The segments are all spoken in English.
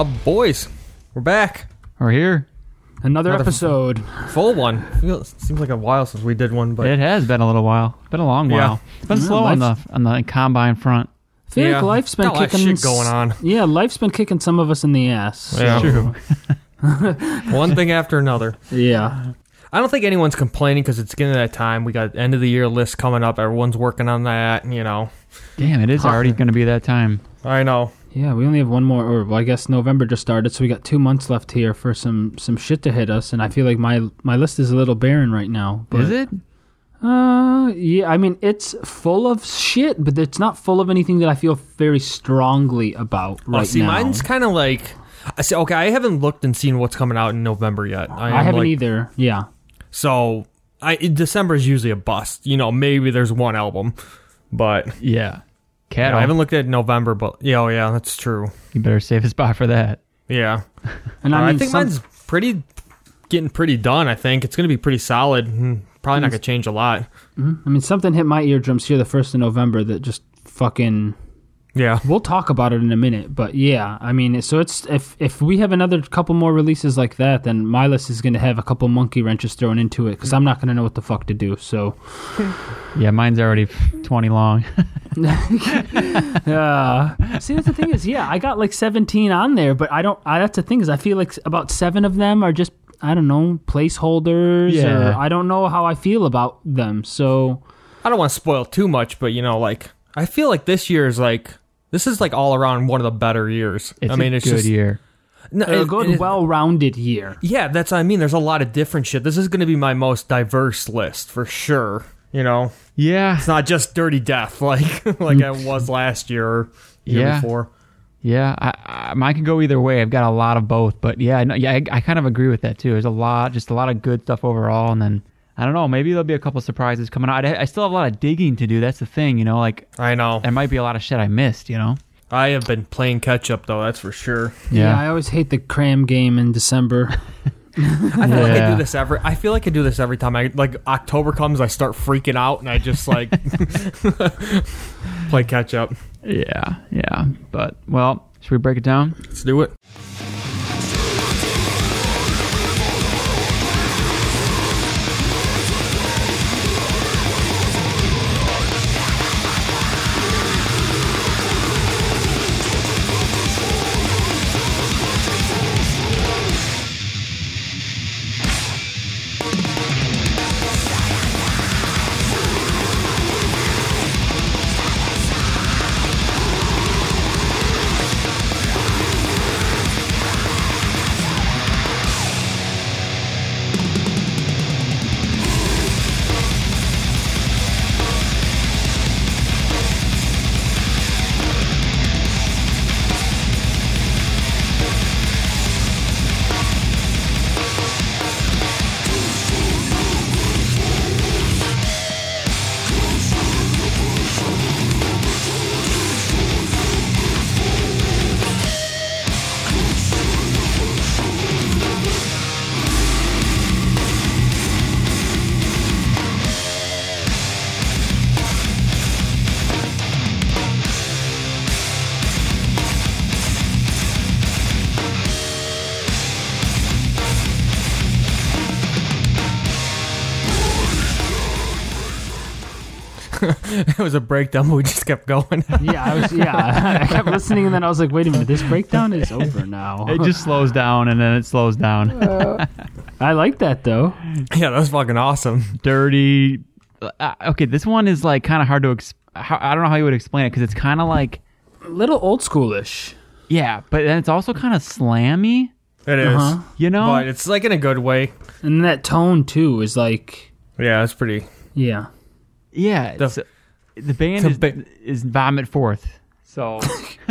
Oh, boys, we're back. We're here. Another, Another- episode. Full one. Feels, seems like a while since we did one, but it has been a little while. It's been a long Yeah. while. It's been Yeah, slow on the life's- on the combine front. I feel Yeah, like life's been got a lot of kicking shit going on. Yeah, life's been kicking some of us in the ass. Yeah. True. one thing after another. Yeah. I don't think anyone's complaining because it's getting to that time. We got end of the year list coming up. Everyone's working on that. You know, Damn, it is already going to be that time. I know. Yeah, we only have one more or well, I guess November just started, so we got 2 months left here for some some shit to hit us and I feel like my my list is a little barren right now. But, is it? Uh yeah, I mean it's full of shit, but it's not full of anything that I feel very strongly about right oh, see, now. mine's kind of like. I see. Okay, I haven't looked and seen what's coming out in November yet. I am, haven't like- either. Yeah. So, I December is usually a bust. You know, maybe there's one album, but Yeah. Yeah, Cattle. I haven't looked at November. But yeah, oh yeah, that's true. you better save a spot for that. Yeah, And Uh, I I, think some- mine's pretty getting pretty done. I think it's gonna be pretty solid. Hmm, Probably not gonna change a lot. I mean something hit my eardrums here the 1st of November that just fucking Yeah, We'll talk about it in a minute, but yeah, I mean, so it's if if we have another couple more releases like that, then my list is going to have a couple monkey wrenches thrown into it because I'm not going to know what the fuck to do. So, Yeah, mine's already 20 long. uh, see, that's the thing is, yeah, I got like 17 on there, but I don't. I, that's the thing is, I feel like about seven of them are just I don't know placeholders, Yeah. or I don't know how I feel about them. So, I don't want to spoil too much, but you know, like I feel like this year is like this is like all around one of the better years. It's I mean, a it's good just year. No, a it- good, it- well-rounded year. Yeah, that's what I mean. There's a lot of different shit. This is going to be my most diverse list for sure. You know, Yeah. it's not just Dirty Death like like it was last year or year Yeah. before. Yeah, I, I, mine can go either way. I've got a lot of both, but yeah, no, yeah, I, I kind of agree with that too. There's a lot, just a lot of good stuff overall, and then I don't know, maybe there'll be a couple surprises coming out. I, I still have a lot of digging to do. That's the thing, you know. Like I know. there might be a lot of shit I missed, you know. I have been playing catch up though. That's for sure. Yeah. I always hate the cram game in December. I feel like I do this every. I feel like I do this every time. I like October comes, I start freaking out, and I just like play catch up. yeah, yeah. But well, should we break it down? Let's do it. It was a breakdown, but we just kept going. Yeah, I was. Yeah, I kept listening, and then I was like, "Wait a minute, this breakdown is over now." It just slows down and then it slows down. I like that though. yeah, that was fucking awesome. Dirty. Uh, okay, this one is like kind of hard to. Ex- how, I don't know how you would explain it because it's kind of like A little old schoolish. yeah, but then it's also kind of slammy. It is, Uh-huh. You know, but it's like in a good way. And that tone too is like, Yeah, it's pretty. yeah. Yeah, The- it's, the band is, ba- is Vomit Forth. So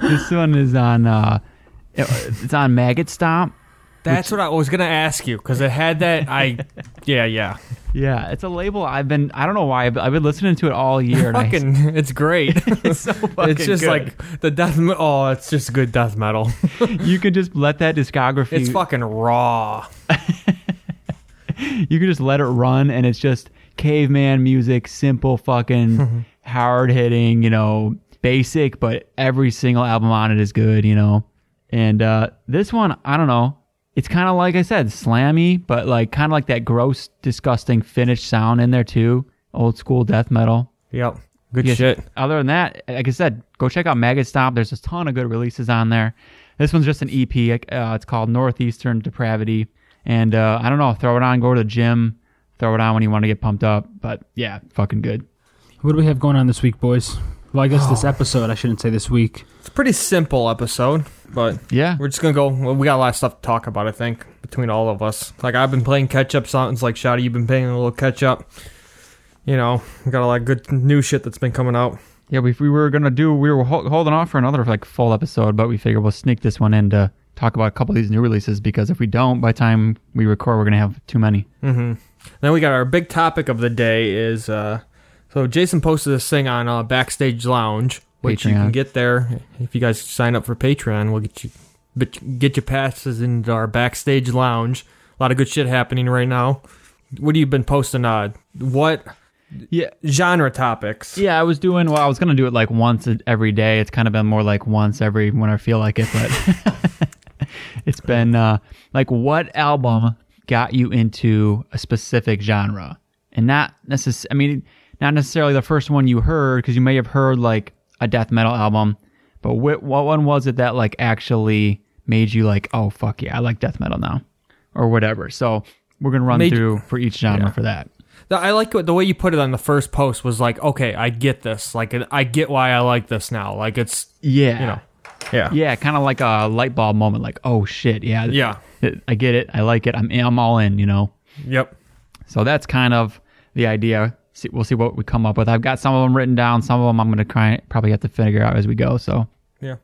this one is on uh it- it's on Maggot Stomp. That's what I was gonna ask you because it had that. I, yeah, yeah. Yeah, it's a label I've been I don't know why I've, I've been listening to it all year. and I- Fucking, it's great. it's so fucking it's just good. like the death. Oh, it's just good death metal. you can just let that discography It's fucking raw. you can just let it run and it's just caveman music, simple fucking hard hitting, you know, basic, but every single album on it is good, you know. And uh, this one, I don't know. It's kind of like I said, slammy, but like kind of like that gross, disgusting Finnish sound in there too. Old school death metal. Yep. Good shit. Other than that, like I said, go check out Maggot Stomp. There's a ton of good releases on there. This one's just an EP. Uh, it's called Northeastern Depravity. And uh, I don't know, throw it on, go to the gym, throw it on when you want to get pumped up. But yeah, fucking good. What do we have going on this week, boys? Well, I guess this episode. I shouldn't say this week. It's a pretty simple episode, but Yeah. we're just gonna go. Well, we got a lot of stuff to talk about. I think between all of us. Like I've been playing catch up. Sounds like Shotty, you've been playing a little catch up. You know, we got a lot of good new shit that's been coming out. Yeah, we, we were gonna do. We were hol- holding off for another like full episode, but we figured we'll sneak this one in to talk about a couple of these new releases because if we don't, by the time we record, we're gonna have too many. Mm-hmm. Then we got our big topic of the day is uh, so Jason posted this thing on uh, Backstage Lounge, which you can get there if you guys sign up for Patreon. We'll get you get your passes into our Backstage Lounge. A lot of good shit happening right now. What have you been posting? Uh, what Yeah, genre topics? yeah. I was doing. Well, I was gonna do it like once every day. It's kind of been more like once every when I feel like it, but it's been uh, like what album got you into a specific genre, and not necess- I mean, not necessarily the first one you heard because you may have heard like a death metal album, but wh- what one was it that like actually made you like, oh fuck yeah, I like death metal now, or whatever. So we're gonna run Made- through for each genre Yeah. for that. I like the way you put it on the first post was like, okay, I get this. Like, I get why I like this now. Like, it's Yeah, you know, yeah, Yeah, kind of like a light bulb moment. Like, oh shit, yeah, yeah, I get it. I like it. I'm I'm all in. You know. yep. So that's kind of the idea. See, we'll see what we come up with. I've got some of them written down. Some of them I'm going to try probably have to figure out as we go. So Yeah.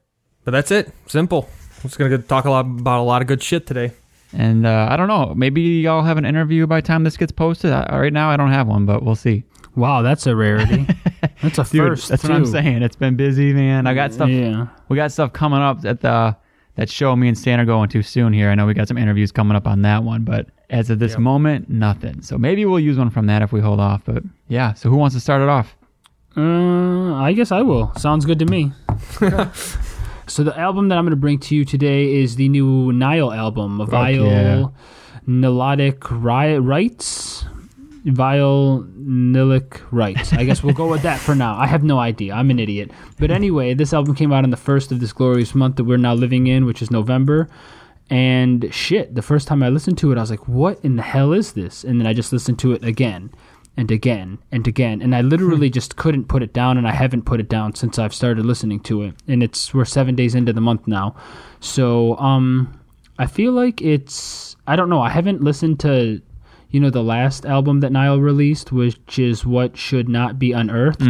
But that's it. Simple. We're just gonna talk a lot about a lot of good shit today. and uh, I don't know. Maybe y'all have an interview by the time this gets posted. I, right now I don't have one, but we'll see. Wow, that's a rarity. that's a Dude, first. that's what. I'm saying. It's been busy, man. I got stuff. Yeah. We got stuff coming up at the that show me and Stan are going to soon here. I know we got some interviews coming up on that one, but as of this Yep. moment, nothing. So maybe we'll use one from that if we hold off. But yeah, so who wants to start it off? Uh, I guess I will. Sounds good to me. so the album that I'm going to bring to you today is the new Nile album, Vile yeah. Nilotic Ri- Rites. Vile Nilic Rites. I guess we'll go with that for now. I have no idea. I'm an idiot. But anyway, this album came out on the first of this glorious month that we're now living in, which is November. And shit, the first time I listened to it, I was like, what in the hell is this? And then I just listened to it again and again and again. And I literally just couldn't put it down, and I haven't put it down since I've started listening to it. And it's we're seven days into the month now. So um I feel like it's I don't know, I haven't listened to you know the last album that Nile released, which is what should not be unearthed.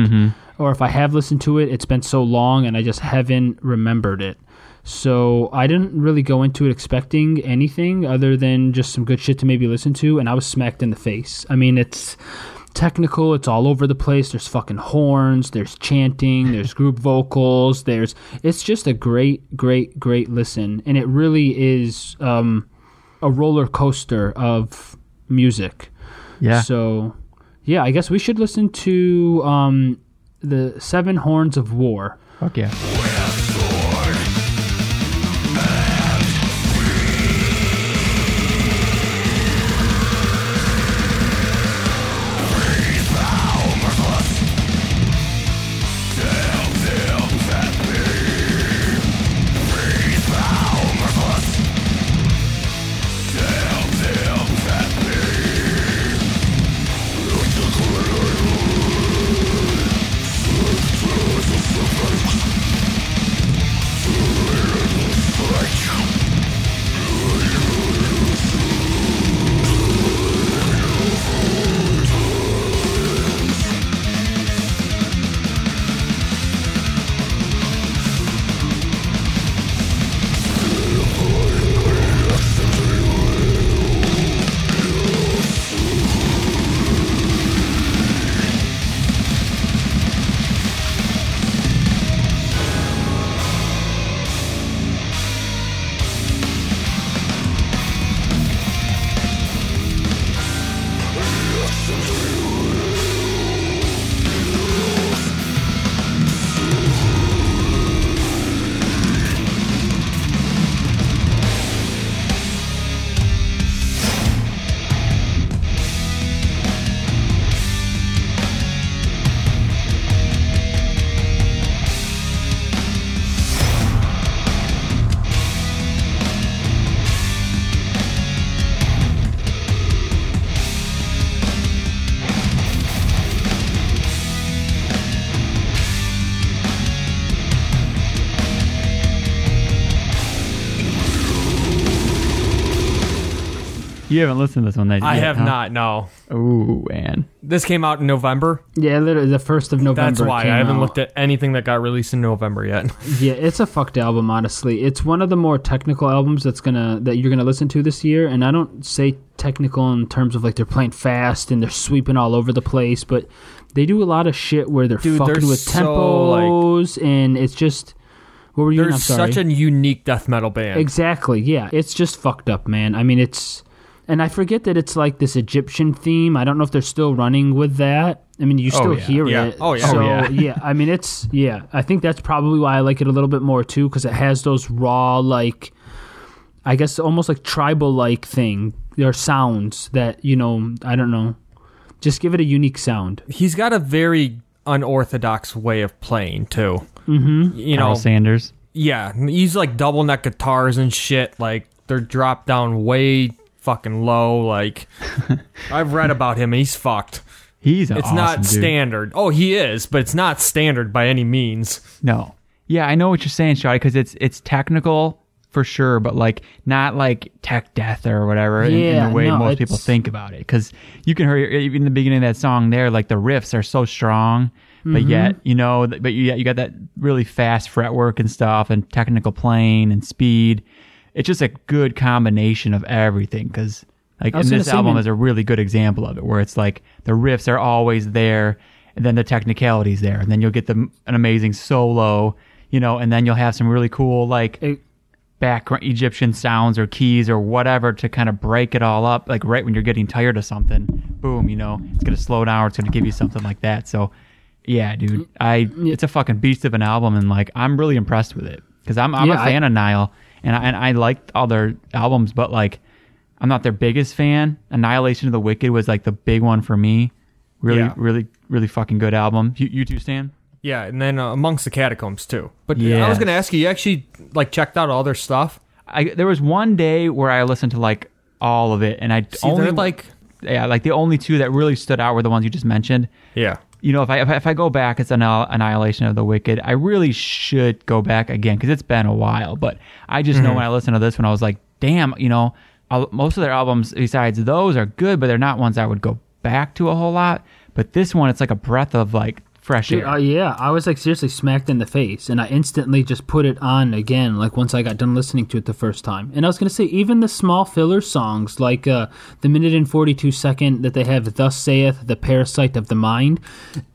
Or if I have listened to it, it's been so long and I just haven't remembered it. So I didn't really go into it expecting anything other than just some good shit to maybe listen to, and I was smacked in the face. I mean, it's technical, it's all over the place. There's fucking horns, there's chanting, there's group vocals, there's it's just a great, great, great listen, and it really is um, a roller coaster of music. Yeah. So, yeah, I guess we should listen to um, the Seven Horns of War. Fuck yeah. You haven't listened to this one, then? I yet, have huh? not. No, Ooh, man. this came out in November. Yeah, literally the first of November. That's why came I haven't out. looked at anything that got released in November yet. Yeah, it's a fucked album. Honestly, it's one of the more technical albums that's gonna that you're gonna listen to this year. And I don't say technical in terms of like they're playing fast and they're sweeping all over the place, but they do a lot of shit where they're Dude, fucking they're with so, like- tempos and it's just. What were you? They're I'm sorry. such a unique death metal band. Exactly. Yeah, it's just fucked up, man. I mean, it's and I forget that it's like this Egyptian theme. I don't know if they're still running with that. I mean, you Oh, still yeah. hear Yeah. it. Oh, yeah. So Oh, yeah. I mean, it's yeah. I think that's probably why I like it a little bit more too, because it has those raw, like I guess almost like tribal like thing. There are sounds that you know. I don't know. Just give it a unique sound. He's got a very unorthodox way of playing too. Mm-hmm. You know, Karl Sanders. yeah, he's like double neck guitars and shit. Like they're dropped down way fucking low. Like I've read about him and he's fucked. He's It's awesome not dude. standard. Oh, he is, but it's not standard by any means. No. Yeah, I know what you're saying, Shotty, because it's it's technical for sure, but like not like tech death or whatever in, in the way no, most people think about it. Because you can hear even in the beginning of that song there, like the riffs are so strong, but Mm-hmm. yet you know, but you you got that really fast fretwork and stuff, and technical playing and speed. It's just a good combination of everything. Because like and this album man- is a really good example of it, where it's like the riffs are always there, and then the technicalities there, and then you'll get the, an amazing solo, you know, and then you'll have some really cool like It- background Egyptian sounds or keys or whatever to kind of break it all up. Like right when you're getting tired of something, boom, you know, it's gonna slow down or it's gonna give you something like that. So, yeah, dude, I it's a fucking beast of an album, and like I'm really impressed with it because I'm I'm Yeah, a I- fan of Nile, and I, and I liked all their albums, but like I'm not their biggest fan. Annihilation of the Wicked was like the big one for me. Really, Yeah. really, really fucking good album. You, you two, Stan? Yeah, and then uh, amongst the catacombs too. But I was gonna ask you, you actually like checked out all their stuff? I there was one day where I listened to like all of it, and I See, only like, yeah, like the only two that really stood out were the ones you just mentioned. yeah, You know, if I if I, go back, it's an Annihilation of the Wicked. I really should go back again because it's been a while. But I just know mm-hmm. when I listened to this one, I was like, damn, you know, I'll- most of their albums besides those are good, but they're not ones I would go back to a whole lot. But this one, it's like a breath of like fresh Dude, air. uh, yeah, I was like seriously smacked in the face, and I instantly just put it on again. Like once I got done listening to it the first time, and I was gonna say even the small filler songs, like uh, the minute and forty two second that they have, "Thus saith the parasite of the mind,"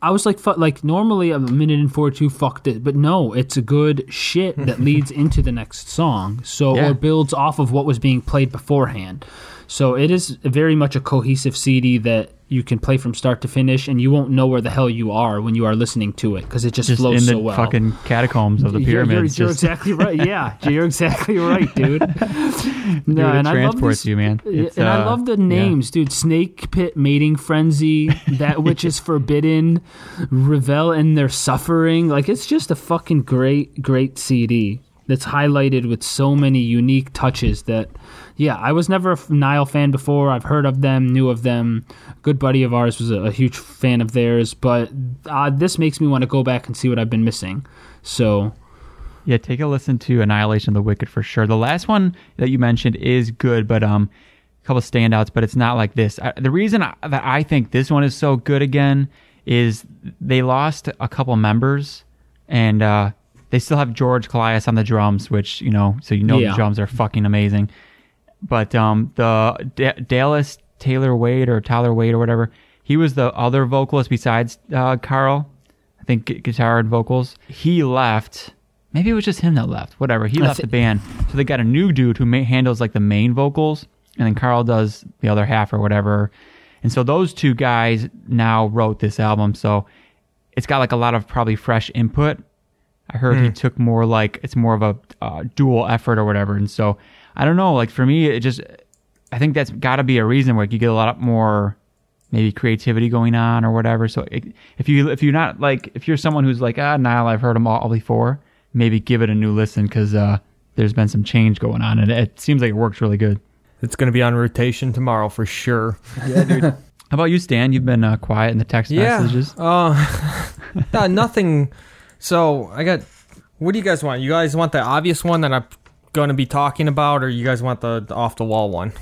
I was like, fu- like normally a minute and forty two fucked it, but no, it's a good shit that leads into the next song, so Yeah. or builds off of what was being played beforehand. So it is very much a cohesive CD that you can play from start to finish, and you won't know where the hell you are when you are listening to it because it just, just flows in the so well. fucking catacombs of the You're- pyramids. You're, you're just, exactly right. Yeah, you're exactly right, dude. dude, No, it and I love transports this- you, man. It's, and I uh, love the yeah. names, dude. Snake Pit Mating Frenzy, That Which is Forbidden, Revel in Their Suffering. Like, it's just a fucking great, great CD that's highlighted with so many unique touches that, yeah, I was never a Nile fan before. I've heard of them, knew of them. Good buddy of ours was a, a huge fan of theirs, but uh, this makes me want to go back and see what I've been missing. So, Yeah, take a listen to Annihilation of the Wicked for sure. The last one that you mentioned is good, but um, a couple standouts, but it's not like this. I, the reason I, that I think this one is so good again is they lost a couple members, and uh, they still have George Kollias on the drums, which you know, so you know Yeah. the drums are fucking amazing. But um, the D- Dallas Taylor Wade or Tyler Wade or whatever, he was the other vocalist besides uh, Karl. I think gu- guitar and vocals. He left. Maybe it was just him that left. Whatever. He left the band. So they got a new dude who ma- handles like the main vocals, and then Karl does the other half or whatever. And so those two guys now wrote this album. So it's got like a lot of probably fresh input. I heard he took more like it's more of a uh, dual effort or whatever. And so I don't know. Like for me, it just I think that's got to be a reason where you get a lot more maybe creativity going on or whatever. So it, if you if you're not like if you're someone who's like ah Nile I've heard them all before, maybe give it a new listen because uh, there's been some change going on and it seems like it works really good. it's gonna be on rotation tomorrow for sure. Yeah, dude. How about you, Stan? You've been uh, quiet in the text messages. Uh, nothing. So I got. What do you guys want? You guys want the obvious one that I'm going to be talking about, or you guys want the, the off the wall one?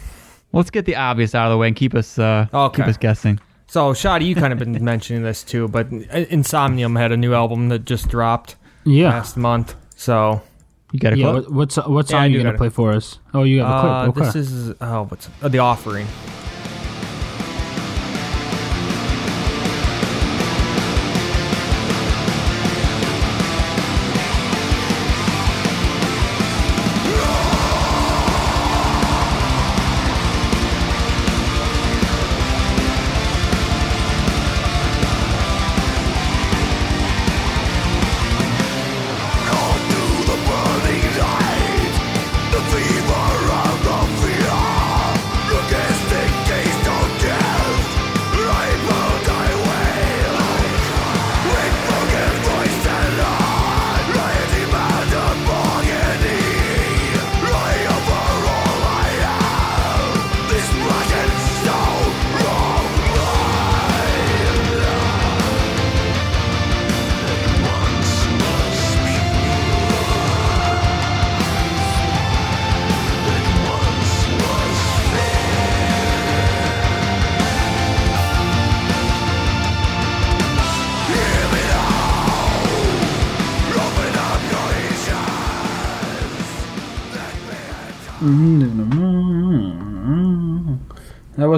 let's get the obvious out of the way and keep us uh, Okay. keep us guessing. So, Shoddy, you kind of been mentioning this too, but Insomnium had a new album that just dropped Yeah. last month. So, You got a Yeah. clip? What, what, so- what Yeah, song I are you gonna play for us? Oh, you have a uh, clip. Okay. this is oh, what's uh, the offering?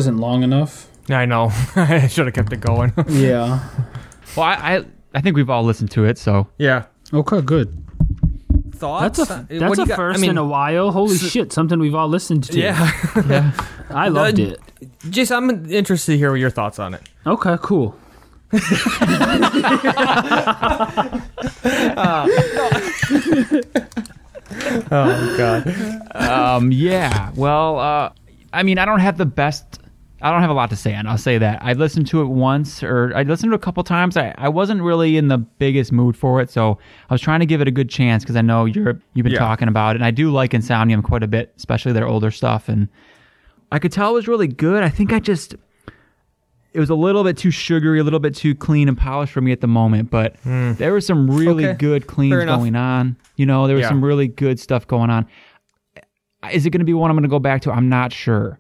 Wasn't long enough. I know. I should have kept it going. Yeah. Well, I, I I think we've all listened to it, so yeah. Okay, good. Thoughts? That's a Uh, that's do a you got- first I mean, in a while. Holy shit! Something we've all listened to. Yeah. yeah. I loved Uh, it. Jason, I'm interested to hear your thoughts on it. Okay, cool. Oh God. um, yeah. Well, uh, I mean, I don't have the best. I don't have a lot to say on. it, I'll say that I listened to it once, or I listened to it a couple times. I, I wasn't really in the biggest mood for it, so I was trying to give it a good chance because I know you're you've been Yeah. talking about it, and I do like Insomnium quite a bit, especially their older stuff, and I could tell it was really good. I think I just it was a little bit too sugary, a little bit too clean and polished for me at the moment, but hmm. there was some really Okay. good cleans going on. You know, there was Yeah. some really good stuff going on. Is it going to be one I'm going to go back to? I'm not sure.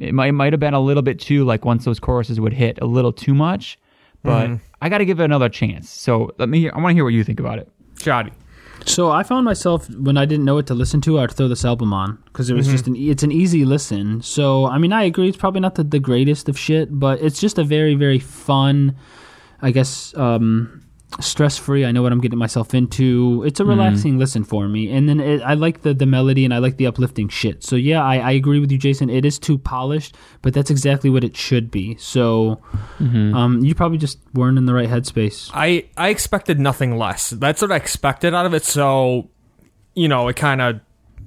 It might, it might have been a little bit too like once those choruses would hit a little too much, but Mm-hmm. I got to give it another chance. So let me. Hear, I want to hear what you think about it. Shoddy. So I found myself when I didn't know what to listen to, I'd throw this album on because it was just an it's an easy listen. So I mean, I agree, it's probably not the, the greatest of shit, but it's just a very very fun, I guess, um, stress free. I know what I'm getting myself into. It's a relaxing listen for me, and then it, I like the the melody and I like the uplifting shit. So yeah, I, I agree with you, Jason. It is too polished, but that's exactly what it should be. So um, you probably just weren't in the right headspace. I I expected nothing less. That's what I expected out of it. So, you know, it kind of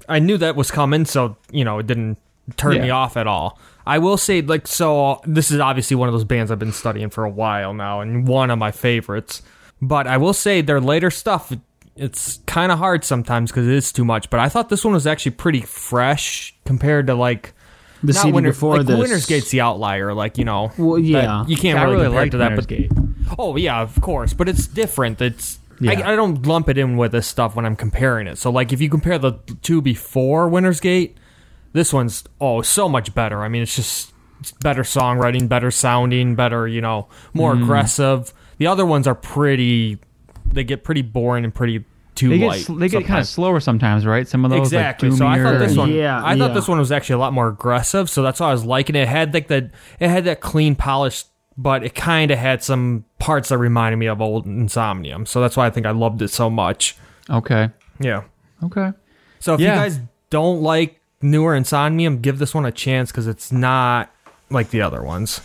I knew that was coming. So you know, it didn't turn me off at all. I will say, like, so this is obviously one of those bands I've been studying for a while now, and one of my favorites. But I will say their later stuff, it's kind of hard sometimes because it is too much. But I thought this one was actually pretty fresh compared to like The not CD Winter, before like this, Winter's Gate's the outlier. Like you know, Well, yeah. you can't I really, really compare to that. But Gate. Oh yeah, of course, but it's different. It's Yeah. I, I don't lump it in with this stuff when I'm comparing it. So like if you compare the two before Winter's Gate, this one's oh so much better. I mean, it's just better songwriting, better sounding, better you know more Mm. aggressive. The other ones are pretty. They get pretty boring and pretty too They get light. sl- they get kind of slower sometimes, right? Some of those Exactly. Like, so I thought Doomier this and- one. Yeah, I thought yeah. this one was actually a lot more aggressive. So that's why I was liking it. It had like that. It had that clean, polished, but it kind of had some parts that reminded me of old Insomnium. So that's why I think I loved it so much. Okay. Yeah. Okay. So if Yeah. you guys don't like newer Insomnium, give this one a chance because it's not like the other ones.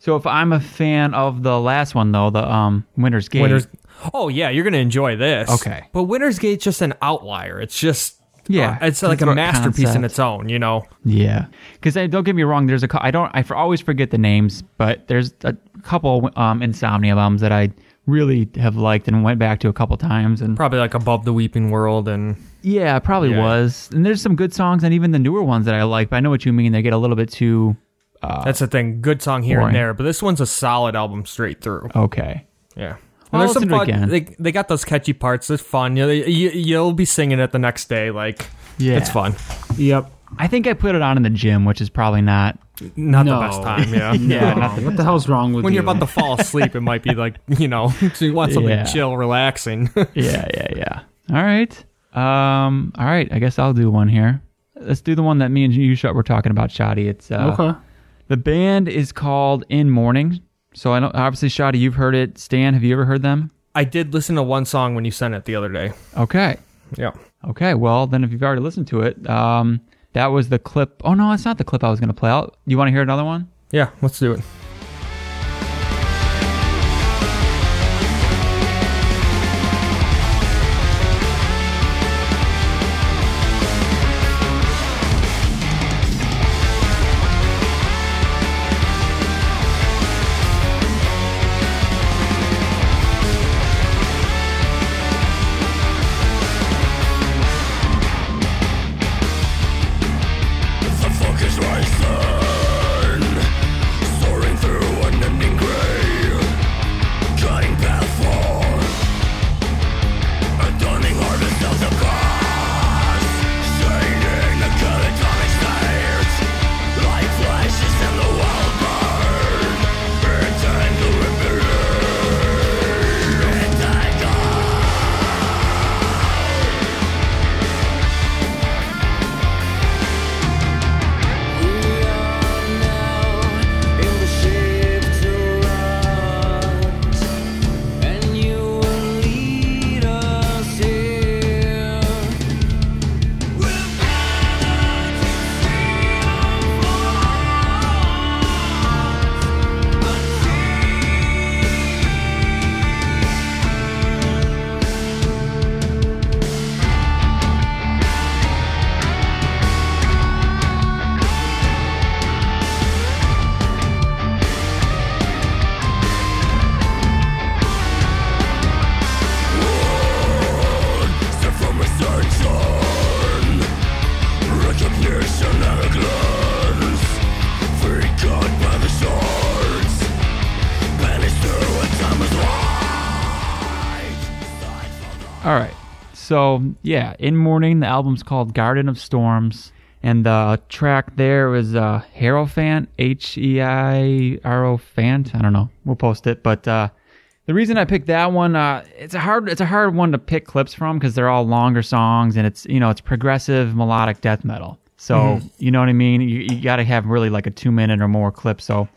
So if I'm a fan of the last one though, the um Winter's Gate. Winter's. Oh yeah, you're gonna enjoy this. Okay. But Winter's Gate's just an outlier. It's just. Yeah, uh, it's like a masterpiece in its own, you know. Yeah, because don't get me wrong. There's a I don't I always forget the names, but there's a couple um Insomnium albums that I really have liked and went back to a couple times. And Probably like Above the Weeping World and yeah, probably Yeah. was. And there's some good songs and even the newer ones that I like. But I know what you mean. They get a little bit too That's the thing. Good song here Boring. and there, but this one's a solid album straight through. okay. Yeah. I'll there's some listen to it fun. again. They, they got those catchy parts. It's fun. You, you, you'll be singing it the next day. Like, Yeah, it's fun. Yep. I think I put it on in the gym, which is probably not. Not No. the best time, yeah. Yeah, No, not what the hell's wrong with when you? you're about to fall asleep, it might be like, you know, so you want something Yeah. chill, relaxing. Yeah, yeah, yeah. All right. Um. All right. I guess I'll do one here. Let's do the one that me and you shot were talking about, Shoddy. It's uh, okay. The band is called In Mourning. So I know obviously, Shoddy, you've heard it. Stan, have you ever heard them? I did listen to one song when you sent it the other day. Okay. Yeah. Okay. Well, then if you've already listened to it, um, that was the clip. Oh no, it's not the clip I was going to play. I'll, you want to hear another one? Yeah, let's do it. So yeah, in mourning, the album's called Garden of Storms, and the track there was uh, Hierophant, H E I R O Fant. I don't know. We'll post it, but uh, the reason I picked that one, uh, it's a hard, it's a hard one to pick clips from because they're all longer songs, and it's you know it's progressive melodic death metal. So you know what I mean. You, you got to have really like a two minute or more clip. So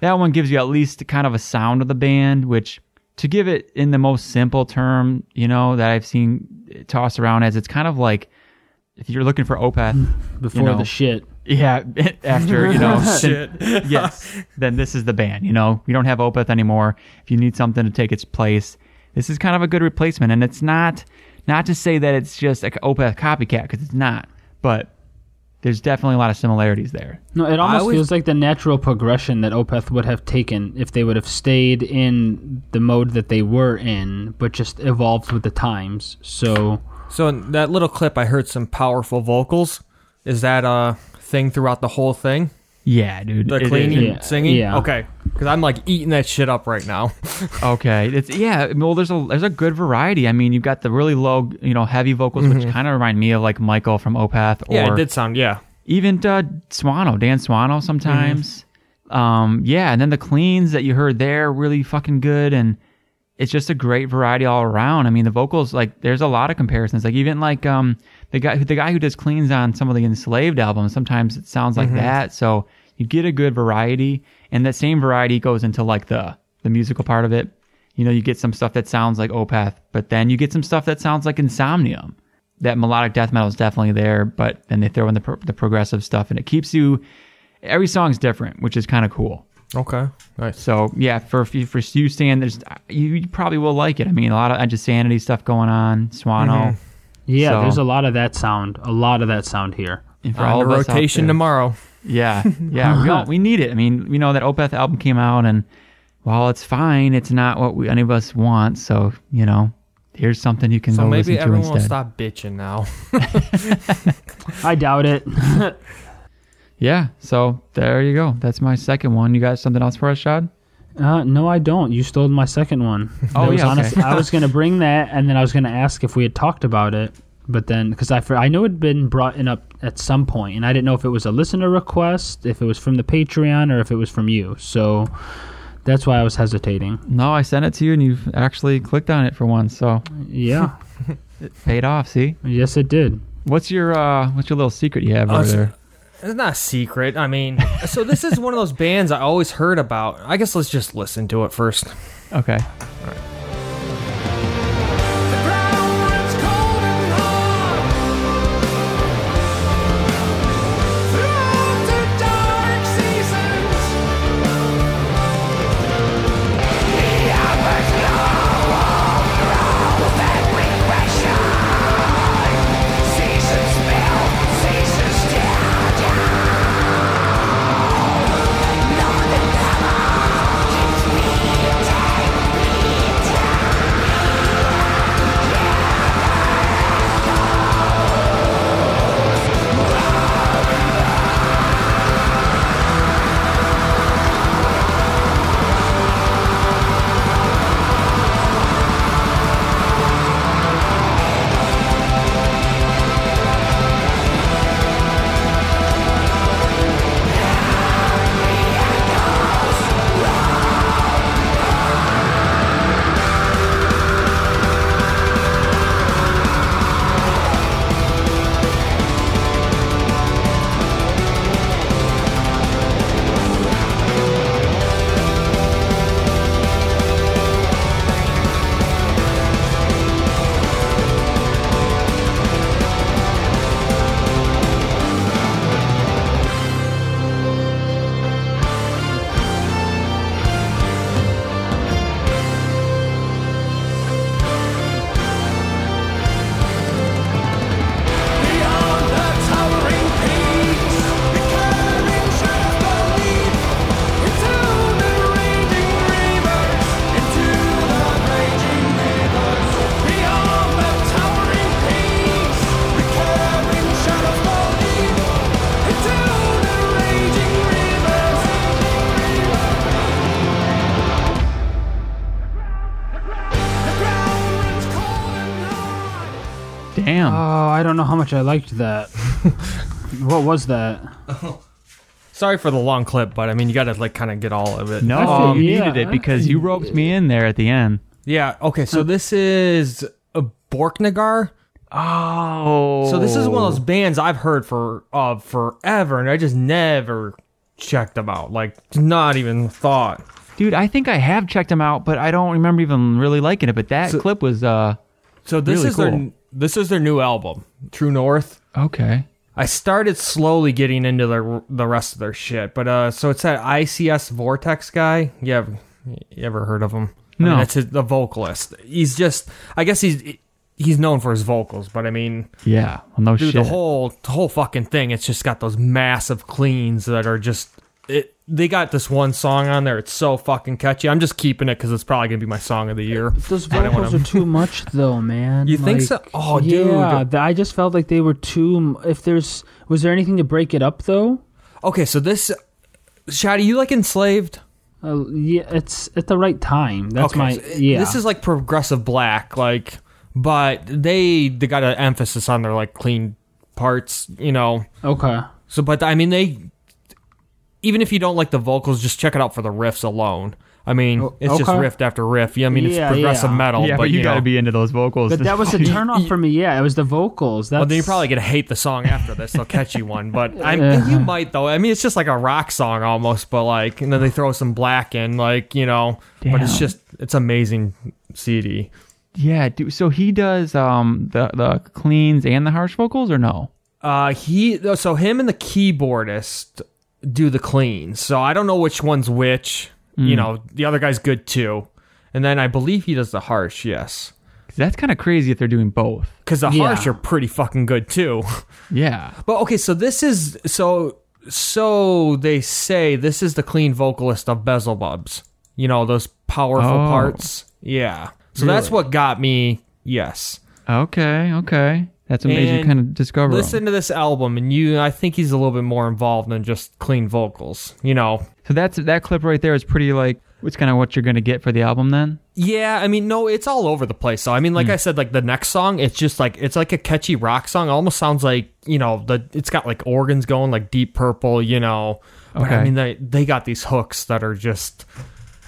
that one gives you at least kind of a sound of the band, which to give it in the most simple term, you know, that I've seen tossed around as it's kind of like if you're looking for Opeth, Before know. the shit. yeah, after, you know, Shit. then- yes, then this is the band, you know. We don't have Opeth anymore. If you need something to take its place, this is kind of a good replacement and it's not not to say that it's just like Opeth copycat because it's not, but there's definitely a lot of similarities there. No, it almost always- feels like the natural progression that Opeth would have taken if they would have stayed in the mode that they were in, but just evolved with the times. So So in that little clip, I heard some powerful vocals. Is that a thing throughout the whole thing? Yeah, dude. The It- cleaning, it- Yeah. singing. Yeah. Okay, because I'm like eating that shit up right now. Okay, it's yeah. Well, there's a there's a good variety. I mean, you've got the really low, you know, heavy vocals, which kind of remind me of like Michael from Opeth, or Mm-hmm. yeah, it did sound. Yeah, even uh, Swano, Dan Swano sometimes. Um, yeah, and then the cleans that you heard there really fucking good, and it's just a great variety all around. I mean, the vocals like there's a lot of comparisons. Like even like um the guy who the guy who does cleans on some of the Enslaved albums, sometimes it sounds like mm-hmm. that. So you get a good variety, and that same variety goes into like the the musical part of it. You know, you get some stuff that sounds like Opeth, but then you get some stuff that sounds like Insomnium that melodic death metal is definitely there, but then they throw in the pro- the progressive stuff, and it keeps you. Every song's different, which is kind of cool. Okay. Nice. So yeah, for for you, Stan, there's you, you probably will like it. I mean, a lot of Edge of Sanity stuff going on. Swano. Mm-hmm. Yeah, So- there's a lot of that sound. A lot of that sound here. And for all the of rotation tomorrow. Yeah, yeah, we all, we need it. I mean, we know that Opeth album came out, and while it's fine, it's not what we, any of us want. So you know, here's something you can So go listen to instead. maybe everyone will stop bitching now. I doubt it. Yeah, so there you go. That's my second one. You got something else for us, Shad? Uh, no, I don't. You stole my second one. Oh, That was yeah, okay. honest- I was going to bring that, and then I was going to ask if we had talked about it. But then, because I, I know it'd been brought in up at some point, and I didn't know if it was a listener request, if it was from the Patreon, or if it was from you. So that's why I was hesitating. No, I sent it to you, and you've actually clicked on it for once, so Yeah, it paid off. See, yes, it did. what's your uh, what's your little secret you have Oh, over so- there? It's not a secret. I mean, so this is one of those bands I always heard about. I guess let's just listen to it first. Okay. The much I liked that. what was that? Sorry for the long clip, but I mean, you got to like kind of get all of it. no, I feel- you yeah, needed it I because you roped me in there at the end. Yeah. Okay. So this is a Borknagar. Oh. So this is one of those bands I've heard for uh forever, and I just never checked them out. Like, not even thought. Dude, I think I have checked them out, but I don't remember even really liking it. But that So- clip was uh So this Really is their this is their new album, True North. okay. I started slowly getting into the the rest of their shit, but uh, so it's that ICS Vortex guy. You ever, you ever heard of him? I No. mean, it's his, the vocalist. He's just, I guess he's he's known for his vocals, but I mean, Yeah. Well, no dude, shit. the whole the whole fucking thing. It's just got those massive cleans that are just it. They got this one song on there. It's so fucking catchy. I'm just keeping it because it's probably gonna be my song of the year. Those vocals are too much, though, man. You think Like, so? Oh, dude. Yeah, th- I just felt like they were too. If there's, was there anything to break it up though? Okay, so this, Shady, you like Enslaved? Uh, yeah, it's at the right time. That's okay, my so yeah. This is like progressive black, like, but they they got an emphasis on their like clean parts, you know. okay. So, but I mean, they even if you don't like the vocals, just check it out for the riffs alone. I mean, Oh, it's just riff after riff. Yeah, I mean, Yeah, it's progressive yeah. metal. yeah, but, but you, you got to be into those vocals. But that was a turnoff for me. Yeah, it was the vocals. That's Well, then you're probably gonna hate the song after this. They'll catch you one, but I Uh-huh. you might though. I mean, it's just like a rock song almost, but like, and then they throw some black in, like you know. But it's just it's amazing CD. yeah, dude. So he does um the the cleans and the harsh vocals, or no? Uh, he so him and the keyboardist do the clean. So I don't know which one's which. Hmm. You know, the other guy's good too, and then I believe he does the harsh. yes. that's kind of crazy if they're doing both. because the Yeah. harsh are pretty fucking good too. Yeah. But okay, so this is so so they say this is the clean vocalist of Bezelbubs. You know those powerful Oh. parts. Yeah. So that's what got me. Yes. Okay. Okay. That's what made you And kind of discover. Listen to this album, and you, I think he's a little bit more involved than just clean vocals. You know, So that's that clip right there is pretty like it's kind of what you're gonna get for the album then. Yeah, I mean, no, it's all over the place. So, I mean, like hmm. I said, like the next song, it's just like it's like a catchy rock song. It almost sounds like you know the it's got like organs going, like Deep Purple, you know. But I mean, they they got these hooks that are just.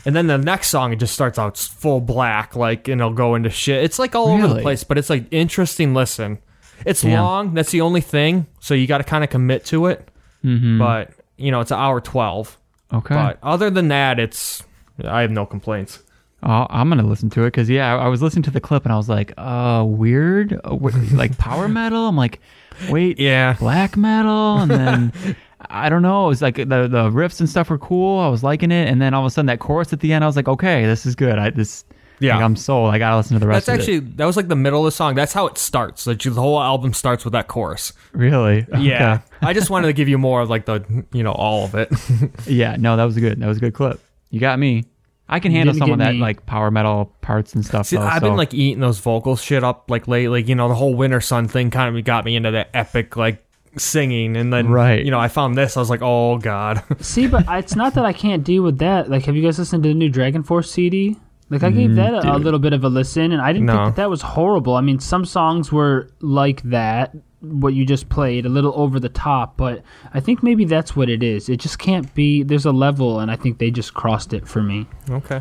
And then the next song, it just starts out full black, like, and it'll go into shit. It's like all over the place, but it's like interesting listen. It's Damn. long. That's the only thing. So you got to kind of commit to it. Mm-hmm. But you know, it's an hour twelve. Okay. But other than that, it's I have no complaints. Oh, I'm gonna listen to it because yeah, I, I was listening to the clip and I was like, uh, weird, uh, like power metal. I'm like, wait, Yeah. black metal, and then I don't know. It was like the the riffs and stuff were cool. I was liking it, and then all of a sudden that chorus at the end, I was like, okay, this is good. I this Yeah. like, I'm sold. I gotta listen to the rest. That's of actually that was like the middle of the song. That's how it starts. Like the whole album starts with that chorus. really, Yeah, Okay. I just wanted to give you more of like the you know all of it. yeah. No, that was good. That was a good clip. You got me. I can handle some of that me. like power metal parts and stuff. See, though, I've so- been like eating those vocal shit up like lately. You know the whole Wintersun thing kind of got me into that epic like singing, and then Right. you know I found this. I was like, oh god. See, but it's not that I can't deal with that. Like, have you guys listened to the new DragonForce CD? Like, I gave that a, a Mm, little bit of a listen, and I didn't No. think that that was horrible. I mean, some songs were like that, what you just played, a little over the top, but I think maybe that's what it is. It just can't be. There's a level, and I think they just crossed it for me. okay.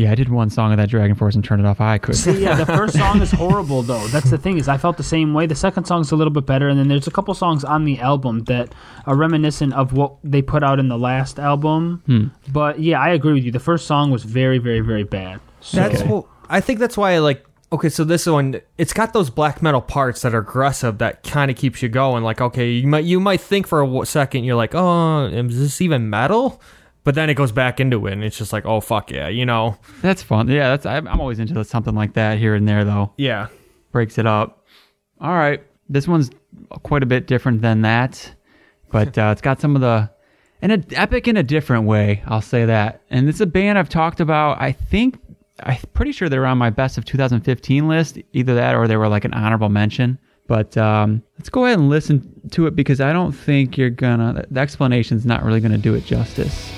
Yeah, I did one song of that DragonForce and turned it off. I could. See, yeah, the first song is horrible though. That's the thing is I felt the same way. The second song's a little bit better, and then there's a couple songs on the album that are reminiscent of what they put out in the last album. Hmm. But yeah, I agree with you. The first song was very, very, very bad. So, That's what I think. That's why I like. Okay, so this one, it's got those black metal parts that are aggressive that kind of keeps you going. Like, okay, you might you might think for a second, you're like, oh, is this even metal? But then it goes back into it, and it's just like, oh fuck yeah, you know, That's fun. Yeah, that's I'm always into something like that here and there though. yeah. Breaks it up. All right, this one's quite a bit different than that, but uh, it's got some of the and an epic in a different way. I'll say that. And it's a band I've talked about. I think I'm pretty sure they were on my best of 2015 list. Either that or they were like an honorable mention. But um, let's go ahead and listen to it because I don't think you're gonna. The explanation's not really gonna do it justice.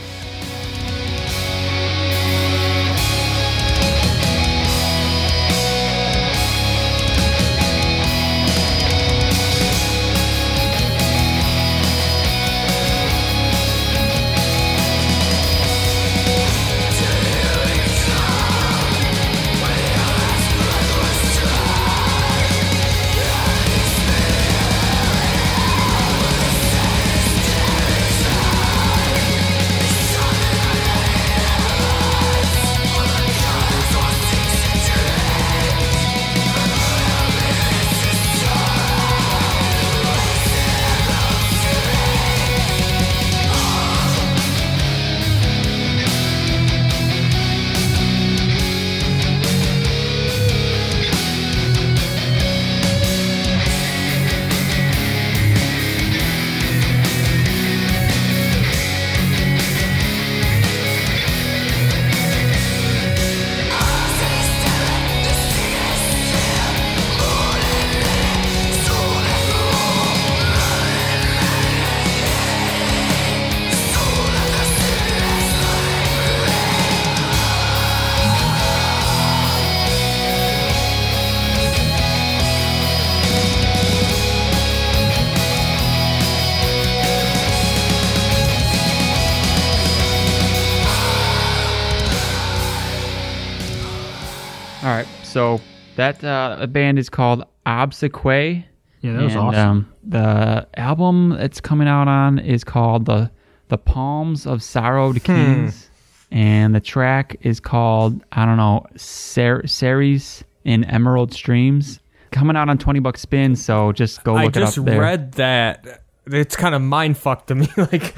That uh, band is called Obsequiae. Yeah, that was and, awesome. Um, the album it's coming out on is called the the Palms of Sorrowed Kings, and the track is called I don't know Ser- Ceres in Emerald Streams. Coming out on twenty bucks spin, so just go I look it just up there. read that. It's kind of mind fucked to me. like,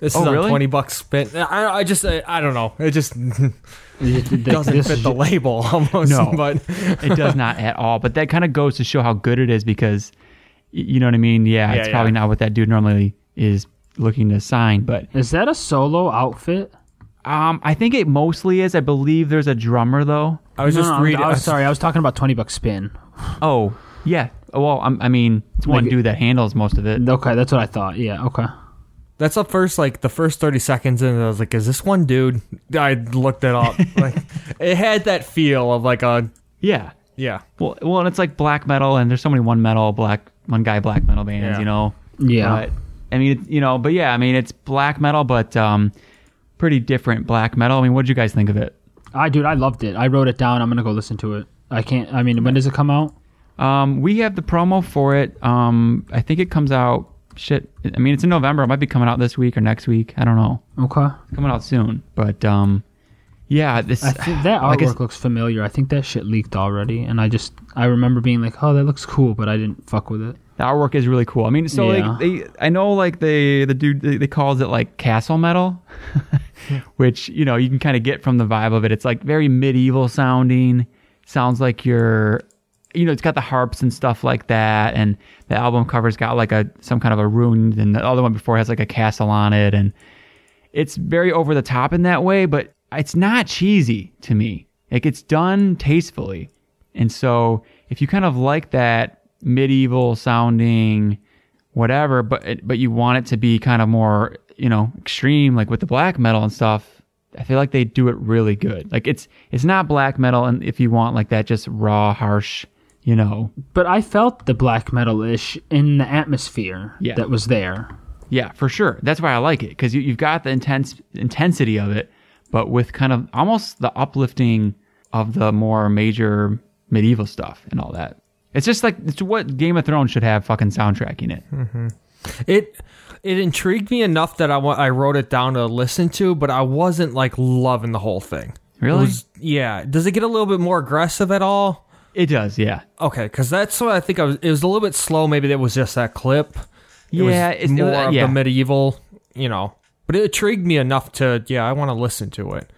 this Oh, is on really? twenty bucks spent. I, I just, I, I don't know. It just Doesn't doesn't fit the label almost. No. but it does not at all. But that kind of goes to show how good it is because, you know what I mean? Yeah, Yeah, it's probably not what that dude normally is looking to sign. But Is that a solo outfit? um, I think it mostly is. I believe there's a drummer though. I was No, just no, reading. I was sorry. I was talking about twenty bucks spin. Oh, yeah. Well, I'm, I mean, it's one Like- dude that handles most of it. Okay, that's what I thought. Yeah. Okay. That's the first like the first thirty seconds and I was like, "Is this one dude?" I looked it up. like, it had that feel of like a Yeah. yeah. Well, well, and it's like black metal, and there's so many one metal black one guy black metal bands, Yeah. you know. Yeah. But I mean, you know, but yeah, I mean, it's black metal, but um, pretty different black metal. I mean, what did you guys think of it? I dude, I loved it. I wrote it down. I'm gonna go listen to it. I can't. I mean, when does it come out? Um, we have the promo for it. Um, I think it comes out. Shit, I mean, it's in November. It might be coming out this week or next week. I don't know. Okay. Coming out soon, but um, yeah, this I think that artwork s- looks familiar. I think that shit leaked already, and I just I remember being like, "Oh, that looks cool," but I didn't fuck with it. The artwork is really cool. I mean, so Yeah. like they, I know like they, the dude, they, they calls it like castle metal, which you know you can kind of get from the vibe of it. It's like very medieval sounding. Sounds like you're, you know, it's got the harps and stuff like that, and the album cover's got like a some kind of a rune, and the other one before has like a castle on it, and it's very over the top in that way, but it's not cheesy to me. Like it's done tastefully. And so if you kind of like that medieval sounding whatever, but but you want it to be kind of more, you know, extreme like with the black metal and stuff, I feel like they do it really good. Like it's it's not black metal and if you want like that just raw harsh, you know. But I felt the black metal ish in the atmosphere Yeah. that was there. Yeah, for sure. That's why I like it because you, you've got the intense intensity of it, but with kind of almost the uplifting of the more major medieval stuff and all that. It's just like it's what Game of Thrones should have fucking soundtracking it. Mm-hmm. It it intrigued me enough that I wa- I wrote it down to listen to, but I wasn't like loving the whole thing. Really? It was, yeah. Does it get a little bit more aggressive at all? It does, yeah. Okay, because that's what I think. I was. It was a little bit slow. Maybe that was just that clip. It was Yeah, it's- more uh, of yeah. the medieval, you know. But it intrigued me enough to yeah, I want to listen to it.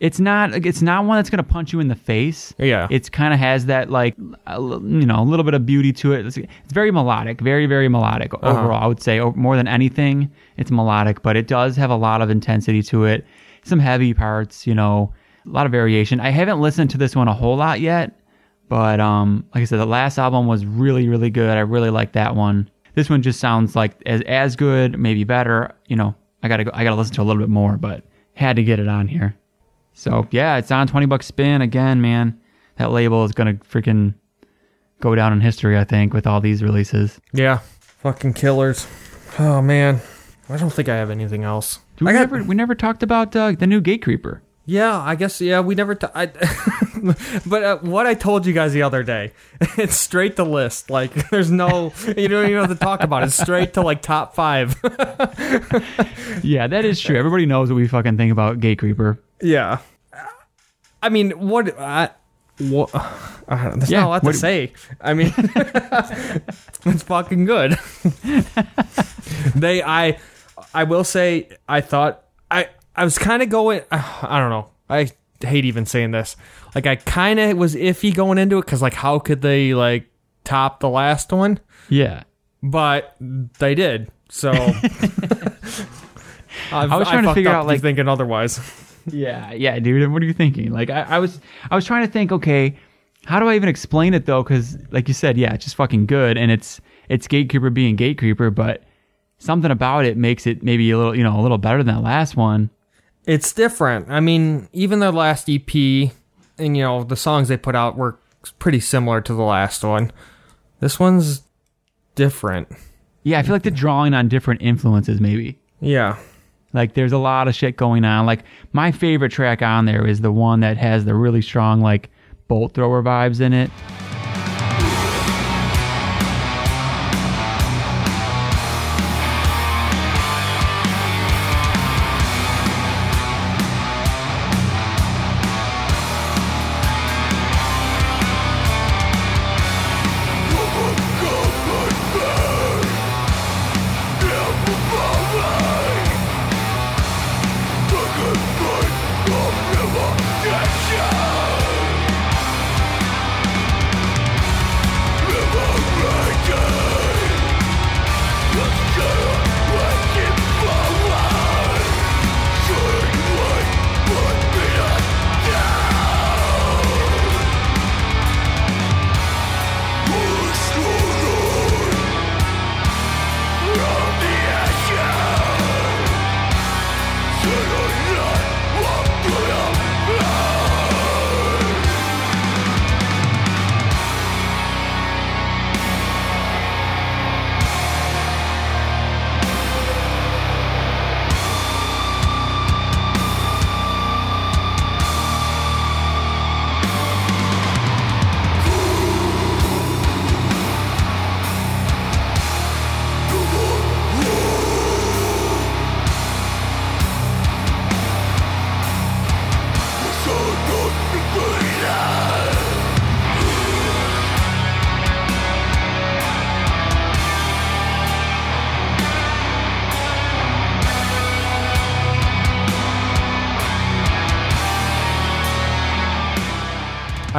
It's not it's not one that's gonna punch you in the face. Yeah. It's kind of has that like a you know a little bit of beauty to it. It's, it's very melodic, very very melodic Uh-huh. overall. I would say more than anything, it's melodic, but it does have a lot of intensity to it. Some heavy parts, you know, a lot of variation. I haven't listened to this one a whole lot yet, but um, like I said, the last album was really really good. I really like that one. This one just sounds like as as good, maybe better. You know, I gotta go, I gotta listen to a little bit more, but had to get it on here. So yeah, it's on twenty bucks spin again, man. That label is gonna freaking go down in history, I think, with all these releases. Yeah, fucking killers. Oh man, I don't think I have anything else. We I got- never we never talked about uh, the new Gatecreeper. Yeah, I guess. Yeah, we never. T- I, but uh, what I told you guys the other day, it's straight to list. Like, there's no, you don't even have to talk about it. It's straight to like top five. Yeah, that is true. Everybody knows what we fucking think about Gatecreeper. yeah. I mean, what? I, what? There's Yeah, not a lot what- to say. I mean, it's fucking good. they, I, I will say, I thought I, I was kind of going. I don't know. I hate even saying this. Like, I kind of was iffy going into it because, like, how could they like top the last one? Yeah. But they did. So. I've, was trying to figure out, like- thinking otherwise. Yeah, yeah, dude. What are you thinking? Like, I, I was, I was trying to think. Okay, how do I even explain it though? Because, like you said, yeah, it's just fucking good, and it's it's Gatecreeper being Gatecreeper, but something about it makes it maybe a little, you know, a little better than that last one. It's different. I mean, even their last EP and you know, the songs they put out were pretty similar to the last one. This one's different. Yeah, I feel like they're drawing on different influences, maybe. Yeah. Like there's a lot of shit going on. Like my favorite track on there is the one that has the really strong like bolt thrower vibes in it.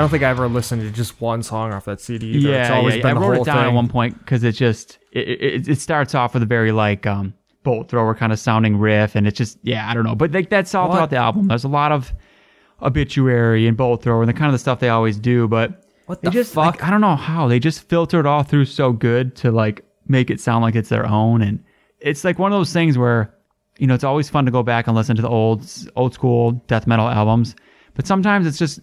Don't think I ever listened to just one song off that CD. Either. Yeah, it's always yeah. been I the wrote whole it down thing. at one point because it just it, it it starts off with a very like um bolt thrower kind of sounding riff, and it's just yeah, I don't know, but like that's all What? throughout the album. There's a lot of obituary and bolt thrower and the kind of the stuff they always do, but What the just fuck? like, I don't know how they just filter it all through so good to like make it sound like it's their own, and it's like one of those things where you know it's always fun to go back and listen to the old old school death metal albums, but sometimes it's just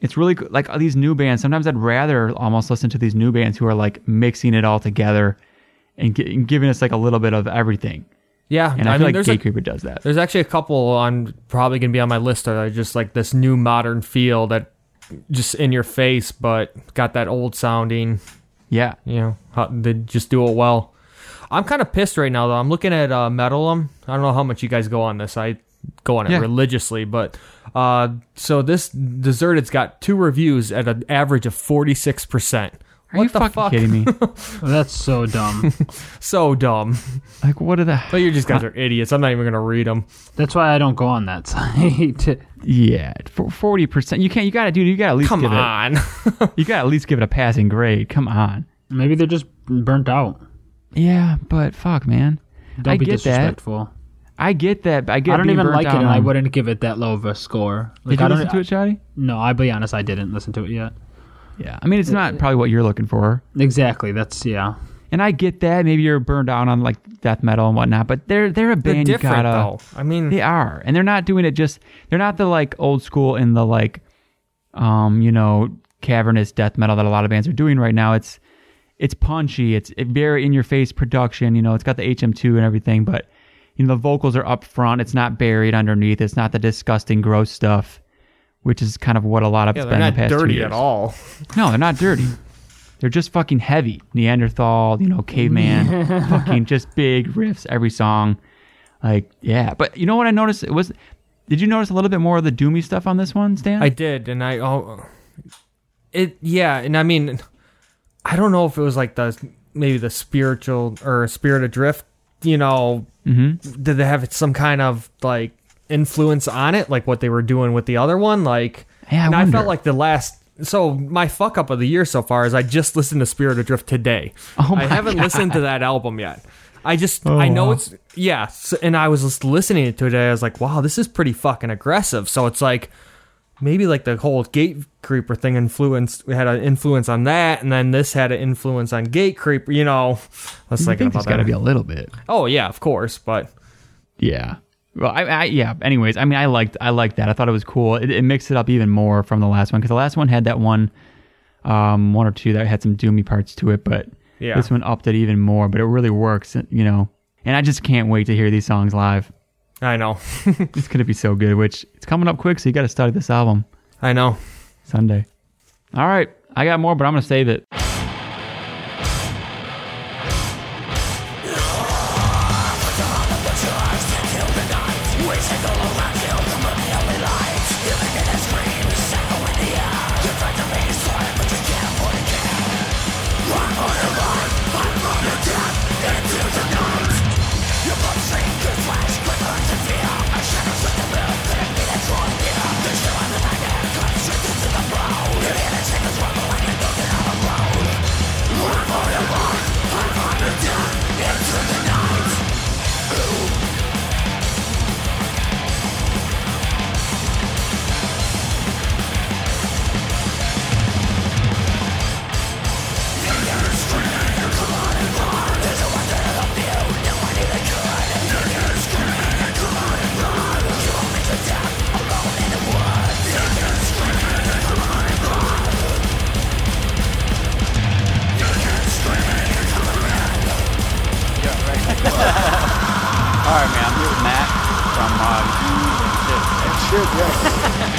it's really good. like these new bands. Sometimes I'd rather almost listen to these new bands who are like mixing it all together and, gi- and giving us like a little bit of everything. Yeah, And I, I, feel mean, like a, Gatecreeper does that. there's actually a couple on probably gonna be on my list that are just like this new modern feel that just in your face, but got that old sounding. Yeah, You know, how, they just do it well. I'm kind of pissed right now though. I'm looking at uh, Metallum. I don't know how much you guys go on this. I go on it Yeah. religiously, but uh, so this Deserted's got two reviews at an average of 46 percent. are What you the fucking fuck? kidding me? That's so dumb. So dumb. like what are the? But you just guys are idiots. I'm not even gonna read them. That's why I don't go on that site. Yeah, forty percent. You can't. You gotta, dude. You gotta at least Come give on. it. You gotta at least give it a passing grade. Come on. Maybe they're just burnt out. Yeah, but fuck, man. Don't I be get that. Disrespectful. I get that. I get. I don't even like it, and I wouldn't give it that low of a score. Like Did you I don't. listen to it, Shoddy? No, I'll be honest. I didn't listen to it yet. Yeah. I mean, it's not probably what you're looking for. Exactly. That's yeah. And I get that. Maybe you're burned out on like death metal and whatnot, but they're they're a They're band you gotta. though. I mean, They are, and they're not doing it just. They're not the like old school in the like, um, you know, cavernous death metal that a lot of bands are doing right now. It's it's punchy. It's very in your face production. You know, it's got the HM2 and everything, but you know the vocals are up front. It's not buried underneath. It's not the disgusting, gross stuff, which is kind of what a lot of yeah, it's been not the past two dirty years. at all. No, they're not dirty. They're just fucking heavy. Neanderthal, you know, caveman, fucking just big riffs every song. Like, yeah. But you know what I noticed? It was did you notice a little bit more of the doomy stuff on this one, Stan? I did, and I oh, it yeah, and I mean, I don't know if it was like the maybe the spiritual or spirit adrift. You know, mm-hmm. did they have some kind of like influence on it, like what they were doing with the other one? Like, Yeah, I and I, felt like the last. So my fuck up of the year so far is I just listened to Spirit Adrift today. Oh I haven't God. listened to that album yet. I just Oh, I know wow. it's yeah, s and I was just listening to it today. I was like, wow, this is pretty fucking aggressive. So it's like maybe like the whole Gate Creeper thing influenced had an influence on that, and then this had an influence on Gatecreeper. You know, let's think about it's got to be a little bit. oh yeah, of course, but Yeah. Well, I, I yeah. Anyways, I mean, I liked I liked that. I thought it was cool. It, it mixed it up even more from the last one because the last one had that one, um, one or two that had some doomy parts to it, but Yeah. this one upped it even more. But it really works, you know. And I just can't wait to hear these songs live. I know, It's gonna be so good. Which it's coming up quick, so you got to study this album I know. Sunday. All right, I got more, but I'm gonna save it.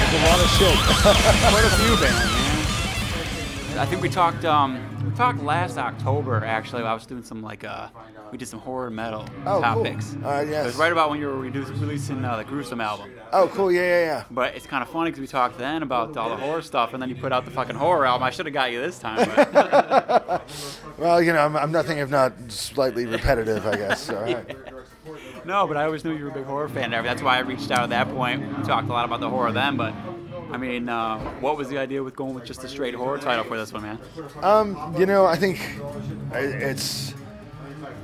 There's a lot of shit. quite a few bands, man. I think we talked. Um, we talked last October. Actually, I was doing some like uh, we did some horror metal Oh, topics. cool. All right, yes. It was right about when you were releasing uh, the Gruesome album. Oh, cool. Yeah, yeah, yeah. But it's kind of funny because we talked then about all the horror stuff, and then you put out the fucking horror album. I should have got you this time. But Well, you know, I'm, I'm nothing if not slightly repetitive, I guess. All right. No, but I always knew you were a big horror fan. That's why I reached out at that point. We talked a lot about the horror then, but I mean, uh, what was the idea with going with just a straight horror title for this one, man? You know, I think it's.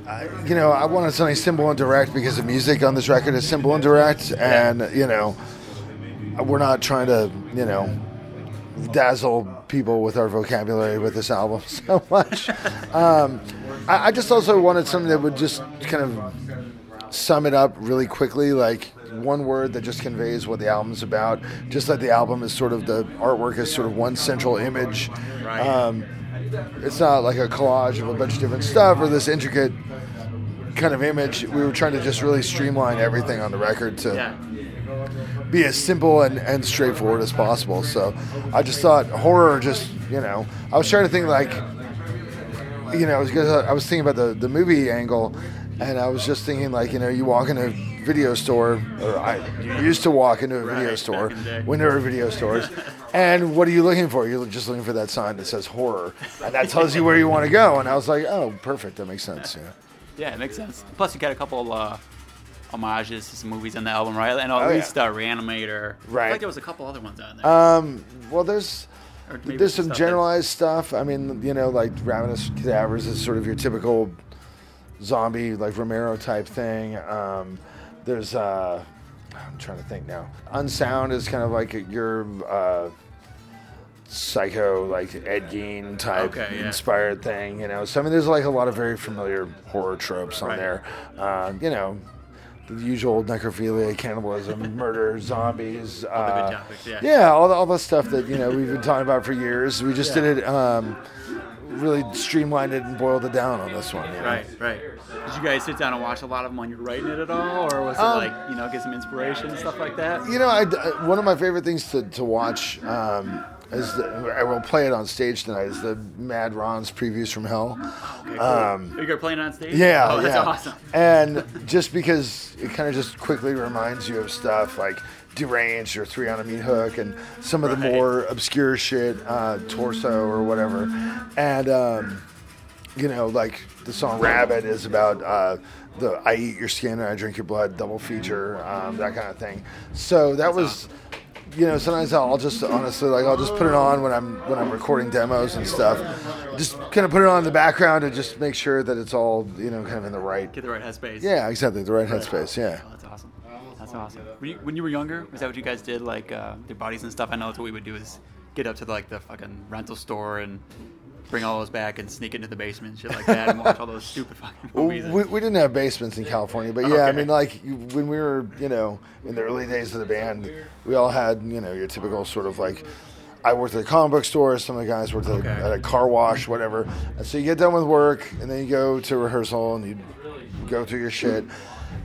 I you know, I wanted something simple and direct because the music on this record is simple and direct, and you know, we're not trying to, you know, dazzle people with our vocabulary with this album so much. Um, I, I just also wanted something that would just kind of sum it up really quickly, like one word that just conveys what the album's about. Just like the album is sort of the artwork is sort of one central image. Um, it's not like a collage of a bunch of different stuff or this intricate kind of image. We were trying to just really streamline everything on the record to Yeah. be as simple and, and straightforward as possible. So I just thought horror just, you know, I was trying to think like, you know, because I was thinking about the, the movie angle and I was just thinking like, you know, you walk in a video store, or I used to walk into a video store the when there were video stores. And what are you looking for? You're just looking for that sign that says horror, and that tells you where you want to go. And I was like, oh, perfect, that makes sense. Yeah. Yeah, it makes sense. Plus, you got a couple uh, homages to some movies on the album, right? And at Oh, yeah. least uh, Reanimator. I Right. feel like there was a couple other ones on there. Um, well, there's there's some stuff generalized stuff. I mean, you know, like ravenous cadavers is sort of your typical zombie, like Romero type thing. Um, there's uh, I'm trying to think now. Unsound is kind of like your uh, psycho, like Ed Gein type Okay, yeah. inspired thing. You know, so I mean, there's like a lot of very familiar horror tropes on Right. there. Uh, you know. The usual necrophilia, cannibalism, murder, zombies. uh, topics, yeah. yeah, all the, all the stuff that you know we've been talking about for years. We just did it, um, really streamlined it and boiled it down on this one. you know? Right, right. Did you guys sit down and watch a lot of them when you were writing it at all, or was it Um, like you know get some inspiration and stuff like that? You know, I, I- one of my favorite things to, to watch um, is the, I will play it on stage tonight. Is the Mad Ron's previews from Hell. Okay, cool. um, Are you guys playing on stage? Yeah, Oh, that's yeah. awesome. And just because it kind of just quickly reminds you of stuff like Deranged or Three on a Meat Hook and some of the more obscure shit, uh, Torso or whatever. And, um, you know, like the song Rabid is about uh, the I Eat Your Skin and I Drink Your Blood double feature, um, that kind of thing. So that was. You know, sometimes I'll just honestly like I'll just put it on when I'm when I'm recording demos and stuff. Just kind of put it on in the background to just make sure that it's all you know kind of in the right Get the right headspace. yeah, exactly. The right headspace. Yeah. Oh, that's awesome. You, when you were younger, was that what you guys did? Like uh, their bodies and stuff. I know that's what we would do is get up to the, like the fucking rental store and bring all those back and sneak into the basement and shit like that and watch all those stupid fucking movies. we, we didn't have basements in California, but yeah, I mean, like when we were, you know, in the early days of the band, we all had, you know, your typical sort of like. I worked at a comic book store. Some of the guys worked at, Okay. a, at a car wash, whatever. And so you get done with work, and then you go to rehearsal, and you go through your shit,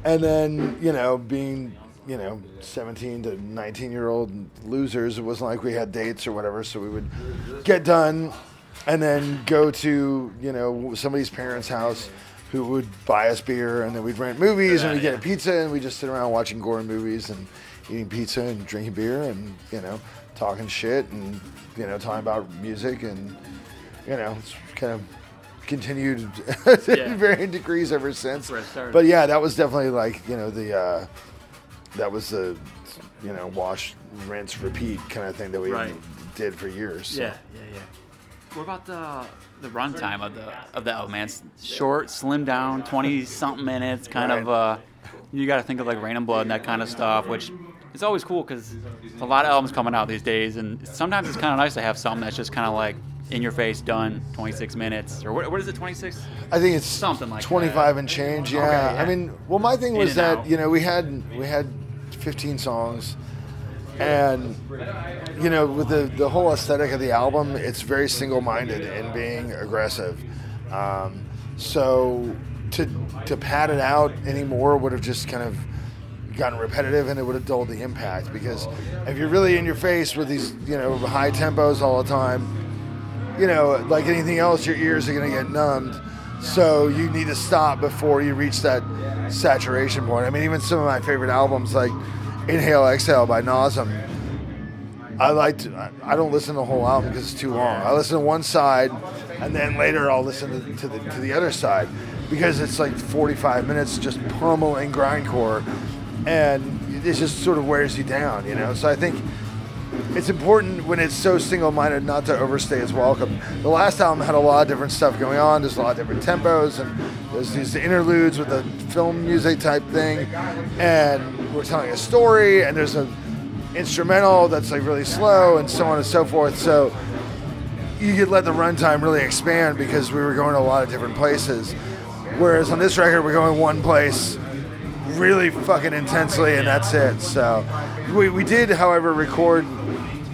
and then you know, being you know, 17 to 19 year old losers, it wasn't like we had dates or whatever. So we would get done, and then go to you know somebody's parents' house who would buy us beer and then we'd rent movies and we'd get a pizza and we'd just sit around watching gore movies and eating pizza and drinking beer and you know talking shit and you know talking about music and you know it's kind of continued Yeah. in varying degrees ever since where it but yeah that was definitely like you know the uh that was the you know wash rinse repeat kind of thing that we Right. did for years so. Yeah, yeah, yeah. What about the the runtime of the of the album, man? It's short, slim down, twenty something minutes, kind of. Uh, you got to think of like Reign in Blood and that kind of stuff, which is always cool because a lot of albums coming out these days, and sometimes it's kind of nice to have something that's just kind of like in your face, done, 26 minutes, or what, what is it, 26? I think it's Something like 25 and change. Yeah. Okay, yeah. I mean, well, my thing was that out. you know we had we had 15 songs, and you know with the the whole aesthetic of the album, it's very single-minded in being aggressive. Um, so to to pad it out anymore would have just kind of gotten repetitive and it would have dulled the impact because if you're really in your face with these you know high tempos all the time you know, like anything else, your ears are going to get numbed. So you need to stop before you reach that saturation point. I mean, even some of my favorite albums, like Inhale, Exhale by Nasum, um, I like to, I don't listen to the whole album because it's too long. I listen to one side, and then later I'll listen to, to the to the other side because it's like 45 minutes just pummeling grindcore, and it just sort of wears you down, you know. So I think it's important when it's so single-minded not to overstay its welcome. The last album had a lot of different stuff going on. There's a lot of different tempos, and there's these interludes with the film music type thing, and we're telling a story, and there's a instrumental that's like really slow, and so on and so forth. So you could let the runtime really expand because we were going to a lot of different places. Whereas on this record, we're going one place really fucking intensely, and that's it. So we, we did, however, record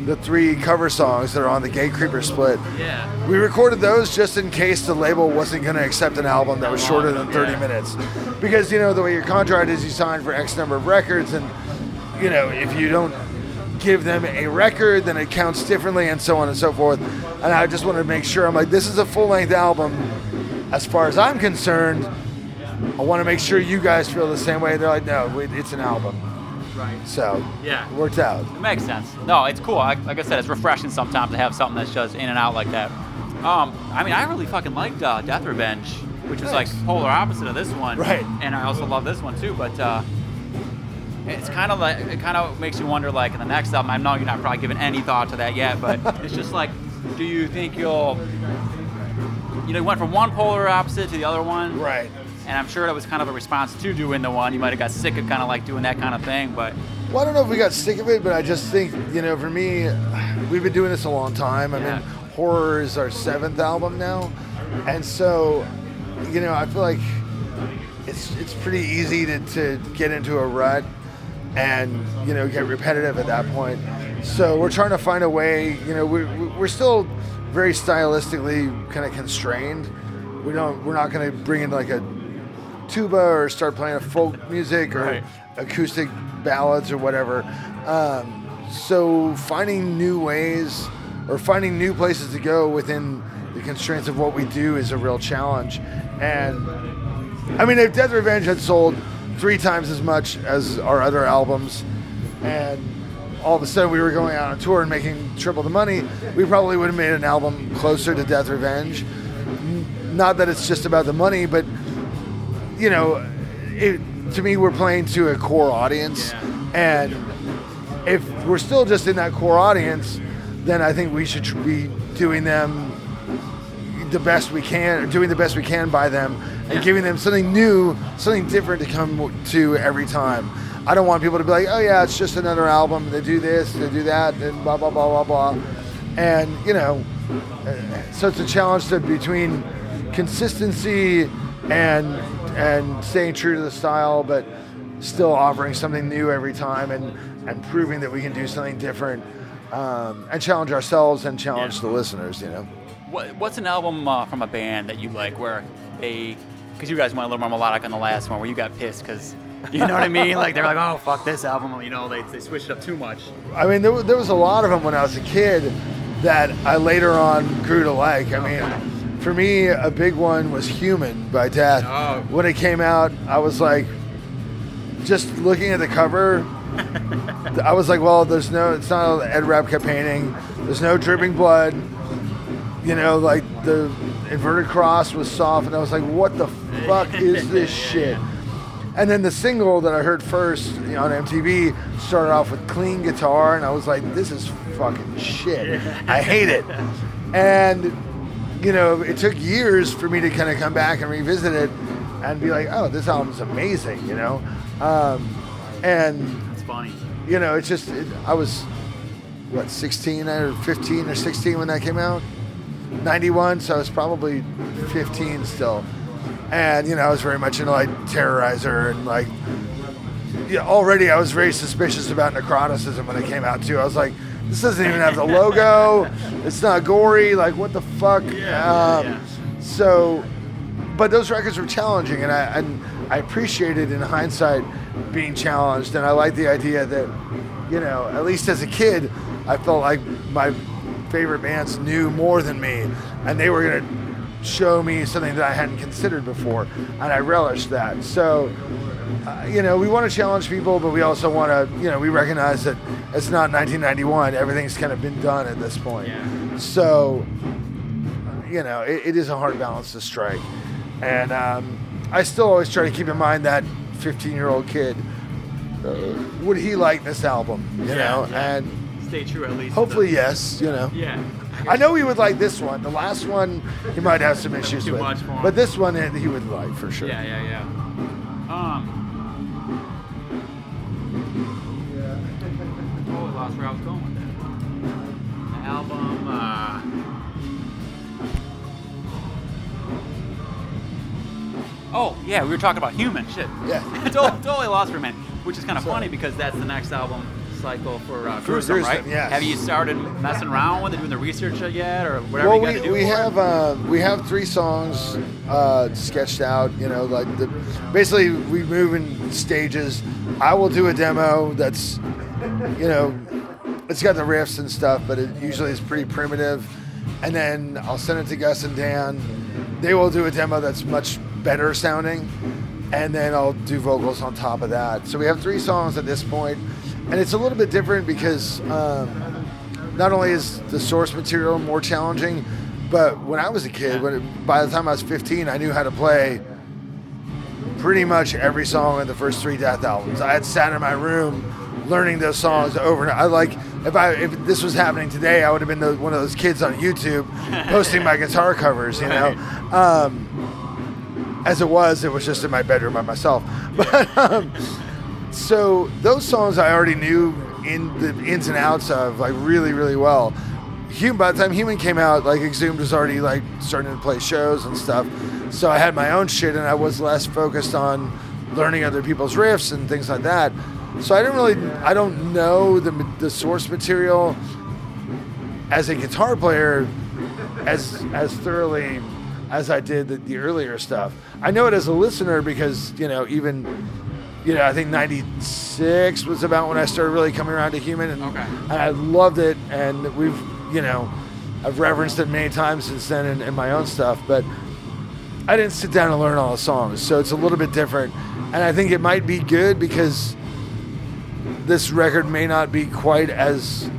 the three cover songs that are on the Gatecreeper split. Yeah. We recorded those just in case the label wasn't going to accept an album that was shorter than 30 minutes. Because, you know, the way your contract is, you sign for X number of records, and, you know, if you don't give them a record, then it counts differently, and so on and so forth. And I just wanted to make sure I'm like, this is a full length album. As far as I'm concerned, I want to make sure you guys feel the same way. They're like, no, wait, it's an album. Right. So Yeah. it worked out. It makes sense. No, it's cool. Like, like I said, it's refreshing sometimes to have something that's just in and out like that. Um, I mean, I really fucking liked uh, Death Revenge, which was Thanks. like polar opposite of this one. Right. And I also love this one too, but uh, it's kind of like it kind of makes you wonder, like in the next album. I know you're not probably giving any thought to that yet, but it's just like, do you think you'll, you know, you went from one polar opposite to the other one, Right. And I'm sure that was kind of a response to doing the one. You might have got sick of kind of like doing that kind of thing, but Well, I don't know if we got sick of it, but I just think, you know, for me, we've been doing this a long time. I Yeah. mean, Horror is our seventh album now. And so, you know, I feel like it's it's pretty easy to, to get into a rut and, you know, get repetitive at that point. So we're trying to find a way, you know, we, we- we're still very stylistically kind of constrained. We don't, we're not going to bring in like a tuba or start playing a folk music or Right. acoustic ballads or whatever. Um, so finding new ways or finding new places to go within the constraints of what we do is a real challenge. And I mean, if Death Revenge had sold three times as much as our other albums, and all of a sudden we were going out on a tour and making triple the money, we probably would have made an album closer to Death Revenge. Not that it's just about the money, but you know, it, to me, we're playing to a core audience, and if we're still just in that core audience, then I think we should be doing them the best we can, or doing the best we can by them, and giving them something new, something different to come to every time. I don't want people to be like, oh yeah, it's just another album. They do this, they do that, and blah blah blah blah blah. And you know, uh, so it's a challenge to between consistency and and staying true to the style, but still offering something new every time and and proving that we can do something different um, and challenge ourselves and challenge Yeah. the listeners. You know. What, what's an album uh, from a band that you like where they, because you guys went a little more melodic on the last one, where you got pissed because, you know what I mean? Like they're like, oh fuck this album, you know, they, they switched it up too much. I mean, there, there was a lot of them when I was a kid that I later on grew to like. I mean, for me, a big one was Human by Death. Oh. When it came out, I was like, just looking at the cover, I was like, well, there's no, it's not an Ed Repka painting. There's no dripping blood. You know, like the inverted cross was soft, and I was like, what the fuck is this shit? And then the single that I heard first you know, on MTV started off with clean guitar, and I was like, this is fucking shit. I hate it. And, you know, it took years for me to kind of come back and revisit it and be like, oh, this album's amazing, you know? Um, and, It's funny. you know, it's just, it, I was, what, 16 or 15 or 16 when that came out? 91, so I was probably 15 still. And, you know, I was very much into like Terrorizer and like, yeah, already I was very suspicious about necroticism when it came out too. I was like, this doesn't even have the logo. It's not gory. Like, what the fuck? Yeah, um, yeah. So, but those records were challenging, and I and I appreciated in hindsight being challenged, and I like the idea that, you know, at least as a kid, I felt like my favorite bands knew more than me, and they were gonna show me something that I hadn't considered before, and I relished that. So, uh, you know, we want to challenge people, but we also want to, you know, we recognize that it's not 1991. Everything's kind of been done at this point. Yeah. So, you know, it, it is a hard balance to strike. And um, I still always try to keep in mind that 15 year old kid. Uh, would he like this album? You Yeah, know, yeah. and stay true at least. Hopefully, the- yes. You know. Yeah. I know he would like this one. The last one, he might have some issues with. much for him. But this one, he would like for sure. Yeah, yeah, yeah. Um. Oh, I lost where I was going with that. The album. Uh, oh, yeah, we were talking about Human. Shit. Yeah. totally, totally lost for a minute. Which is kind of funny because that's the next album cycle for uh, Gruesome, Gruesome, right? yes. Have you started messing around with it, doing the research yet, or whatever Well, you got we, to do? we have uh, we have three songs uh, sketched out. You know, like the basically we move in stages. I will do a demo that's, you know, it's got the riffs and stuff, but it usually is pretty primitive. And then I'll send it to Gus and Dan. They will do a demo that's much better sounding, and then I'll do vocals on top of that. So we have three songs at this point, and it's a little bit different because. Um, not only is the source material more challenging, but when I was a kid, when it, by the time I was 15, I knew how to play pretty much every song in the first three Death albums. I had sat in my room learning those songs over and I like if I if this was happening today, I would have been the, one of those kids on YouTube posting my guitar covers, you know. Um, as it was, it was just in my bedroom by myself. But um, so those songs I already knew in the ins and outs of like really really well. Human, by the time Human came out, like Exhumed was already like starting to play shows and stuff. So I had my own shit, and I was less focused on learning other people's riffs and things like that. So I didn't really, I don't know the the source material as a guitar player as as thoroughly as I did the, the earlier stuff. I know it as a listener because you know even you know I think '96 was about when I started really coming around to Human, and, Okay. and I loved it, and we've you know I've referenced it many times since then in, in my own stuff, but I didn't sit down and learn all the songs, so it's a little bit different, and I think it might be good because this record may not be quite as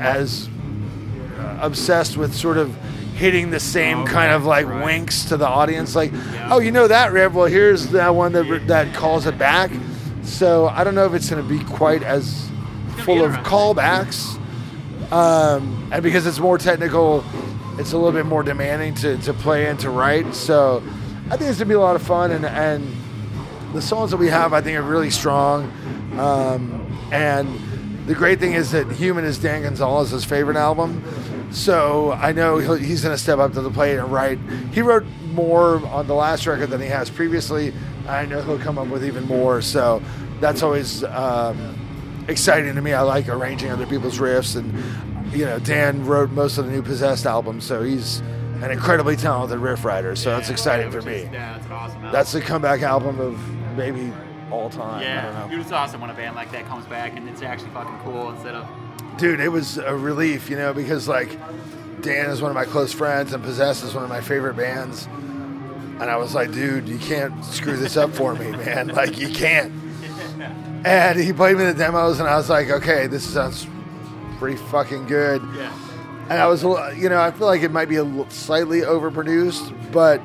as obsessed with sort of hitting the same Okay, kind of like right. winks to the audience like oh you know that riff well here's that one that that calls it back so i don't know if it's going to be quite as full of callbacks um, and because it's more technical it's a little bit more demanding to, to play and to write so i think it's going to be a lot of fun and, and the songs that we have, I think, are really strong. Um, and the great thing is that Human is Dan Gonzalez's favorite album. So I know he'll, he's going to step up to the plate and write. He wrote more on the last record than he has previously. I know he'll come up with even more. So that's always um, exciting to me. I like arranging other people's riffs. And, you know, Dan wrote most of the new Possessed album. So he's an incredibly talented riff writer. So that's exciting for me. Yeah, that's an awesome album. That's the comeback album of maybe all time. I Yeah, don't know. dude, it's awesome when a band like that comes back and it's actually fucking cool instead of Dude, it was a relief, you know, because like Dan is one of my close friends and Possessed is one of my favorite bands. And I was like, dude, you can't screw this up for me, man. Like, you can't. And he played me the demos, and I was like, okay, this sounds pretty fucking good. yeah. And I was, you know, I feel like it might be a li- slightly overproduced, but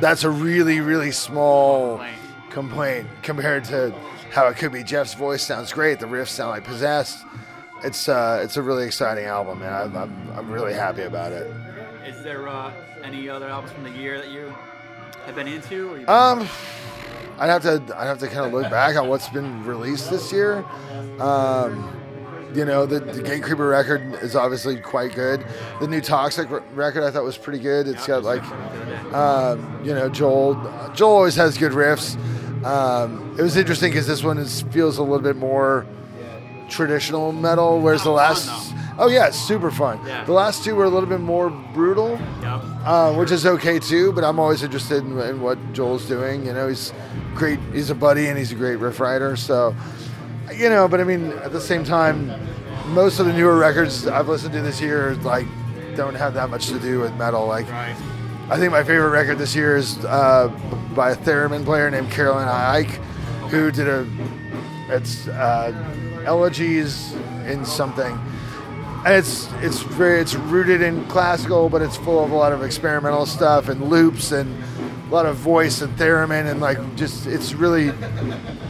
that's a really, really small complaint compared to how it could be. Jeff's voice sounds great. The riffs sound like possessed. It's uh, it's a really exciting album, and I'm, I'm, I'm really happy about it. Is there uh, any other albums from the year that you have been into? Or you Um, I'd have to I'd have to kind of look back on what's been released this year. Um, you know, the, the Gatecreeper record is obviously quite good. The new Toxic record I thought was pretty good. It's got like, um, you know, Joel. Joel always has good riffs. Um, it was interesting because this one is, feels a little bit more traditional metal, whereas the last. Oh yeah, super fun. Yeah. The last two were a little bit more brutal Yep. uh, which is okay too. But I'm always interested in, in what Joel's doing. You know, he's great. He's a buddy and he's a great riff writer. So, you know, but I mean, at the same time, most of the newer records I've listened to this year like don't have that much to do with metal. Like, Right. I think my favorite record this year is uh, by a theremin player named Carolina Eyck, who did a it's uh, elegies in something. And it's it's very it's rooted in classical, but it's full of a lot of experimental stuff and loops and a lot of voice and theremin and like just it's really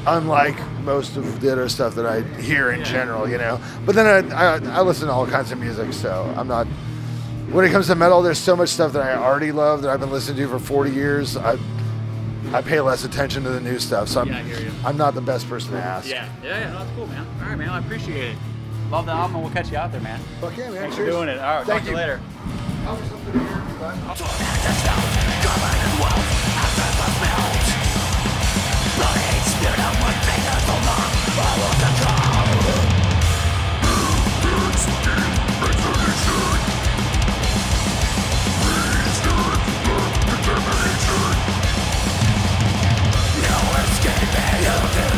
unlike most of the other stuff that I hear in general, you know. But then I, I, I listen to all kinds of music, so I'm not. When it comes to metal, there's so much stuff that I already love that I've been listening to for 40 years. I I pay less attention to the new stuff, so I'm, Yeah, I hear you. I'm not the best person to ask. Yeah, yeah, yeah. No, that's cool, man. All right, man. I appreciate it. Love the album, and we'll catch you out there, man. Fuck yeah, man. Thanks for doing it. All right, Thank talk to you you. Later.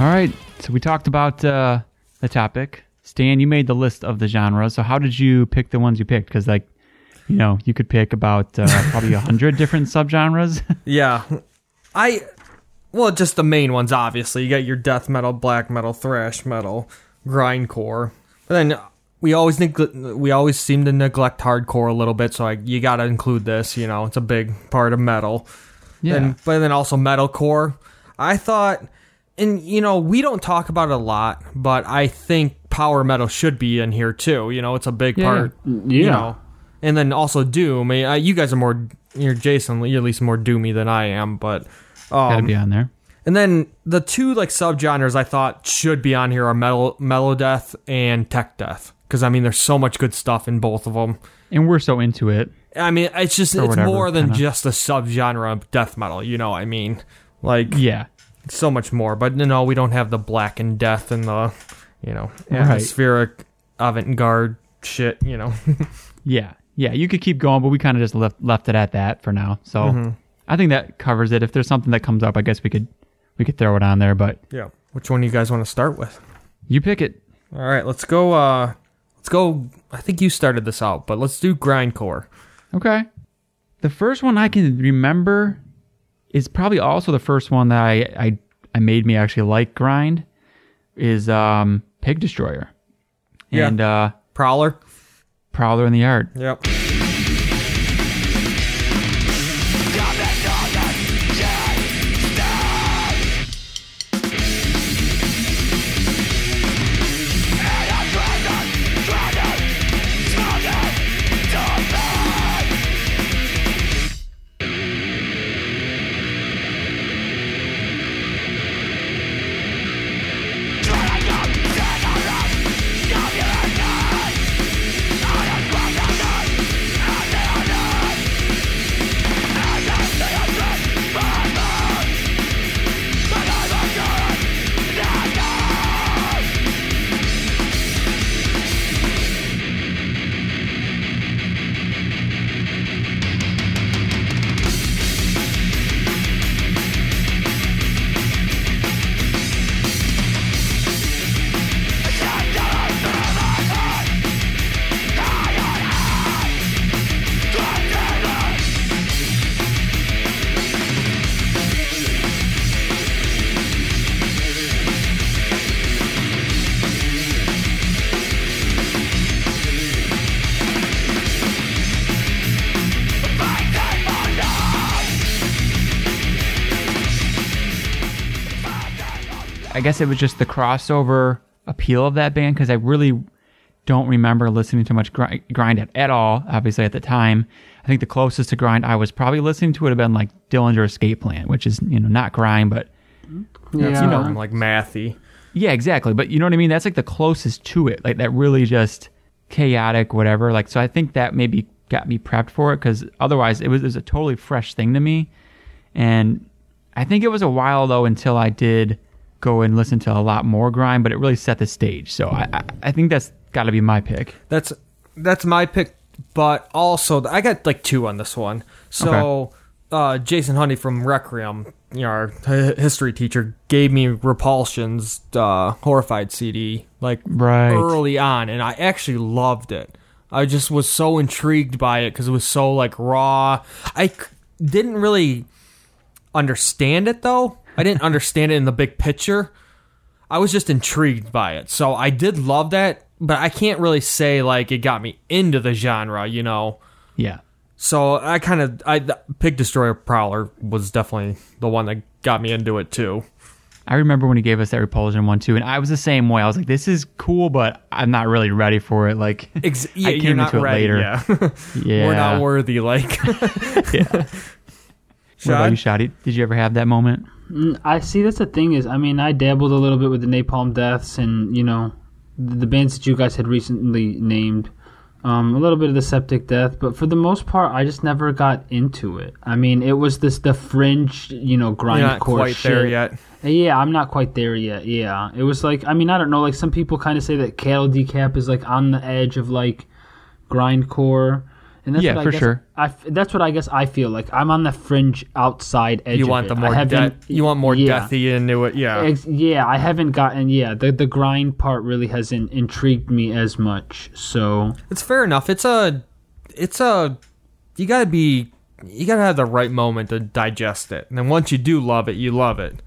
All right. So we talked about uh, the topic. Stan, you made the list of the genres. So how did you pick the ones you picked? Because like, you know, you could pick about uh, probably a hundred different subgenres. Yeah. I well, just the main ones obviously. You got your death metal, black metal, thrash metal, grindcore. But then we always neg- we always seem to neglect hardcore a little bit, so I, you got to include this, you know. It's a big part of metal. yeah. And but then also metalcore. I thought and you know, we don't talk about it a lot, but I think power metal should be in here too. You know, it's a big Yeah. part. Yeah. You know, and then also Doom. I mean, uh, you guys are more. You're Jason. You're at least more doomy than I am, but Gotta um, be on there. and then the two like subgenres I thought should be on here are metal, mellow death and tech death. Because I mean, there's so much good stuff in both of them. And we're so into it. I mean, it's just it's whatever, more than kinda. just a subgenre of death metal. You know, what I mean, like Yeah. so much more. But you no, we don't have the black and death and the you know Right. atmospheric avant-garde shit. You know, Yeah. Yeah. You could keep going, but we kind of just left left it at that for now. So Mm-hmm. I think that covers it. If there's something that comes up, I guess we could we could throw it on there. But yeah. Which one do you guys want to start with? you pick it. All right, let's go. uh Let's go. I think you started this out, but let's do grindcore. Okay. The first one I can remember is probably also the first one that I I, I made me actually like grind is um Pig Destroyer. Yeah. And uh Prowler. Prowler in the Yard. Yep. Guess it was just the crossover appeal of that band because I really don't remember listening to much grind, grind at, at all. Obviously, at the time, I think the closest to grind I was probably listening to would have been like Dillinger Escape Plan, which is you know not grind, but Yeah. You know, I'm like mathy. yeah, exactly. But you know what I mean? That's like the closest to it, like that really just chaotic, whatever. Like so, I think that maybe got me prepped for it because otherwise it was, it was a totally fresh thing to me. And I think it was a while though until I did go and listen to a lot more grind, but it really set the stage. So I, I, think that's got to be my pick. That's that's my pick, but also I got like two on this one. So uh, Jason Honey from Requiem, you know, our history teacher, gave me Repulsion's uh, Horrified CD like Right. early on, and I actually loved it. I just was so intrigued by it because it was so like raw. I c- didn't really understand it though. I didn't understand it in the big picture. I was just intrigued by it. So I did love that, but I can't really say like it got me into the genre, you know. Yeah. So I kind of I Pig Destroyer Prowler was definitely the one that got me into it too. I remember when he gave us that Repulsion one too, and I was the same way. I was like, "This is cool, but I'm not really ready for it." Like, Ex- yeah, I came into it ready. later. Yeah. yeah, we're not worthy. Like, yeah. What about you, Shotty? Did you ever have that moment? I see. That's the thing is, I mean, I dabbled a little bit with the Napalm Deaths and you know, the, the bands that you guys had recently named. Um, a little bit of the Septic Death, but for the most part, I just never got into it. I mean, it was this the fringe, you know, grindcore you're not quite shit. there yet. Yeah, I'm not quite there yet. Yeah, it was like I mean I don't know. Like some people kind of say that cattle decap is like on the edge of like grindcore, and that's Yeah, what I for guess sure. I f- that's what I guess I feel like. I'm on the fringe outside edge. You of want it. the more haven't- de- you want more yeah. deathy into it. Yeah. Ex- yeah, I haven't gotten yeah the the grind part really hasn't intrigued me as much. So It's fair enough. It's a, it's a, you gotta be, you gotta have the right moment to digest it. And then once you do love it, you love it.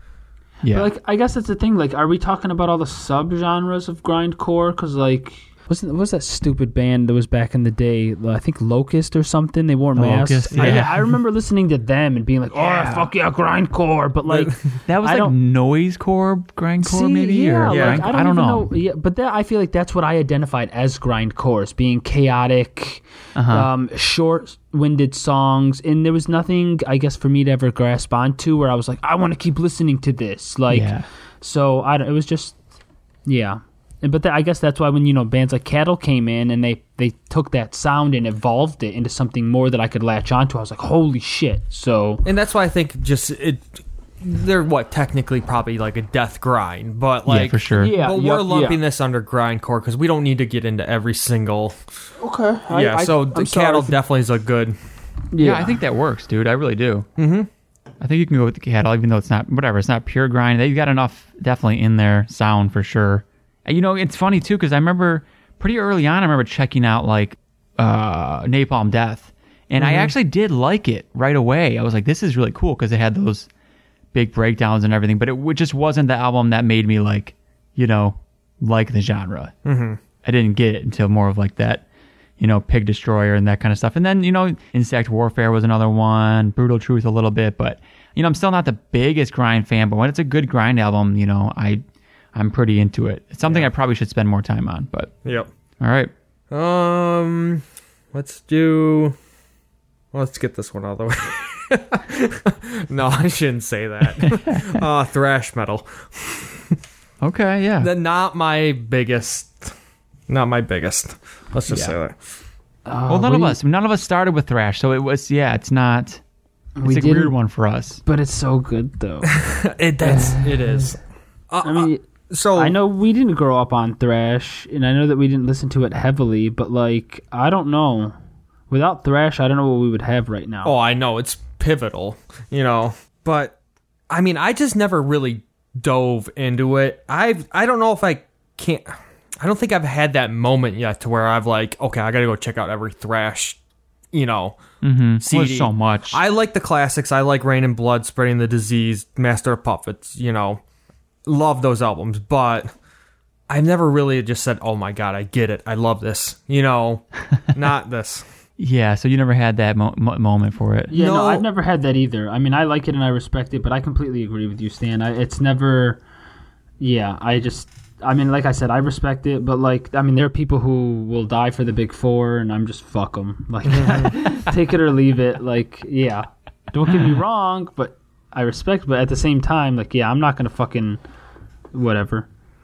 Yeah. But, like I guess that's the thing. Like, are we talking about all the subgenres of grindcore? Because like, wasn't what was that stupid band that was back in the day? I think Locust or something. They wore masks. Locust, I, yeah. I remember listening to them and being like, "Oh, fuck yeah, grindcore!" But like, that was I like don't- noisecore, grindcore, See, maybe, yeah, or like, grind- I don't, even know. Yeah, but that I feel like that's what I identified as grindcore, as being chaotic, Uh-huh. um, short-winded songs, and there was nothing, I guess, for me to ever grasp onto where I was like, I want to keep listening to this, like. Yeah. So I don't, it was just, yeah. And, but that, I guess that's why when you know bands like Cattle came in and they they took that sound and evolved it into something more that I could latch onto. I was like, holy shit! So And that's why I think just it, they're what technically probably like a death grind, but like yeah, for sure. yeah, But we're lumping yeah. this under grindcore because we don't need to get into every single. Okay. yeah, so the cattle definitely is a good. Yeah, I think that works, dude. I really do. Mm-hmm. I think you can go with the cattle, even though it's not whatever. It's not pure grind. They've got enough, definitely in their sound for sure. And, you know, it's funny too because I remember pretty early on. I remember checking out like uh, Napalm Death, and I actually did like it right away. I was like, this is really cool because it had those big breakdowns and everything. But it just wasn't the album that made me like, you know, like the genre. Mm-hmm. I didn't get it until more of like that you know, Pig Destroyer and that kind of stuff. And then, you know, Insect Warfare was another one, Brutal Truth a little bit, but you know, I'm still not the biggest grind fan, but when it's a good grind album, you know, I I'm pretty into it. It's something I probably should spend more time on, but Yep. all right. Um, let's do. Let's get this one out of the way. no, I shouldn't say that. uh, thrash metal. Okay, yeah. The, not my biggest. Not my biggest. Let's just Yeah. say that. well, none of us none of us started with thrash, so it was yeah, it's not it's We a weird didn't- one for us. but it's so good though. It that's it is. Uh, I mean, so I know we didn't grow up on thrash, and I know that we didn't listen to it heavily, but like, I don't know. Without thrash, I don't know what we would have right now. Oh, I know it's pivotal, you know. But I mean, I just never really dove into it. I I don't know if I can't. I don't think I've had that moment yet to where I've like, okay, I gotta go check out every thrash, you know, Mm-hmm. CD. So much. I like the classics. I like Reign in Blood, Spreading the Disease, Master of Puppets. You know, love those albums, but. I've never really just said, "Oh my god, I get it. I love this." You know, not this. yeah, so you never had that mo- mo- moment for it. Yeah, no, No. I've never had that either. I mean, I like it and I respect it, but I completely agree with you, Stan. I, it's never. Yeah, I just. I mean, like I said, I respect it, but like, I mean, there are people who will die for the big four, and I'm just fuck them. Like, take it or leave it. Like, yeah, don't get me wrong, but I respect. But at the same time, like, yeah, I'm not gonna fucking whatever.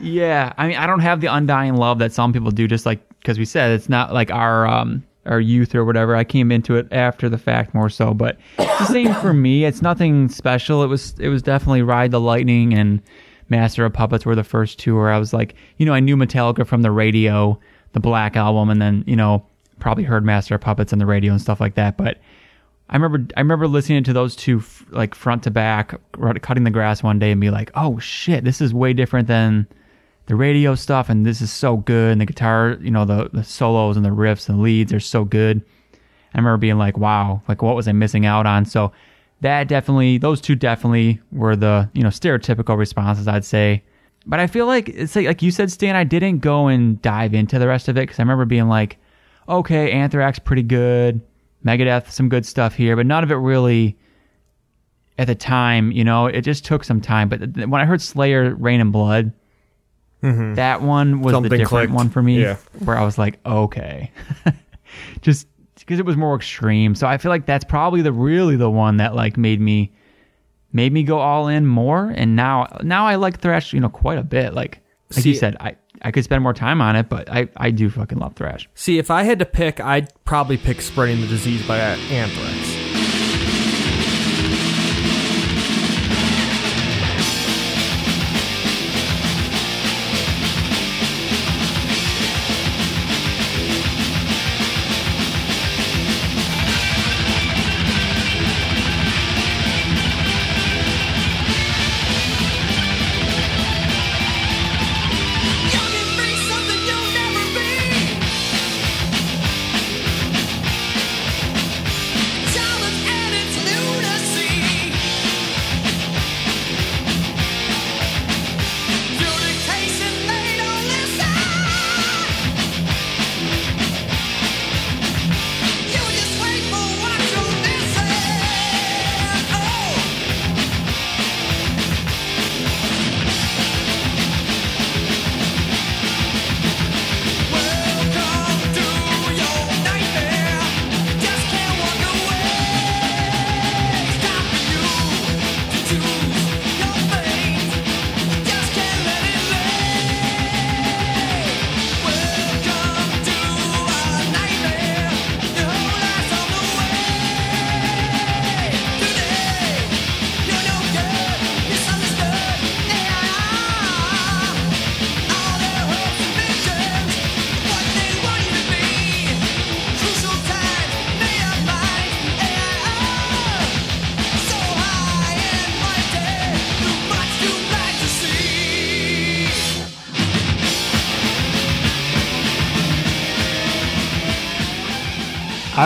Yeah, I mean, I don't have the undying love that some people do. Just like because we said it's not like our um our youth or whatever. I came into it after the fact more so, but the same for me. It's nothing special. It was it was definitely Ride the Lightning and Master of Puppets were the first two where I was like, you know, I knew Metallica from the radio, the Black album, and then you know probably heard Master of Puppets on the radio and stuff like that, but. I remember I remember listening to those two f- like front to back, cutting the grass one day and be like, "Oh shit, this is way different than the radio stuff and this is so good and the guitar, you know, the the solos and the riffs and leads are so good." I remember being like, "Wow, like what was I missing out on?" So that definitely those two definitely were the, you know, stereotypical responses I'd say. But I feel like it's like like you said Stan, I didn't go and dive into the rest of it cuz I remember being like, "Okay, Anthrax pretty good." Megadeth, some good stuff here, but none of it really at the time, you know, it just took some time. But when I heard Slayer, Reign in Blood, mm-hmm. that one was Something the different clicked. one for me, Yeah. where I was like, okay, just because it was more extreme. So I feel like that's probably the really the one that like made me made me go all in more. And now now I like thrash, you know, quite a bit. Like like you said, I I could spend more time on it, but I I do fucking love thrash. See, if I had to pick, I'd probably pick Spreading the Disease by Anthrax.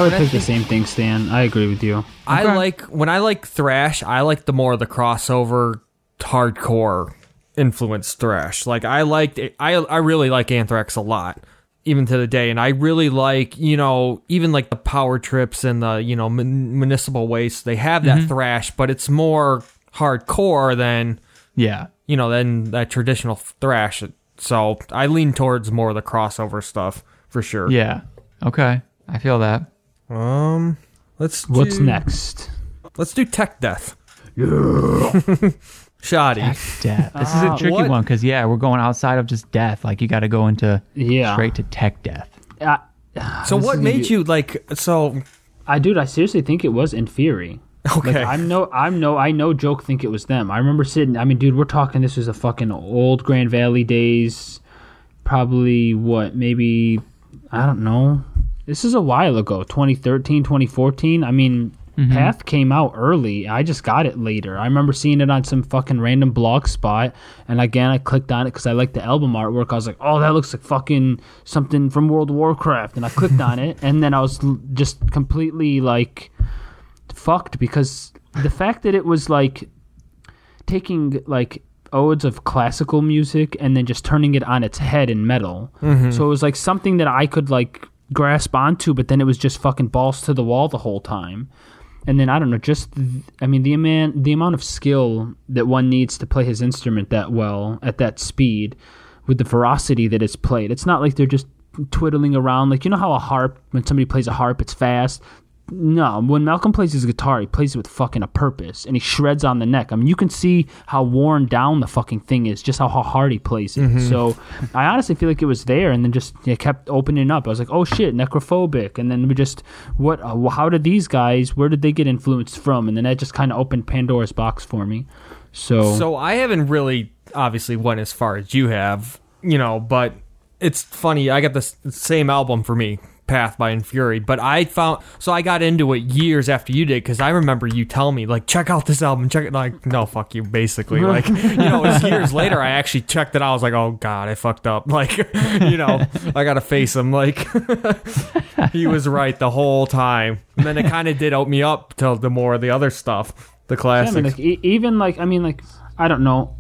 I would pick the same thing, Stan. I agree with you. I like when I like thrash. I like the more the crossover, hardcore influenced thrash. Like I liked, it, I I really like Anthrax a lot, even to the day. And I really like you know even like the power trips and the you know mun- municipal waste. They have that mm-hmm. thrash, but it's more hardcore than Yeah. you know than that traditional thrash. So I lean towards more of the crossover stuff for sure. Yeah. Okay. I feel that. Um. Let's. What's do- next? Let's do tech death. Shoddy. Tech Death. This is a Ah, tricky what- one because yeah, we're going outside of just death. Like you got to go into Yeah. straight to tech death. Uh, So This what is gonna made be- you like so I dude, I seriously think it was Inferi. okay. Like I'm no, I'm no, I no joke. Think it was them. I remember sitting. I mean, dude, we're talking. This was a fucking old Grand Valley days. Probably what? Maybe I don't know. This is a while ago. 2013, 2014. I mean, mm-hmm. Path came out early. I just got it later. I remember seeing it on some fucking random blog spot, and again, I clicked on it because I liked the album artwork. I was like, "Oh, that looks like fucking something from World of Warcraft," and I clicked on it, and then I was just completely like fucked because the fact that it was like taking like odes of classical music and then just turning it on its head in metal. Mm-hmm. So it was like something that I could like grasp onto, but then it was just fucking balls to the wall the whole time. And then I don't know, just I mean the amount the amount of skill that one needs to play his instrument that well at that speed, with the ferocity that it's played. It's not like they're just twiddling around like you know how a harp when somebody plays a harp it's fast No, when Malcolm plays his guitar, he plays it with fucking a purpose, and he shreds on the neck. I mean, you can see how worn down the fucking thing is, just how, how hard he plays it. So, I honestly feel like it was there, and then just it kept opening up. I was like, oh shit, necrophobic, and then we just what? Uh, how did these guys? Where did they get influenced from? And then that just kind of opened Pandora's box for me. So, So I haven't really obviously went as far as you have, you know, but it's funny. I got the same album for me, Path by Inferi, but I found so I got into it years after you did because I remember you tell me like check out this album, check it. Like no, fuck you, basically. Like you know, it was years later. I actually checked it out. I was like, oh god, I fucked up. Like you know, I gotta face him. Like he was right the whole time. And then it kind of did open me up to the more of the other stuff, the Yeah, classics. I mean, like e- even like I mean, like I don't know,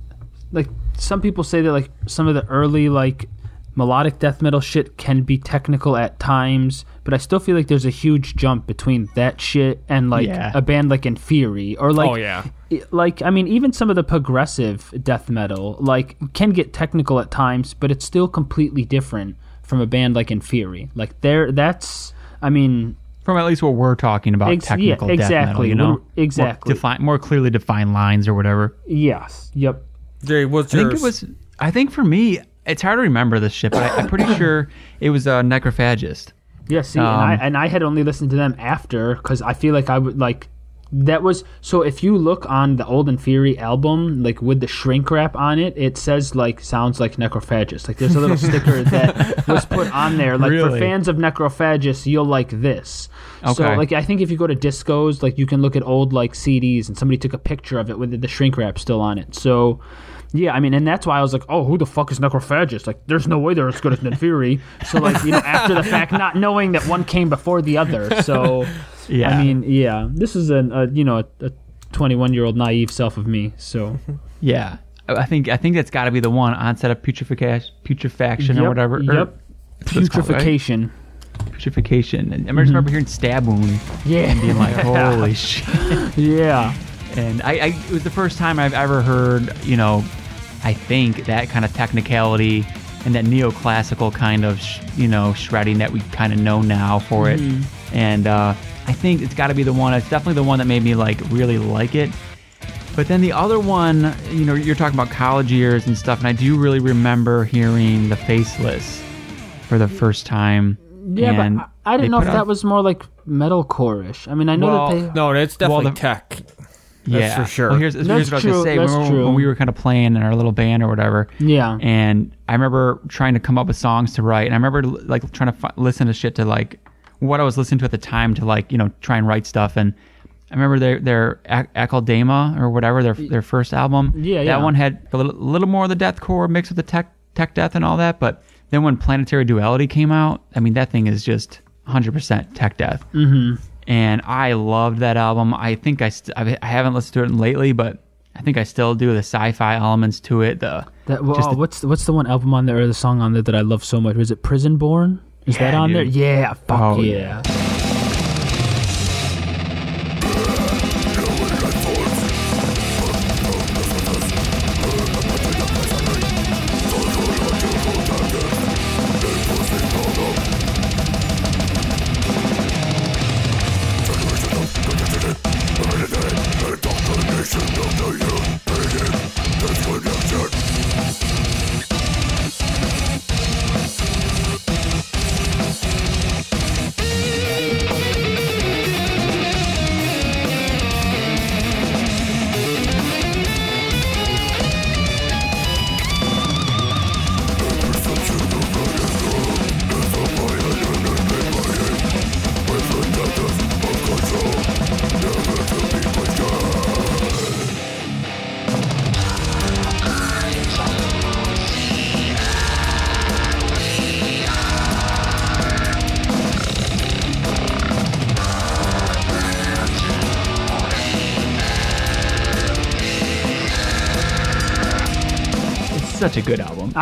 like some people say that like some of the early like melodic death metal shit can be technical at times, but I still feel like there's a huge jump between that shit and like Yeah. a band like Inferi or like oh yeah. i- like I mean even some of the progressive death metal like can get technical at times, but it's still completely different from a band like Inferi. Like there that's I mean From at least what we're talking about, Ex- yeah, technical death metal, exactly. you know, What- exactly. more, define, more clearly defined lines or whatever. yes, yep. Jay, what's I think it was. I think for me, it's hard to remember this shit, but I, I'm pretty sure it was a Necrophagist. Yeah, see, Um, and, I, and I had only listened to them after because I feel like I would like that was so. If you look on the Old Inferi album, like with the shrink wrap on it, it says like sounds like Necrophagist. Like there's a little sticker that was put on there. Like for fans of Necrophagist, you'll like this. Okay. So like I think if you go to Discogs, like you can look at old like CDs and somebody took a picture of it with the shrink wrap still on it. So. Yeah, I mean, and that's why I was like, "Oh, who the fuck is Necrophagist?" Like, there's no way they're as good as Inferi. So, like, you know, after the fact, not knowing that one came before the other. So, Yeah. I mean, yeah, this is a, a you know a 21 year old naive self of me. So, Yeah, I think I think that's got to be the one onset of putrefaction, putrefaction or whatever. Yep. that's what called, right? Putrefaction. Putrefaction. And I just mm-hmm. remember hearing stab wound Yeah. and being like, "Holy shit!" Yeah. And I, I, it was the first time I've ever heard, you know, I think that kind of technicality and that neoclassical kind of, sh- you know, shredding that we kind of know now for it. And uh, I think it's got to be the one. It's definitely the one that made me like really like it. But then the other one, you know, you're talking about college years and stuff, and I do really remember hearing the Faceless for the first time. Yeah, and but I, I didn't know if put that out- was more like metalcore-ish. I mean, I know Well, that they. No, it's definitely Well, the- tech. Yeah for sure. Well, here's, here's That's what I was true, gonna say. that's When, we- true. when we were kind of playing in our little band or whatever, Yeah. and I remember trying to come up with songs to write, and I remember like trying to fi- listen to shit to like what I was listening to at the time to like you know try and write stuff. And I remember their their Ac- Akeldama or whatever their their first album. Yeah, that yeah. one had a little, little more of the deathcore mixed with the tech tech death and all that. But then when Planetary Duality came out, I mean that thing is just 100% tech death. Mm-hmm. And I loved that album. I think I st- I haven't listened to it lately, but I think I still do the sci-fi elements to it. The That, well, the- what's the, what's the one album on there or the song on there that I love so much? Was it Prison Born? Is that Yeah, on there? Yeah. Fuck Oh, yeah. It's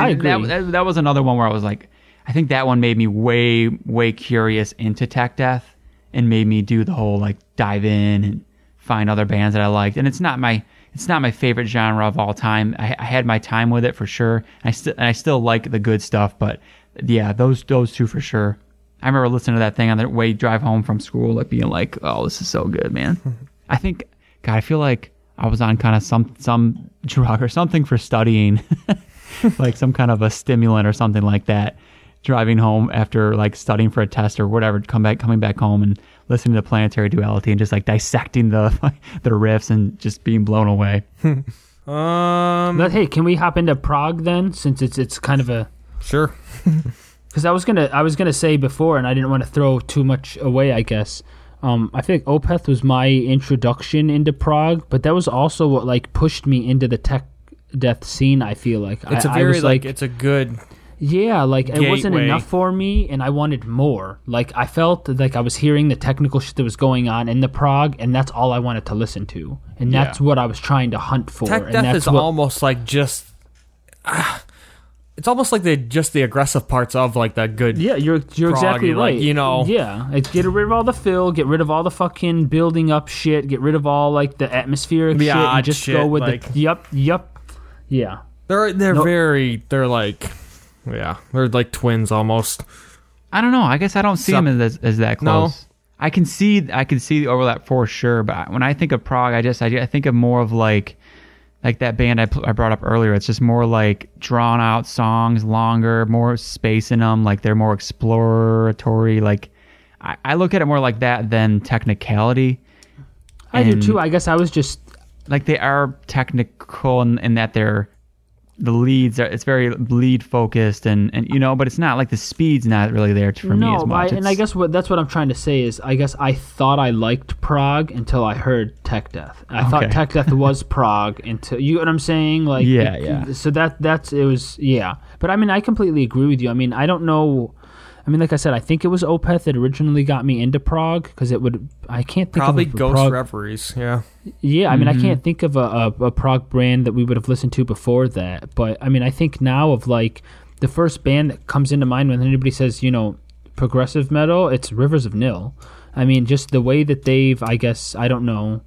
I And that- agree. That, that, was another one where I was like, I think that one made me way, way curious into tech death and made me do the whole like dive in and find other bands that I liked. And it's not my, it's not my favorite genre of all time. I, I had my time with it for sure. I still, and I still like the good stuff, but yeah, those, those two for sure. I remember listening to that thing on the way drive home from school, like being like, "Oh, this is so good, man." I think, God, I feel like I was on kind of some some drug or something for studying, like some kind of a stimulant or something like that. Driving home after like studying for a test or whatever, come back coming back home and listening to Planetary Duality and just like dissecting the the riffs and just being blown away. Um, But hey, can we hop into prog then, since it's it's kind of a sure. because I was gonna I was gonna say before, and I didn't want to throw too much away. I guess um, I feel like Opeth was my introduction into prog, but that was also what like pushed me into the tech death scene. I feel like It's a a very like, it's a good yeah, like it wasn't enough for me, and I wanted more. Like I felt like I was hearing the technical shit that was going on in the prog, and that's all I wanted to listen to, and that's Yeah. what I was trying to hunt for. tech and death that's is what, almost like just. ah, it's almost like the just the aggressive parts of like that good. Yeah, you're you're exactly Proggy, like, right. you know. yeah, it's get rid of all the fill, get rid of all the fucking building up shit, get rid of all like the atmospheric The shit, and just shit, go with like- the yep, yup, yeah. They're they're No- very they're like, yeah, they're like twins almost. I don't know. I guess I don't see Sup- them as as that close. No. close. I can see I can see the overlap for sure, but when I think of prog, I just I, I think of more of like like that band I, pl- I brought up earlier. It's just more like drawn out songs, longer, more space in them. Like they're more exploratory. Like I, I look at it more like that than technicality. I do too. I guess I was just Like they are technical in, in that they're the leads are it's very lead focused and and you know but it's not like the speed's not really there for me as but I, and I guess what that's what I'm trying to say is I guess I thought I liked prog until I heard Tech Death. I thought Okay. Tech Death was prog until you know what I'm saying. Like Yeah, it- yeah. So that that's it was yeah. But I mean I completely agree with you. I mean I don't know. I mean, like I said, I think it was Opeth that originally got me into prog because it would. I can't think Probably of a Ghost prog, Reveries. Yeah, Yeah, I mean, Mm-hmm. I can't think of a, a, a prog brand that we would have listened to before that. But I mean, I think now of like the first band that comes into mind when anybody says, you know, progressive metal, it's Rivers of Nihil. I mean, just the way that they've, I guess, I don't know.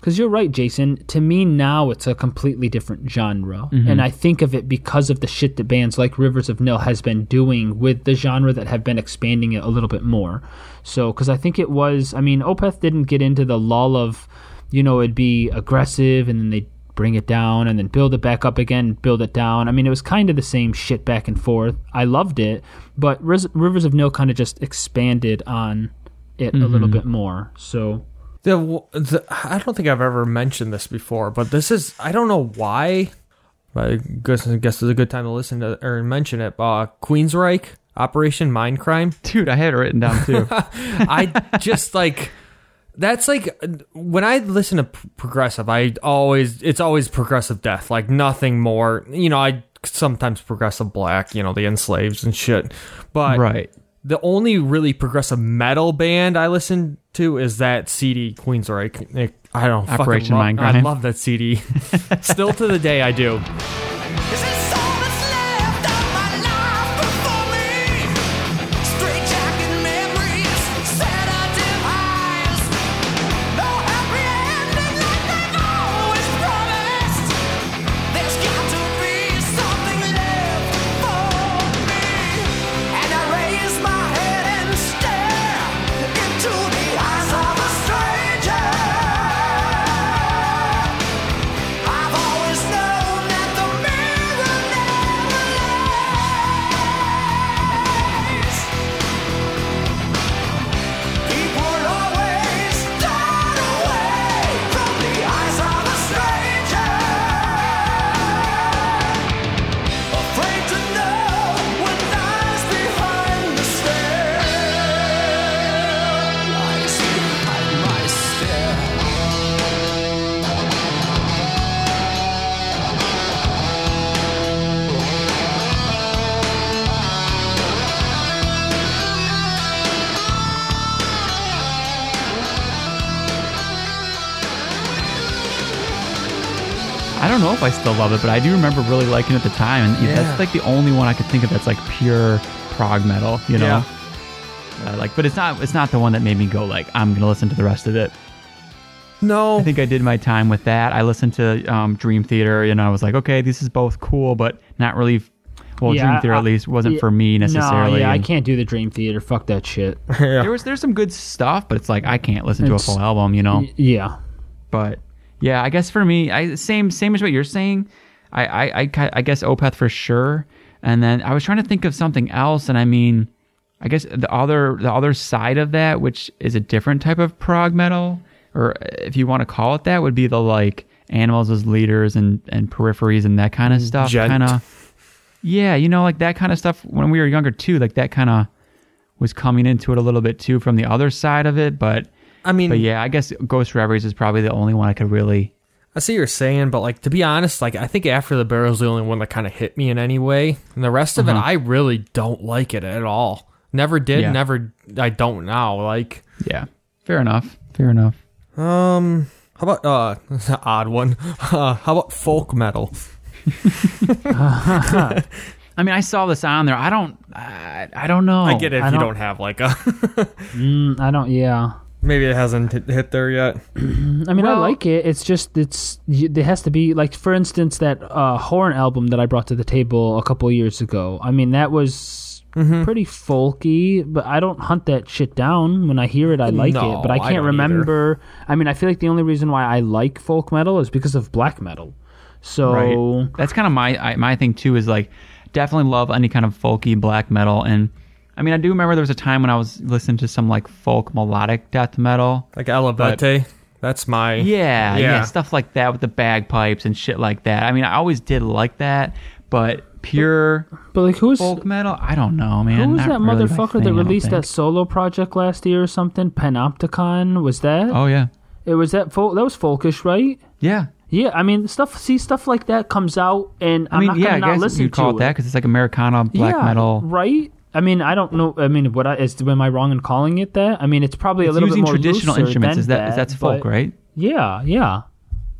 Because you're right, Jason. To me now, it's a completely different genre, mm-hmm. and I think of it because of the shit that bands like Rivers of Nihil has been doing with the genre that have been expanding it a little bit more. So, because I think it was, I mean, Opeth didn't get into the lull of, you know, it'd be aggressive and then they bring it down and then build it back up again, build it down. I mean, it was kind of the same shit back and forth. I loved it, but Riz- Rivers of Nihil kind of just expanded on it a little mm-hmm. bit more. So, the, the I don't think I've ever mentioned this before, but this is I don't know why. But I guess I guess it's a good time to listen to or mention it. Uh, Queensryche Operation Mindcrime. dude i had it written down too I just like that's like when I listen to progressive, I always it's always progressive death, like nothing more. You know, I sometimes progressive black, you know, the enslaved and shit. But right the only really progressive metal band I listen to is that CD Queensryche. Eh, it- I don't fucking Operation love, I love that CD. Still to the day, I do. Still love it, but I do remember really liking it at the time, and Yeah. that's like the only one I could think of that's like pure prog metal, you know. Uh, like, but it's not it's not the one that made me go like I'm gonna listen to the rest of it. No, I think I did my time with that. I listened to um, Dream Theater, and I was like, okay, this is both cool, but not really well, Yeah, Dream Theater I- at least wasn't yeah, for me necessarily. No, yeah, I can't do the Dream Theater. Fuck that shit. There was there's some good stuff, but it's like I can't listen to a full album, you know. Y- yeah. But yeah, I guess for me, I same same as what you're saying. I I I, I guess Opeth for sure. And then I was trying to think of something else, and I mean, I guess the other the other side of that, which is a different type of prog metal, or if you want to call it that, would be the like animals as leaders and and peripheries and that kind of stuff. Kind of. Yeah, you know, like that kind of stuff when we were younger too. Like that kind of was coming into it a little bit too from the other side of it, but. I mean, But yeah, I guess Ghost Reveries is probably the only one I could really. I see what you're saying, but like to be honest, like I think After the Burial's the only one that kind of hit me in any way, and the rest of it, I really don't like it at all. Never did, Uh-huh. Yeah. never. I don't now. Like, Yeah, fair enough. Fair enough. um, how about uh, odd one? Uh, how about folk metal? I mean, I saw this on there. I don't. I, I don't know. I get it if I you don't- don't have like a. Mm, I don't. Yeah. Maybe it hasn't hit, hit there yet. I mean, I like it. It's just it's y- there has to be like for instance that uh, horn album that I brought to the table a couple of years ago. I mean, that was Mm-hmm. pretty folky, but I don't hunt that shit down. When I hear it, I like No, it, but I I can't don't remember. I mean, I feel like the only reason why I like folk metal is because of black metal. So Right. That's kind of my I, my thing too. Is like definitely love any kind of folky black metal, and I mean, I do remember there was a time when I was listening to some like folk melodic death metal. Like Eluveitie. That's my. Yeah, yeah, Yeah. stuff like that with the bagpipes and shit like that. I mean, I always did like that, but pure but like who's folk metal, I don't know, man. who was that really motherfucker thing, that released that solo project last year or something? Panopticon was that? Oh yeah, It was that folk. That was folkish, right? yeah. Yeah, I mean, stuff. See, stuff like that comes out, and I I'm mean, not yeah, gonna I not guess listen you call to it that because it's like Americana black yeah, metal. right? I mean, I don't know. I mean, what I, is am I wrong in calling it that? I mean, it's probably a little using bit more traditional instruments. than Is that, is that's folk, right? Yeah, yeah.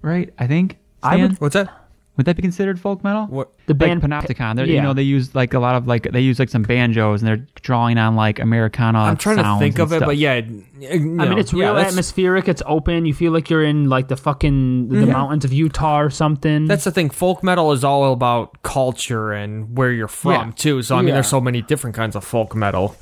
Right, I think. I would- What's that? Would that be considered folk metal? What? The like band Panopticon. They're, yeah. You know, they use like a lot of like they use like some banjos and they're drawing on like Americana. I'm trying to think and of it, stuff. but yeah. I I mean, it's real atmospheric. It's open. You feel like you're in like the fucking the mm-hmm. mountains of Utah or something. That's the thing. Folk metal is all about culture and where you're from Yeah. too. So I mean, Yeah. there's so many different kinds of folk metal.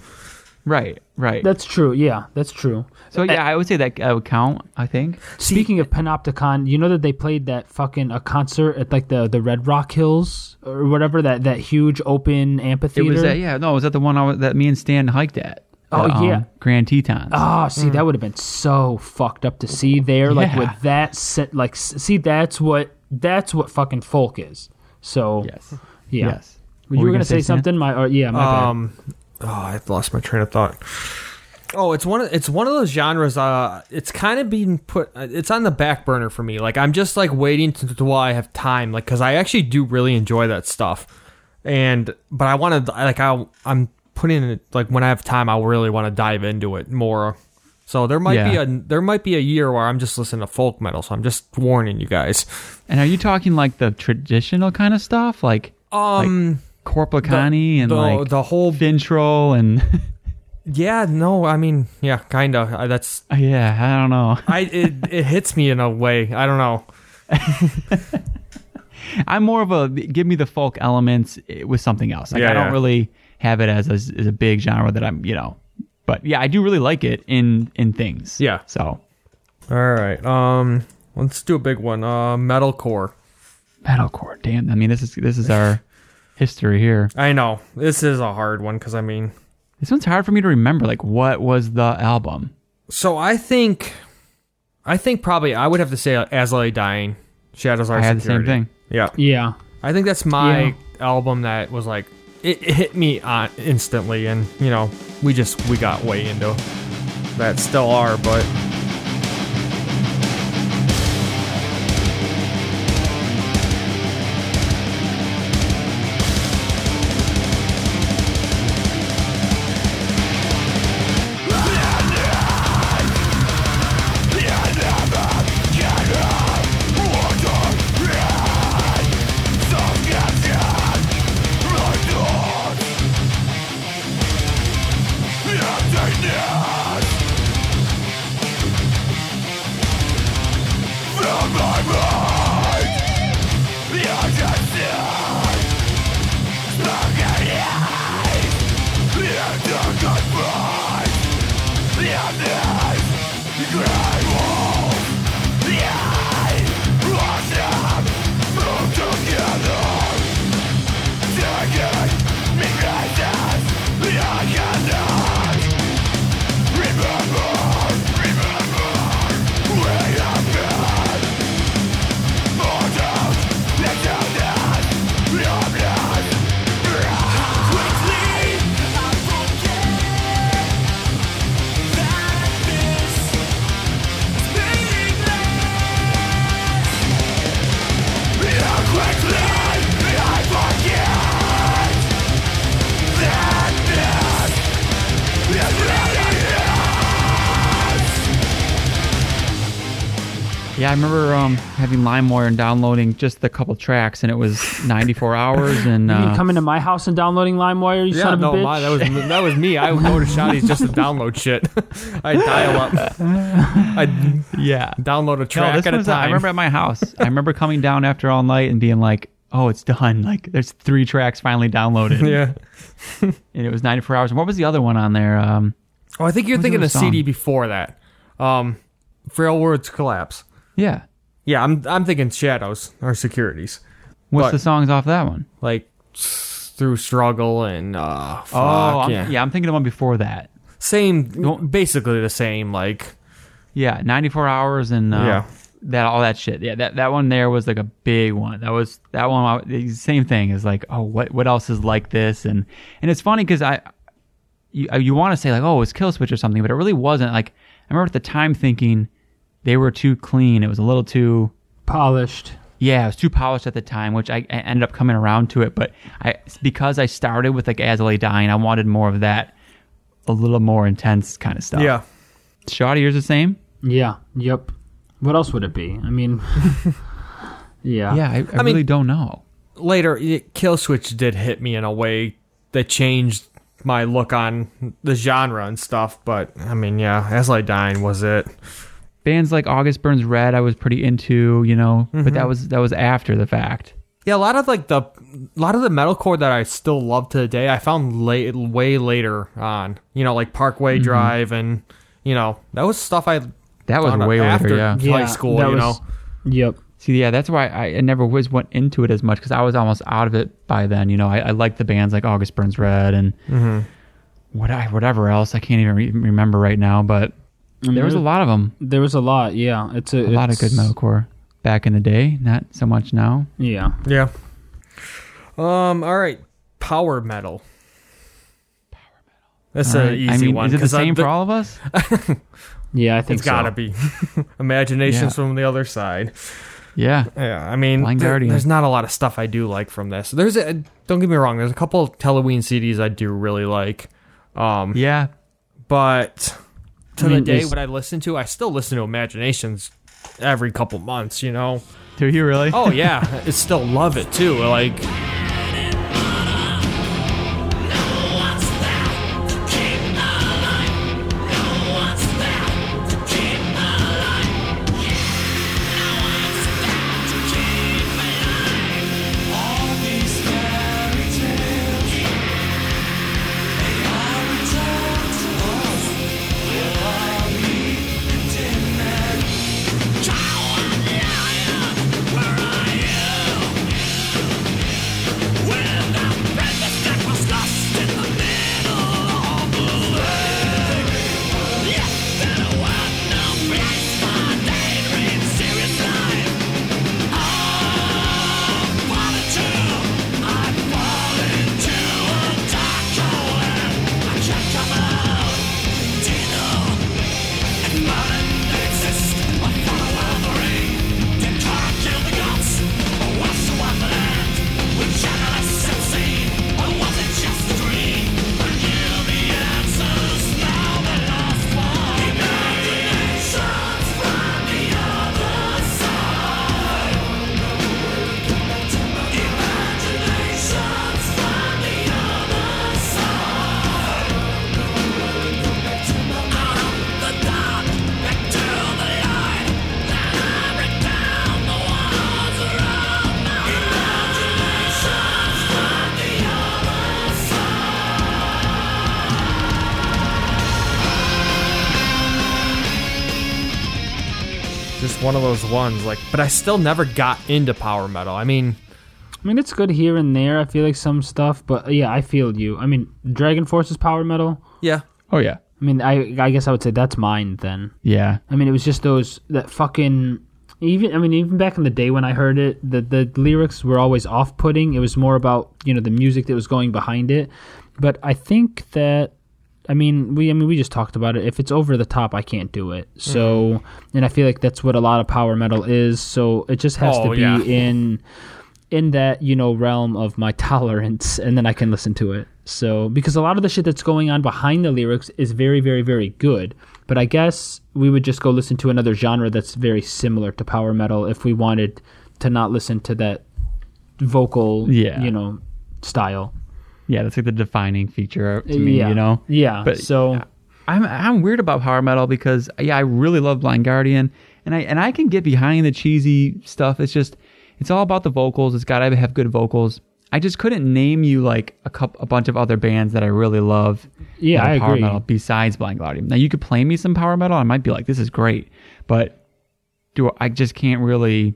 Right, right. that's true. Yeah, that's true. so yeah, I would say that uh, would count. I think. Speaking of Panopticon, you know that they played that fucking a concert at like the the Red Rock Hills or whatever that that huge open It amphitheater. was that. Yeah, no, was that the one I that me and Stan hiked at? Oh, The, um, yeah. Grand Tetons. Oh, see, that would have been so fucked up to see there, like Yeah. with that. Set, like, see, that's what that's what fucking folk is. So, yes. yeah. Yes. You What were you gonna say Stan? something? My, or, yeah, my bad. Oh, I lost my train of thought. Oh, it's one of it's one of those genres. Uh, it's kind of being put. uh, It's on the back burner for me. Like I'm just like waiting to, to while I have time. Like because I actually do really enjoy that stuff, and but I want to like I I'm putting it like when I have time. I really want to dive into it more. So there might be a there might be a year where I'm just listening to folk metal. So I'm just warning you guys. And are you talking like the traditional kind of stuff, like Um, Korpiklaani and the, like the whole Finntroll and yeah no I mean yeah kind of that's yeah, I don't know. I it, it hits me in a way. I don't know. I'm more of a give me the folk elements eh, with something else. Like Yeah, I don't yeah. really have it as a, as a big genre that I'm, you know. But yeah, I do really like it in in things. Yeah. So All right. Um, let's do a big one. Uh, metalcore. metalcore. Damn. I mean, this is this is our history here. I know this is a hard one because I mean, This one's hard for me to remember. Like, what was the album? so I think, I think probably I would have to say uh, As I Lay Dying, Shadows Are I had the same thing. Yeah, yeah. I think that's my Yeah. album that was like it, it hit me on instantly, and you know we just we got way into that. Still are, but LimeWire and downloading just the couple tracks, and it was 94 hours. And You mean uh, coming to my house and downloading LimeWire, you Yeah, son of a bitch? my, that was that was me. I would go to Shotty's just to download shit. I dial up. I yeah, download a track this at a uh, time. I remember at my house. I remember coming down after all night and being like, "Oh, it's done! Like, there's three tracks finally downloaded." yeah. and it was 94 hours. And what was the other one on there? Um, Oh, I think you're What's the thinking of CD before that. Um, Frail Words Collapse. yeah, Yeah, I'm I'm thinking Shadows or Securities. what's But- the songs off that one? Like through struggle and uh fuck, oh, I'm, yeah. yeah. I'm thinking the one before that. Same basically the same like Yeah, 94 hours and uh, Yeah. that all that shit. Yeah, that that one there was like a big one. That was that one. The same thing is like, oh, what what else is like this? And and it's funny because I you you want to say like, oh, it's Killswitch or something, but it really wasn't. Like I remember at the time thinking they were too clean. It was a little too. Polished. Yeah, it was too polished at the time, which I, I ended up coming around to it. But I because I started with like As I Lay Dying, I wanted more of that, a little more intense kind of stuff. yeah. Shoddy, yours the same? Yeah. Yep. What else would it be? I mean, yeah. Yeah, I, I, I mean- really don't know. Later, it- Killswitch did hit me in a way that changed my look on the genre and stuff. But I mean, yeah, As I Dying was it. Bands like August Burns Red I was pretty into, you know, but that mm-hmm. was that was after the fact. Yeah, a lot of like the a lot of the metalcore that I still love to today, I found late, way later on. You know, like Parkway mm-hmm. Drive, and you know that was stuff I That was way after later, yeah. high school. that You was- know, Yep. See, yeah, that's why I, I never was went into it as much because I was almost out of it by then. You know, I, I liked the bands like August Burns Red and mm-hmm. what I, whatever else I can't even re- remember right now, but there was a lot of them, There was a lot. Yeah. It's a, a lot of good metalcore back in the day. Not so much now. Yeah. yeah. Um. All right, power metal. Power metal. That's All an right. easy I mean, one. is it the 'cause I- same for all of us? Yeah. I think It's gotta be. Imaginations Yeah. from the other side. Yeah, Yeah, I mean, there- there's not a lot of stuff I do like from this. There's a don't get me wrong. There's a couple of Helloween CDs I do really like, um, yeah. but to I the day what I listen to, I still listen to Imaginations every couple months. You know? Do you really? Oh yeah, I still love it too. Like, ones. Like, but I still never got into power metal. I mean, I mean, it's good here and there. I feel like some stuff, but uh, yeah, I feel you. I mean, DragonForce is power metal. yeah, Oh yeah, I mean, I I guess I would say that's mine then. yeah. I mean, it was just those that fucking even. I mean, even back in the day when I heard it, the the lyrics were always off putting. It was more about you know the music that was going behind it. But I think that. I mean, we. I mean, we just talked about it. If it's over the top, I can't do it. Mm-hmm. So, and I feel like that's what a lot of power metal is. So it just has Oh, to be yeah. in, in that you know realm of my tolerance, and then I can listen to it. So because a lot of the shit that's going on behind the lyrics is very, very, very good. But I guess we would just go listen to another genre that's very similar to power metal if we wanted to not listen to that vocal, Yeah. you know, style. Yeah, that's like the defining feature to me, yeah. you know? Yeah. But so I'm I'm weird about power metal because yeah, I really love Blind Guardian and I and I can get behind the cheesy stuff. It's just it's all about the vocals. It's got to have good vocals. I just couldn't name you like a couple, a bunch of other bands that I really love. Yeah, I power agree. metal besides Blind Guardian. Now you could play me some power metal, I might be like, this is great, but do I just can't really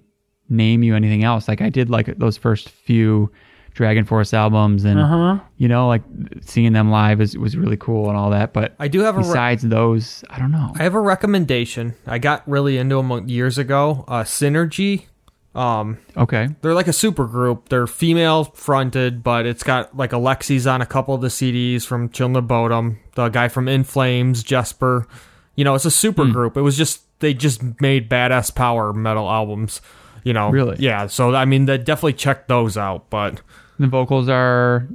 name you anything else? Like I did like those first few DragonForce albums, and Uh-huh. you know, like seeing them live is was really cool and all that. But I do have a re- besides those, I don't know. I have a recommendation. I got really into them years ago. Uh, Sinergy. Um, okay, they're like a super group. They're female fronted, but it's got like Alexi's on a couple of the CDs from Children of Bodom, the guy from In Flames, Jesper. You know, it's a super Hmm. group. It was just they just made badass power metal albums. You know, Really? Yeah. So I mean, they definitely check those out. But the vocals are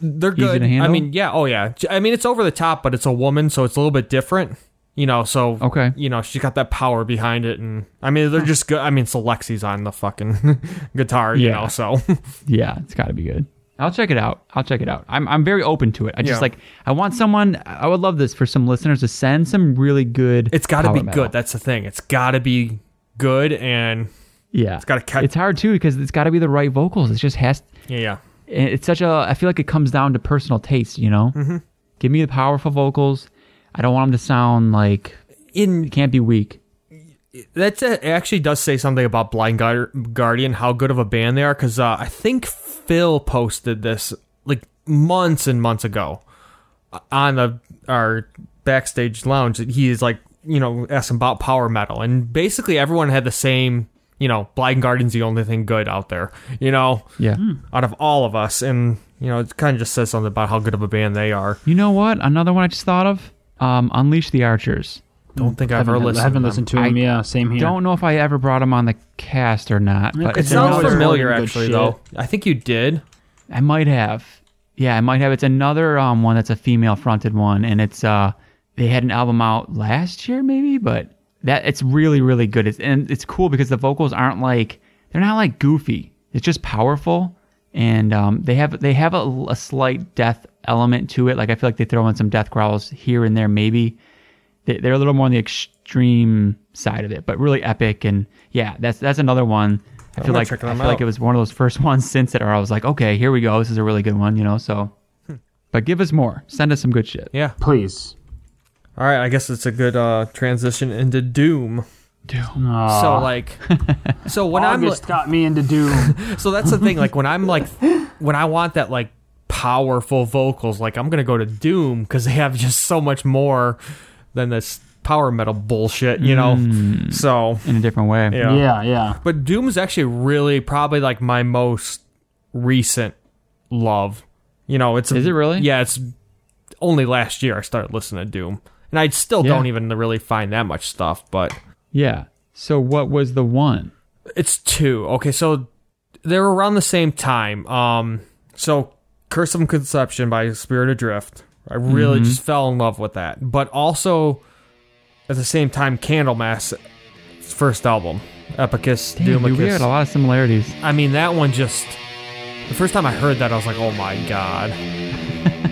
they're good. to I mean, yeah, oh yeah. I mean, it's over the top, but it's a woman, so it's a little bit different. You know, so Okay. You know, she's got that power behind it, and I mean, they're just good. I mean, so Lexi's on the fucking guitar, you Yeah. know. So yeah, it's got to be good. I'll check it out. I'll check it out. I'm I'm very open to it. I just Yeah. like I want someone. I would love this for some listeners to send some really good. it's got to be metal. good. That's the thing. It's got to be good, and yeah, it's gotta catch- It's hard too because it's got to be the right vocals. It just has. yeah, yeah. It's such a. I feel like it comes down to personal taste. You know, mm-hmm. give me the powerful vocals. I don't want them to sound like In it can't be weak. That's it actually does say something about Blind Guardian, how good of a band they are. Because uh, I think Phil posted this like months and months ago uh, on the our backstage lounge. He is like, you know, asking about power metal, and basically everyone had the same. You know, Blind Guardian's the only thing good out there. You know, Yeah. out of all of us, and you know, it kind of just says something about how good of a band they are. You know what? Another one I just thought of. Um, Unleash the Archers. Don't think I've haven't, ever listened. I haven't to them. listened to I. Yeah, same here. Don't know if I ever brought them on the cast or not, but It sounds familiar, actually. shit. Though I think you did. I might have. Yeah, I might have. It's another um one that's a female fronted one, and it's uh they had an album out last year maybe, but that it's really really good. It's and it's cool because the vocals aren't like they're not like goofy. It's just powerful, and um they have they have a, a slight death element to it. Like I feel like they throw in some death growls here and there maybe. They- They're a little more on the extreme side of it, but really epic. And yeah, that's that's another one. I feel like I feel them like it was one of those first ones since it, or I was like, okay, here we go. This is a really good one, you know. So, but give us more. Send us some good shit. Yeah. please. All right. I guess it's a good uh, transition into Doom. Aw. So like, so when I'm August got me into Doom. so that's the thing. Like when I'm like, when I want that like powerful vocals, like I'm gonna go to Doom because they have just so much more than this power metal bullshit, you know. So In a different way. yeah. yeah, yeah. But Doom is actually really probably like my most recent love. You know, it's Is it really? Yeah, it's only last year I started listening to Doom, and I still Yeah. don't even really find that much stuff, but. Yeah. So what was the one? It's two. Okay, so they're around the same time. Um, so Curse of Conception by Spirit Adrift. I really just fell in love with that. But also at the same time, Candlemass first album, Epicus Damn, dude, we had a lot of similarities. I mean, that one just the first time I heard that, I was like, oh my god.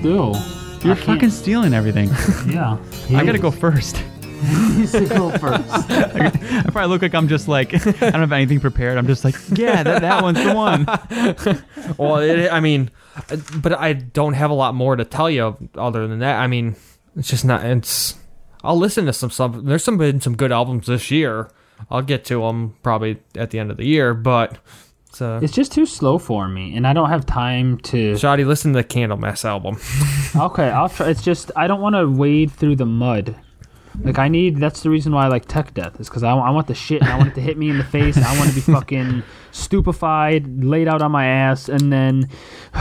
still. You're I can't- fucking stealing everything. Yeah. I gotta go first. He's to go first. I probably look like I'm just like I don't have anything prepared. I'm just like, yeah, that, that one's the one. Well, it, I mean, but I don't have a lot more to tell you other than that. I mean, it's just not. It's. I'll listen to some stuff. There's some been some good albums this year. I'll get to them probably at the end of the year, but. It's, uh, It's just too slow for me, and I don't have time to. Shoddy, listen to the Candlemass album. Okay, I'll try. It's just I don't want to wade through the mud. Like I need. That's the reason why I like Tech Death is because I, wa- I want the shit. And I want it to hit me in the face. And I want to be fucking stupefied, laid out on my ass, and then.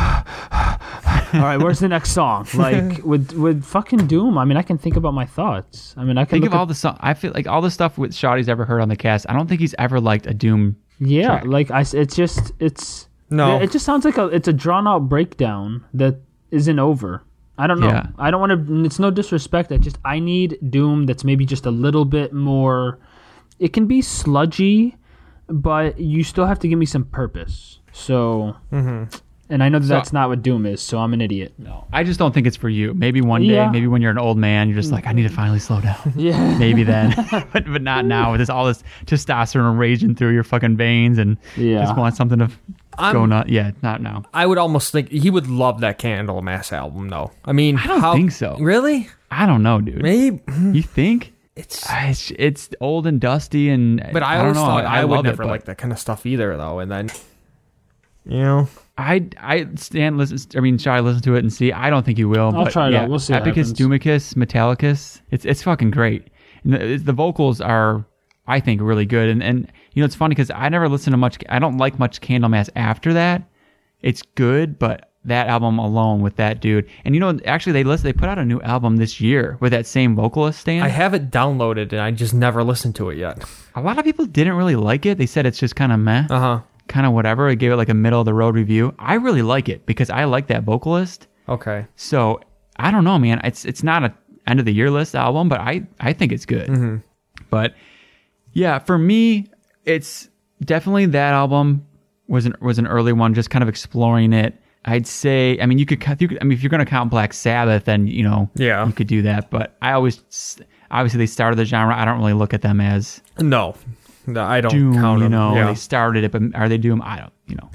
All right, where's the next song? Like with with fucking Doom. I mean, I can think about my thoughts. I mean, I can Think look of at- all the song. I feel like all the stuff with Shoddy's ever heard on the cast. I don't think he's ever liked a Doom. Yeah, track. like I, it's just it's No. It just sounds like a it's a drawn out breakdown that isn't over. I don't know. Yeah. I don't want to. It's no disrespect. I just I need Doom that's maybe just a little bit more. It can be sludgy, but you still have to give me some purpose. So, mm-hmm. And I know that So- that's not what Doom is. So I'm an idiot. No, I just don't think it's for you. Maybe one day, Yeah. maybe when you're an old man, you're just like, I need to finally slow down. Yeah. maybe then, but but not now. With this all this testosterone raging through your fucking veins, and Yeah. just want something to f- I'm- go nut. Yeah, not now. I would almost think he would love that Candlemass album, though. I mean, I don't think so. Really? I don't know, dude. Maybe. You think? It's. Ah, It's, it's old and dusty, and But I, don't know. thought I, would love it, never like that kind of stuff either, though. And then, you know, I I stand listen. I mean, shall I listen to it and see? I don't think you will. I'll but try it yeah, out. We'll see what Epicus, happens. Doomicus, Metallicus. It's it's fucking great. And the, the vocals are, I think, really good. And and you know, it's funny because I never listen to much. I don't like much Candlemass after that. It's good, but that album alone with that dude. And you know, actually, they list they put out a new album this year with that same vocalist stand. I have it downloaded and I just never listened to it yet. a lot of people didn't really like it. They said it's just kind of meh. Uh huh. Kind of whatever. I gave it like a middle of the road review. I really like it because I like that vocalist. Okay. So I don't know, man. It's it's not a end of the year list album, but I I think it's good. Mm-hmm. But yeah, for me, it's definitely that album was an was an early one, just kind of exploring it. I'd say, I mean, you could, you could I mean, if you're going to count Black Sabbath, then you know, Yeah. you could do that. But I always, obviously, they started the genre. I don't really look at them as No. No, I don't Doom. count You them. know, Yeah. they started it, but are they Doom? I don't. You know,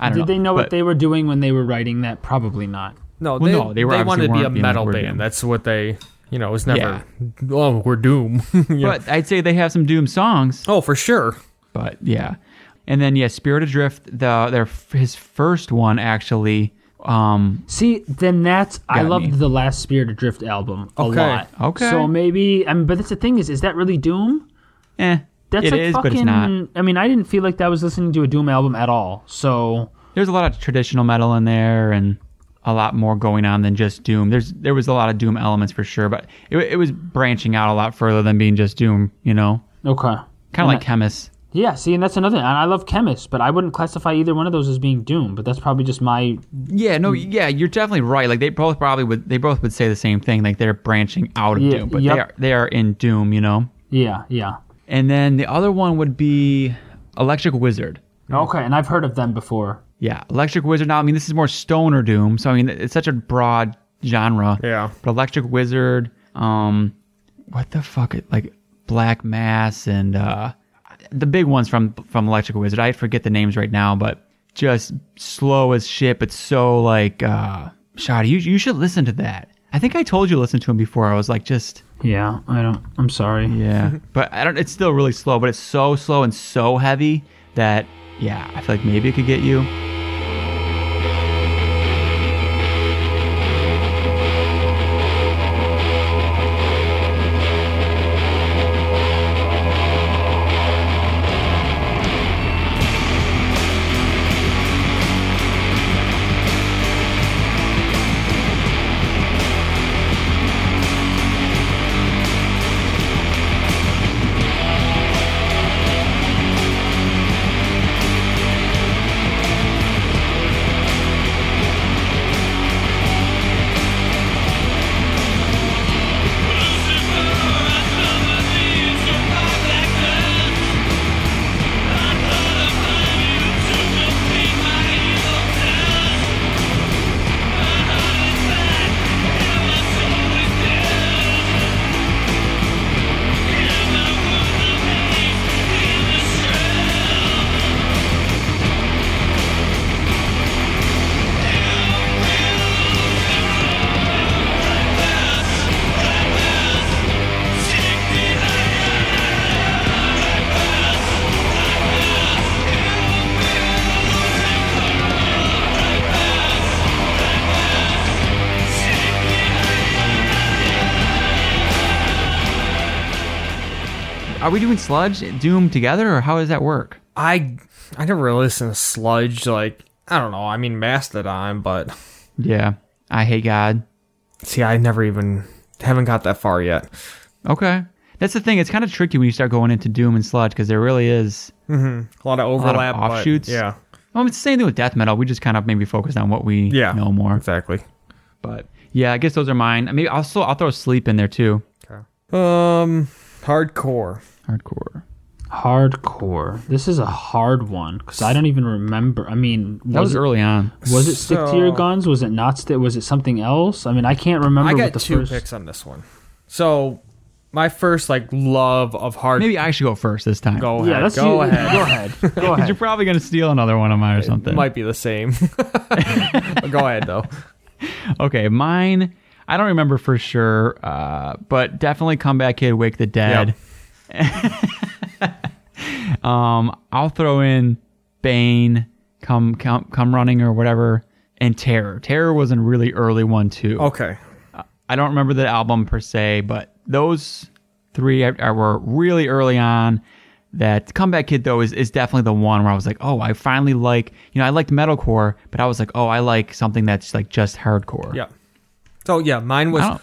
I don't know. Did know. they know But- what they were doing when they were writing that? Probably not. No, Well, they, no, they were obviously wanted to be a weren't being like, metal we're band. Doom. That's what they, you know, it was never, oh, we're Doom. You know? But I'd say they have some Doom songs. oh, for sure. But yeah, and then yeah, Spirit Adrift, the their his first one actually. Um, See, then that's I Got loved me. the last Spirit Adrift album a Okay. lot. Okay. So maybe I mean, but that's the thing is, is that really Doom? eh, That's it like is, fucking. but it's not. I mean, I didn't feel like that was listening to a Doom album at all. So There's a lot of traditional metal in there, and a lot more going on than just Doom. There's there was a lot of Doom elements for sure, but it, it was branching out a lot further than being just Doom. You know, okay, kind of like I- Khemmis. yeah. See, and that's another. And I love Khemmis, but I wouldn't classify either one of those as being Doom. But that's probably just my. Yeah, no, yeah, you're definitely right. Like they both probably would, they both would say the same thing. Like they're branching out of Yeah, Doom, but yep. they are they are in Doom. You know. Yeah, yeah. And then the other one would be Electric Wizard. Okay, and I've heard of them before. Yeah, Electric Wizard. Now, I mean, this is more stoner doom, so I mean, it's such a broad genre. Yeah. But Electric Wizard, um, what the fuck? Like Black Mass and uh, the big ones from from Electric Wizard. I forget the names right now, but just slow as shit. But so like, uh, Shoddy, you you should listen to that. I think I told you to listen to him before. I was like, just Yeah, I don't. I'm sorry. yeah, but I don't. It's still really slow, but it's so slow and so heavy that yeah, I feel like maybe it could get you. We doing Sludge, Doom together, or how does that work? I I never really listened to Sludge. Like I don't know. I mean Mastodon, but Yeah, I hate God. see, I never even haven't got that far yet. Okay, that's the thing. It's kind of tricky when you start going into Doom and Sludge because there really is. A lot of overlap, but- offshoots. yeah, Well, it's the same thing with death metal. We just kind of maybe focus on what we yeah, know more. exactly. But yeah, I guess those are mine. Maybe also I'll throw sleep in there too. Okay. Um, hardcore. Hardcore. Hardcore. This is a hard one because I don't even remember. I mean, That was it, early on. Was it stick to your guns? Was it not stick? Was it something else? I mean, I can't remember. I what got the two first... picks on this one. So my first like love of hard. Maybe I should go first this time. go Yeah, ahead. let's go you- ahead. Go ahead. Go Because ahead. you're probably gonna steal another one of mine or something. Might be the same. But go ahead though. Okay, mine. I don't remember for sure, uh, but definitely Comeback Kid, Wake the Dead. um, I'll throw in Bane, come come come running or whatever, and Terror. Terror was a really early one too. Okay. I don't remember the album per se, but those three are, are- were really early on. That Comeback Kid though is, is definitely the one where I was like, oh, I finally like you know I liked metalcore, but I was like, oh, I like something that's like just hardcore. Yeah. So yeah, mine was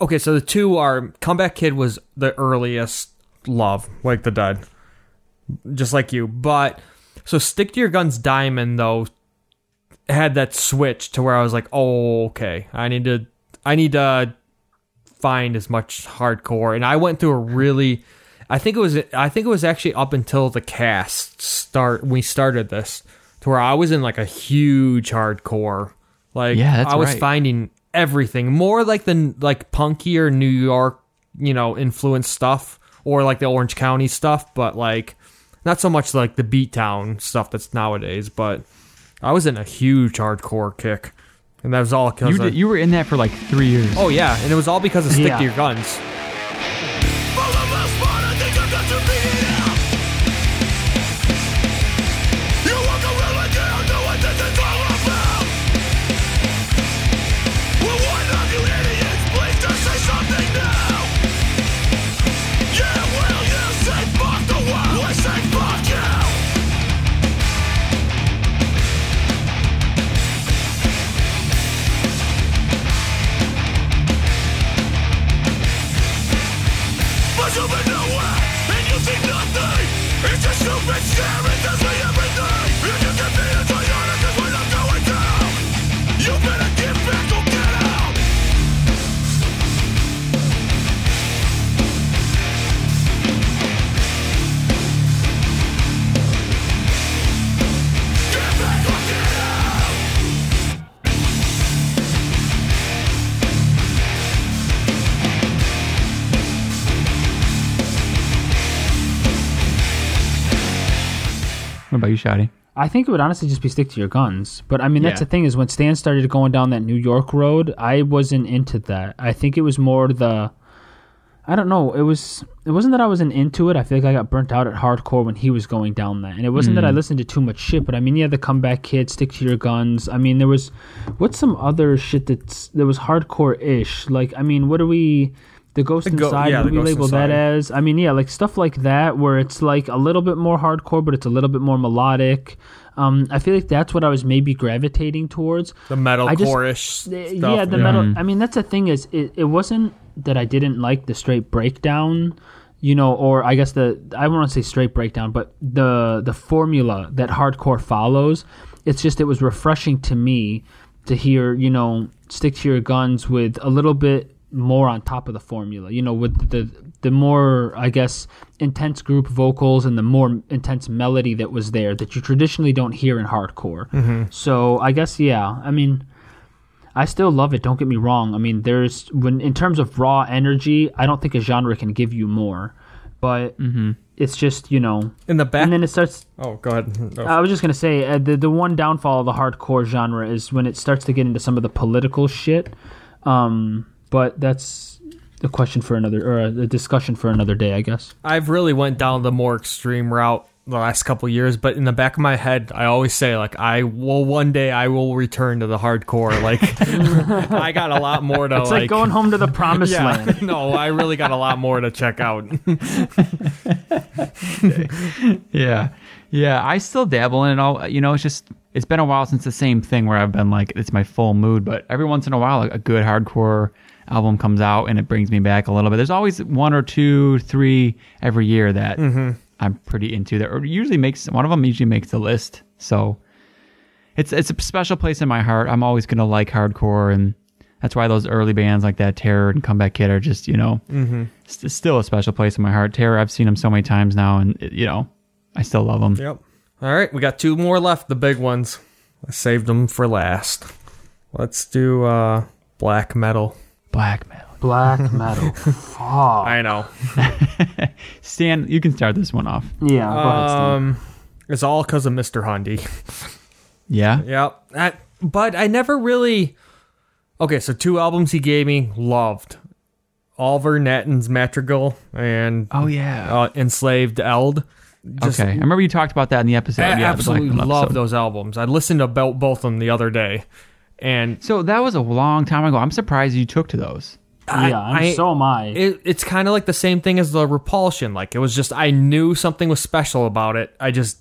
okay. So the two are Comeback Kid was the earliest love, like the dead, just like you. But so Stick to Your Guns Diamond though had that switch to where I was like, oh okay, I need to, I need to find as much hardcore, and I went through a really. I think it was. I think it was actually up until the cast start. We started this to where I was in like a huge hardcore. Like Yeah, I was right. finding everything more like the like punkier New York, you know, influence stuff or like the Orange County stuff, but like not so much like the beat town stuff that's nowadays. But I was in a huge hardcore kick, and that was all because You did, you were in that for like three years. oh yeah, and it was all because of stick Yeah. to your guns. About you, Shotty? I think it would honestly just be stick to your guns. But I mean, that's Yeah. the thing is when Stan started going down that New York road, I wasn't into that. I think it was more the, I don't know. It was. It wasn't that I wasn't into it. I feel like I got burnt out at hardcore when he was going down that, and it wasn't that I mm. listened to too much shit. But I mean, yeah, the comeback kid, stick to your guns. I mean, there was, what's some other shit that's that was hardcore ish. Like, I mean, what are we? The Ghost The Go- Inside, yeah, what the we Ghost label that as? I mean, yeah, like stuff like that where it's like a little bit more hardcore, but it's a little bit more melodic. Um, I feel like that's what I was maybe gravitating towards. The metal I just- core-ish Uh, stuff. yeah, the yeah. metal. I mean, that's the thing is, it, it wasn't that I didn't like the straight breakdown, you know, or I guess the I won't say straight breakdown, but the the formula that hardcore follows. It's just it was refreshing to me to hear, you know, stick to your guns with a little bit more on top of the formula, you know, with the the more I guess intense group vocals and the more intense melody that was there that you traditionally don't hear in hardcore. So I guess yeah, I mean. I still love it. Don't get me wrong. I mean, there's when in terms of raw energy, I don't think a genre can give you more, but it's just you know. in the back. And then it starts. oh, go ahead. No. I was just gonna say uh, the the one downfall of the hardcore genre is when it starts to get into some of the political shit. Um, but that's a question for another or a, a discussion for another day, I guess. I've really went down the more extreme route the last couple years, but in the back of my head, I always say like I will one day I will return to the hardcore. Like I got a lot more to It's like, going home to the promised yeah, land. no, I really got a lot more to check out. Yeah, yeah. I still dabble in it all. You know, it's just it's been a while since the same thing where I've been like it's my full mood. But every once in a while, like, a good hardcore album comes out and it brings me back a little bit. There's always one or two, three every year that I'm pretty into. That or usually makes one of them usually makes the list. So it's it's a special place in my heart. I'm always gonna like hardcore and. That's why those early bands like that, Terror and Comeback Kid, are just you know, st- still a special place in my heart. Terror, I've seen them so many times now, and it- you know, I still love them. Yep. All right, we got two more left, the big ones. I saved them for last. Let's do uh black metal. Black metal. Black metal. Fuck. I know. Stan, you can start this one off. Yeah. Go ahead, Steve. Um it's all cuz of Mr. Hundy. Yeah. yeah. I, but I never really Okay, so two albums he gave me, loved. Oliver Nattens Madrigal and Oh yeah. uh, Enslaved Eld. Just okay. I remember you talked about that in the episode. I yeah, absolutely Metal love episode. those albums. I listened to both of them the other day. And So that was a long time ago. I'm surprised you took to those. I- yeah, I'm, I- so am I. it, it's kind of like the same thing as the repulsion like it was just i knew something was special about it i just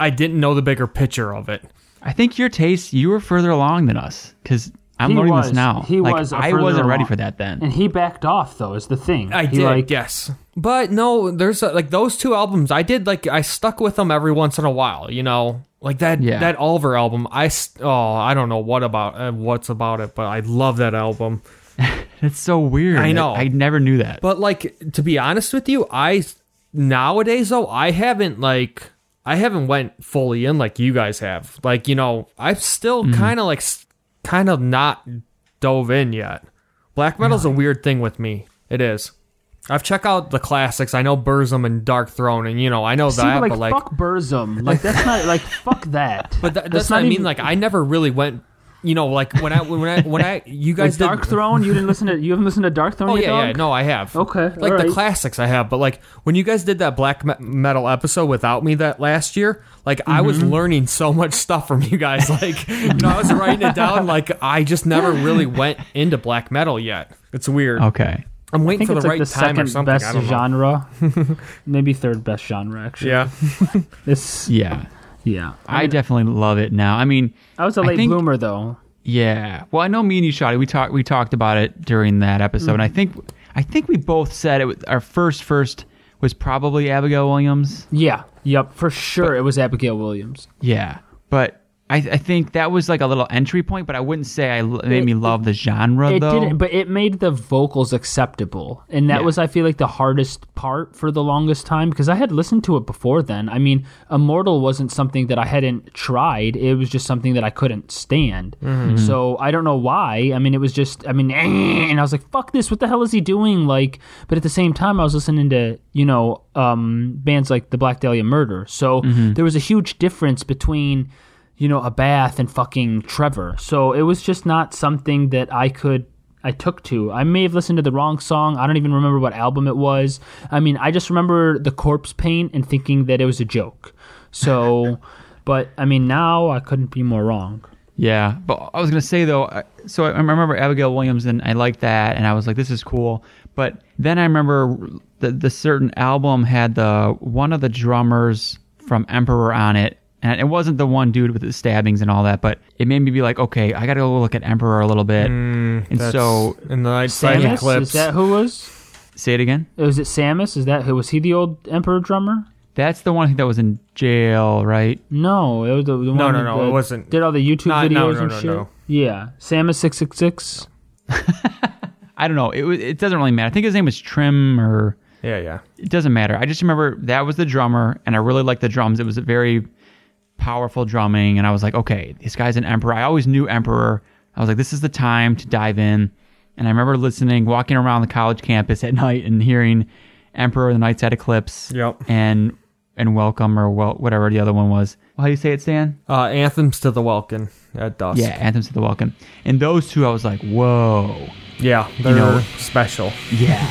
i didn't know the bigger picture of it I think your taste, you were further along than us because I'm He learning was. this now. He like, was I wasn't ready for that then. and he backed off though. Is the thing. i He, did like, yes but no there's uh like those two albums i did like i stuck with them every once in a while you know like that Yeah. that oliver album i oh i don't know what about uh, what's about it but i love that album It's so weird. I know. I never knew that. But like to be honest with you, I nowadays though I haven't like I haven't went fully in like you guys have. Like you know I've still kind of like kind of not dove in yet. Black metal's a weird thing with me. It is. I've checked out the classics. I know Burzum and Darkthrone, and you know I know See, that, but like, but like, fuck Burzum. Like that's not like fuck that. but that, that's, what I not mean. Like I never really went. You know, like when I when I when I you guys like Dark did, Throne. You didn't listen to. You haven't listened to Darkthrone Oh yet, yeah, yeah, dog? no, I have. Okay, like the classics I have, but like when you guys did that black metal episode without me that last year, like I was Mm-hmm. learning so much stuff from you guys. Like, you know, I was writing it down. Like, I just never really went into black metal yet. It's weird. okay. I'm I waiting think for the it's like right the time or second something. I best don't genre. Maybe third best genre actually. Yeah, This. Yeah. Yeah. I definitely love it now. I mean, I was a late think- bloomer though. Yeah. Well, I know me and you, Shotty, we talked we talked about it during that episode, and I think I think we both said it. Was, our first first was probably Abigail Williams. Yeah. Yep. For sure, it was Abigail Williams. Yeah, but I, I think that was like a little entry point, but I wouldn't say I l- made me love the genre It though. didn't, but it made the vocals acceptable, and that Yeah. was, I feel like, the hardest part for the longest time because I had listened to it before then. I mean, Immortal wasn't something that I hadn't tried; it was just something that I couldn't stand. So I don't know why. I mean, it was just, I mean, and I was like, "Fuck this! What the hell is he doing?" Like, but at the same time, I was listening to you know um, bands like the Black Dahlia Murder, so there was a huge difference between you know, Abbath and fucking Trevor. So it was just not something that I could I took to. I may have listened to the wrong song. I don't even remember what album it was. I mean, I just remember the corpse paint and thinking that it was a joke. So, but I mean, now I couldn't be more wrong. Yeah, but I was gonna say though, so I remember Abigail Williams, and I liked that, and I was like, "This is cool." But then I remember the the certain album had the one of the drummers from Emperor on it, and it wasn't the one dude with the stabbings and all that, but it made me be like, "Okay, I gotta go look at Emperor a little bit." Mm, and That's so, in the night side Samoth, eclipse. is that who was? say it again. Oh, was it Samoth? Is that who was he the old Emperor drummer? That's the one that was in jail, right? No, it was the, the one no, that, no, it wasn't. Did all the YouTube No, videos no, no, and no, shit. no. Yeah, Samoth six six six. I don't know. It was- it doesn't really matter. I think his name was Trym or. yeah, yeah. it doesn't matter. I just remember that was the drummer, and I really liked the drums. It was a very powerful drumming, and I was like, okay, this guy's an emperor. I always knew emperor. I was like, this is the time to dive in. And I remember listening, walking around the college campus at night and hearing Emperor, the Nightside Eclipse, Yep. and and Welcome or whatever the other one was. How do you say it, Stan? Uh, anthems to the Welkin at dusk. Yeah, Anthems to the Welkin. And those two, I was like, whoa, yeah. They're know- special. yeah.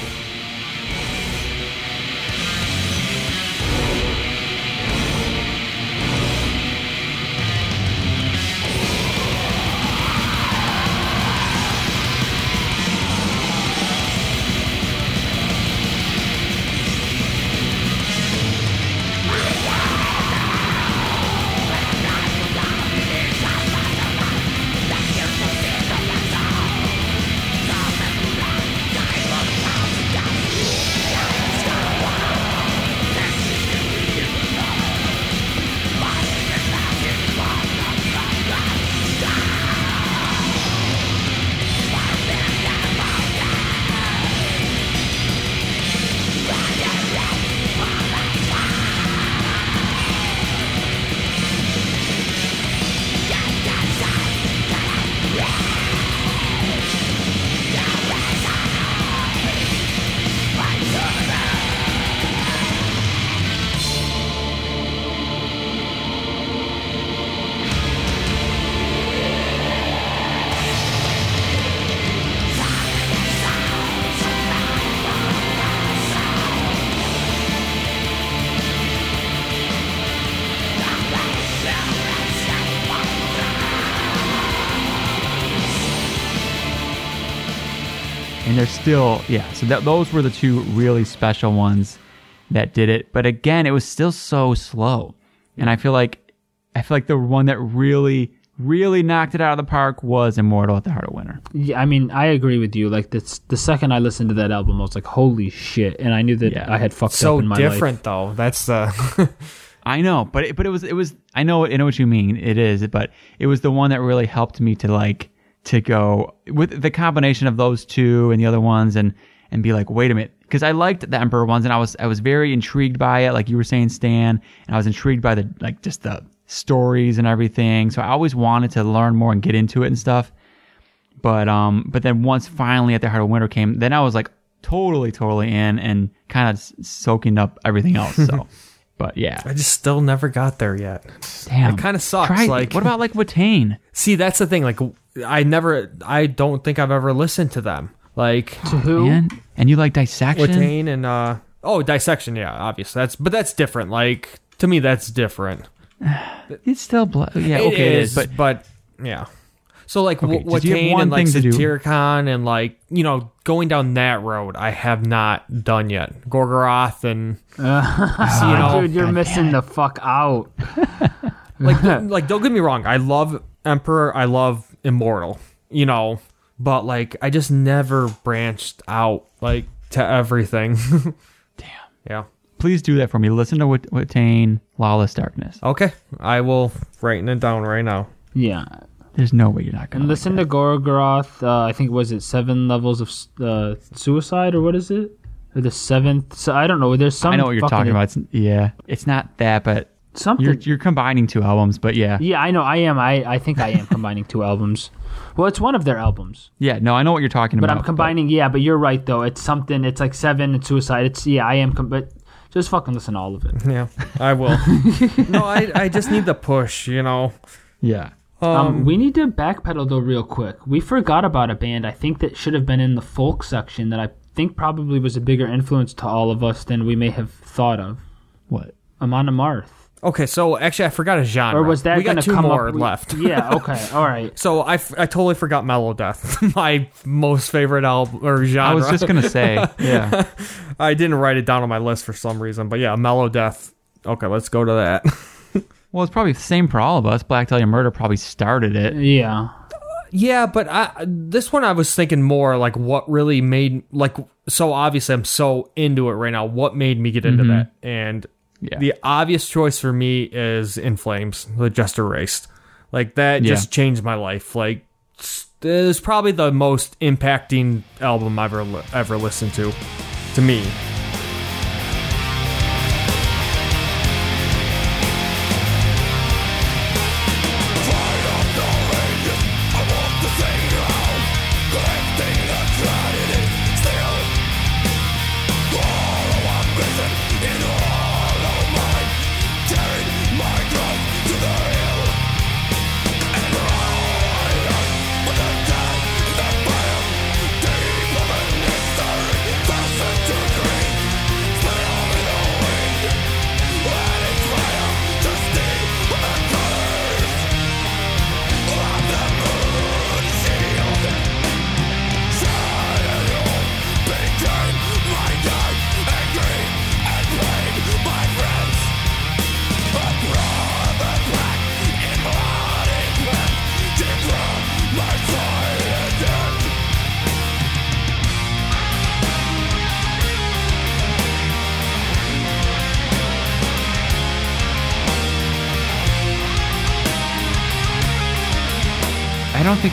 So that, those were the two really special ones that did it. But again, it was still so slow, and I feel like I feel like the one that really really knocked it out of the park was Immortal at the Heart of Winter. Yeah, I mean, I agree with you. Like this, the second I listened to that album, I was like, "Holy shit!" And I knew that Yeah. I had fucked so up in my different though. That's the uh, I know, but it, but it was it was I know I know what you mean. It is, but it was the one that really helped me to like to go with the combination of those two and the other ones and and be like, wait a minute, because I liked the Emperor ones and I was I was very intrigued by it, like you were saying, Stan, and I was intrigued by the like just the stories and everything. So I always wanted to learn more and get into it and stuff. But um, but then once finally at the Heart of Winter came, then I was like totally totally in and kind of soaking up everything else. So. But yeah, I just still never got there yet. Damn, It kinda sucks, Try- like- what about like Watain? See, that's the thing. Like, I never, I don't think I've ever listened to them. Like, To who? Man, and you like dissection? Watain and uh, oh, dissection. Yeah, obviously that's, but that's different. Like to me, that's different. It's still blood. yeah, It okay, is, it is, but but yeah. So like Okay, okay, you have Watain one and like thing to do? Satyricon and like you know going down that road, I have not done yet. Gorgoroth and you know, Dude, you're missing the fuck out. like like don't get me wrong i love emperor i love immortal you know but like i just never branched out like to everything damn. yeah Please do that for me. Listen to Wat- Watain, Lawless Darkness. okay i will writing it down right now Yeah, There's no way you're not gonna. and like listen to Gorgoroth. Uh, I think was it seven levels of uh, suicide or what is it? Or the seventh? So I don't know. There's some. I know what you're fucking- talking about. It's, yeah, it's not that, but Something. you're you're combining two albums. But yeah, yeah, I know. I am. I I think I am combining two albums. Well, it's one of their albums, yeah. No, I know what you're talking but about. But I'm combining. Yeah, but you're right though. It's something. It's like seven and suicide. It's yeah. I am. Com- but just fucking listen to all of it. yeah i will no I, I just need the push you know yeah. Um, we need to backpedal though real quick. We forgot about a band I think that should have been in the folk section that I think probably was a bigger influence to all of us than we may have thought of. What? Amon Amarth. Okay so actually i forgot a genre Or was that we got two come more up? left yeah, okay. All right. so I, f- I totally forgot mellow death my most favorite album or genre I was just gonna say, yeah. I didn't write it down on my list for some reason, but yeah, Mellow Death. Okay, let's go to that. Well, it's probably the same for all of us. Black Dahlia Murder probably started it. Yeah. yeah, but I, this one I was thinking more like what really made like so obviously I'm so into it right now. What made me get into mm-hmm. that? And Yeah. the obvious choice for me is In Flames, the Jester Race. Like that Yeah. just changed my life. Like s- it is probably the most impacting album I've ever ever listened to, to me.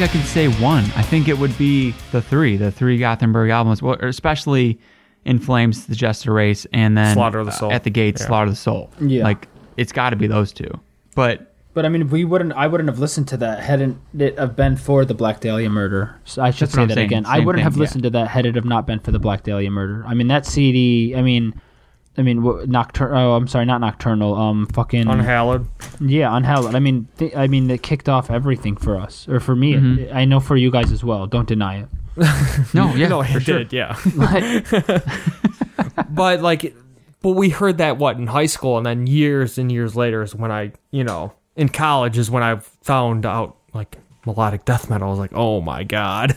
Think I can say one. I think it would be the three, the three Gothenburg albums, well, especially In Flames, The Jester Race, and then Slaughter of the uh, Soul. at the Gates, Yeah. Slaughter of the Soul. Yeah. like it's got to be those two. But But I mean, we wouldn't. I wouldn't have listened to that hadn't it have been for the Black Dahlia murder. So I should That's say that saying. again. I wouldn't thing, have yeah. listened to that had it have not been for the Black Dahlia murder. I mean, that CD. I mean, I mean, wh- nocturnal. Oh, I'm sorry, not nocturnal. Um, fucking Unhallowed. yeah, unhallowed. I mean, th- I mean, it kicked off everything for us, or for me. Mm-hmm. I know for you guys as well. Don't deny it. no, yeah, no, for it sure. did, yeah. But like but we heard that what in high school and then years and years later is when i you know in college is when i found out like melodic death metal i was like oh my god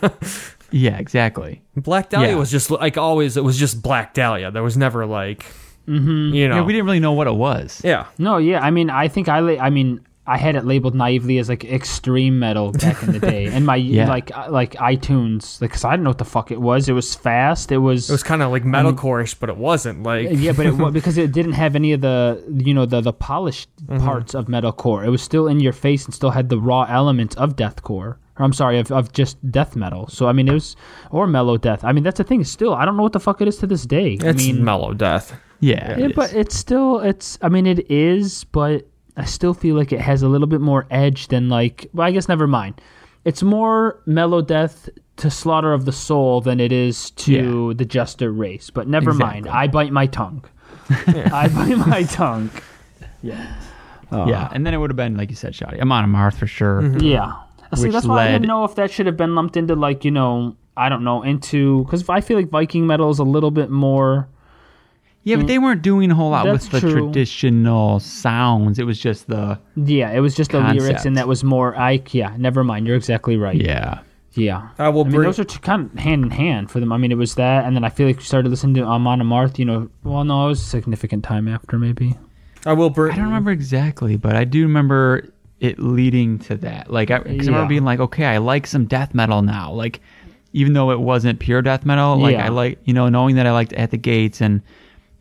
Yeah, exactly. Black Dahlia Yeah. was just like always. It was just Black Dahlia. There was never like, mm-hmm. you know, Yeah, we didn't really know what it was. yeah. No, yeah. I mean, I think I. La- I mean, I had it labeled naively as like extreme metal back in the day, and my Yeah. like uh, like iTunes, like, cause I didn't know what the fuck it was. It was fast. It was. It was kind of like metalcore-ish, but it wasn't like. yeah, but it wa- because it didn't have any of the you know the the polished Mm-hmm. parts of metalcore. It was still in your face and still had the raw elements of deathcore. Or I'm sorry, of, of just death metal. So I mean, it was or mellow death. I mean, that's the thing. Still, I don't know what the fuck it is to this day. I It's mean, mellow death. Yeah, Yeah, it but is. it's still it's. I mean, it is, but I still feel like it has a little bit more edge than like. Well, I guess never mind. It's more mellow death to Slaughter of the Soul than it is to the Jester race. But never mind. I bite my tongue. I bite my tongue. yeah, oh. Yeah. and then it would have been like you said, Shoddy. Amon Amarth for sure. Mm-hmm. Yeah. See, Which that's why I didn't know if that should have been lumped into like you know I don't know into because I feel like Viking metal is a little bit more. Yeah, but mm. they weren't doing a whole lot That's with the true. traditional sounds. It was just the Yeah, it was just the lyrics, Concept. and that was more. I yeah, never mind. You're exactly right. yeah. Yeah. I will I mean, bring- those are two, kind of hand in hand for them. I mean, it was that, and then I feel like you started listening to Amon Amarth, you know, well, no, it was a significant time after, maybe. I will bring. I don't remember exactly, but I do remember it leading to that. Like, I, 'cause I Yeah. remember being like, okay, I like some death metal now. Like, even though it wasn't pure death metal, like Yeah. I like, you know, knowing that I liked At the Gates and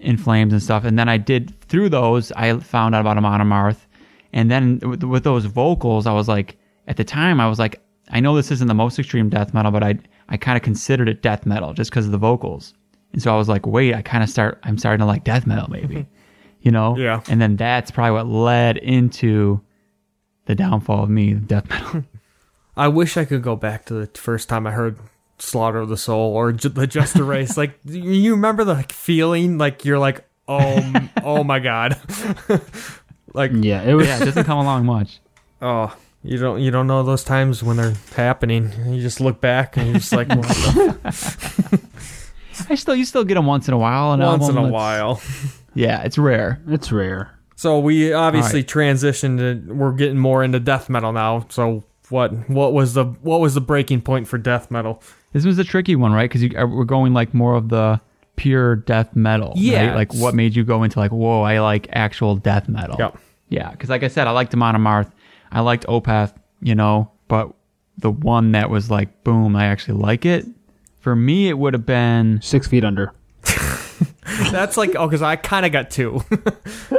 In Flames and stuff. And then I did through those, I found out about Amon Amarth, and then with, with those vocals, I was like, at the time, I was like, I know this isn't the most extreme death metal, but I I kind of considered it death metal just because of the vocals. And so I was like, wait, I kind of start, I'm starting to like death metal maybe, you know? Yeah. And then that's probably what led into the downfall of me, death metal. I wish I could go back to the first time I heard Slaughter of the Soul or J- the Jester Race. like, you remember the like, feeling? Like, you're like, oh, oh my god. like, Yeah, it was. yeah, it doesn't come along much. oh, you don't, you don't know those times when they're happening. You just look back and you're just like, what the I still, you still get them once in a while. An once in a while. Yeah, it's rare. It's rare. So we obviously All right. transitioned. To, we're getting more into death metal now. So what? What was the what was the breaking point for death metal? This was a tricky one, right? Because uh, we're going like more of the pure death metal. Yeah, right? Like, what made you go into like, whoa, I like actual death metal? Yep. Yeah, because like I said, I liked Amon Amarth. I liked Opeth, you know, but the one that was like, boom, I actually like it. For me, it would have been Six feet under. That's like oh, because I kind of got two.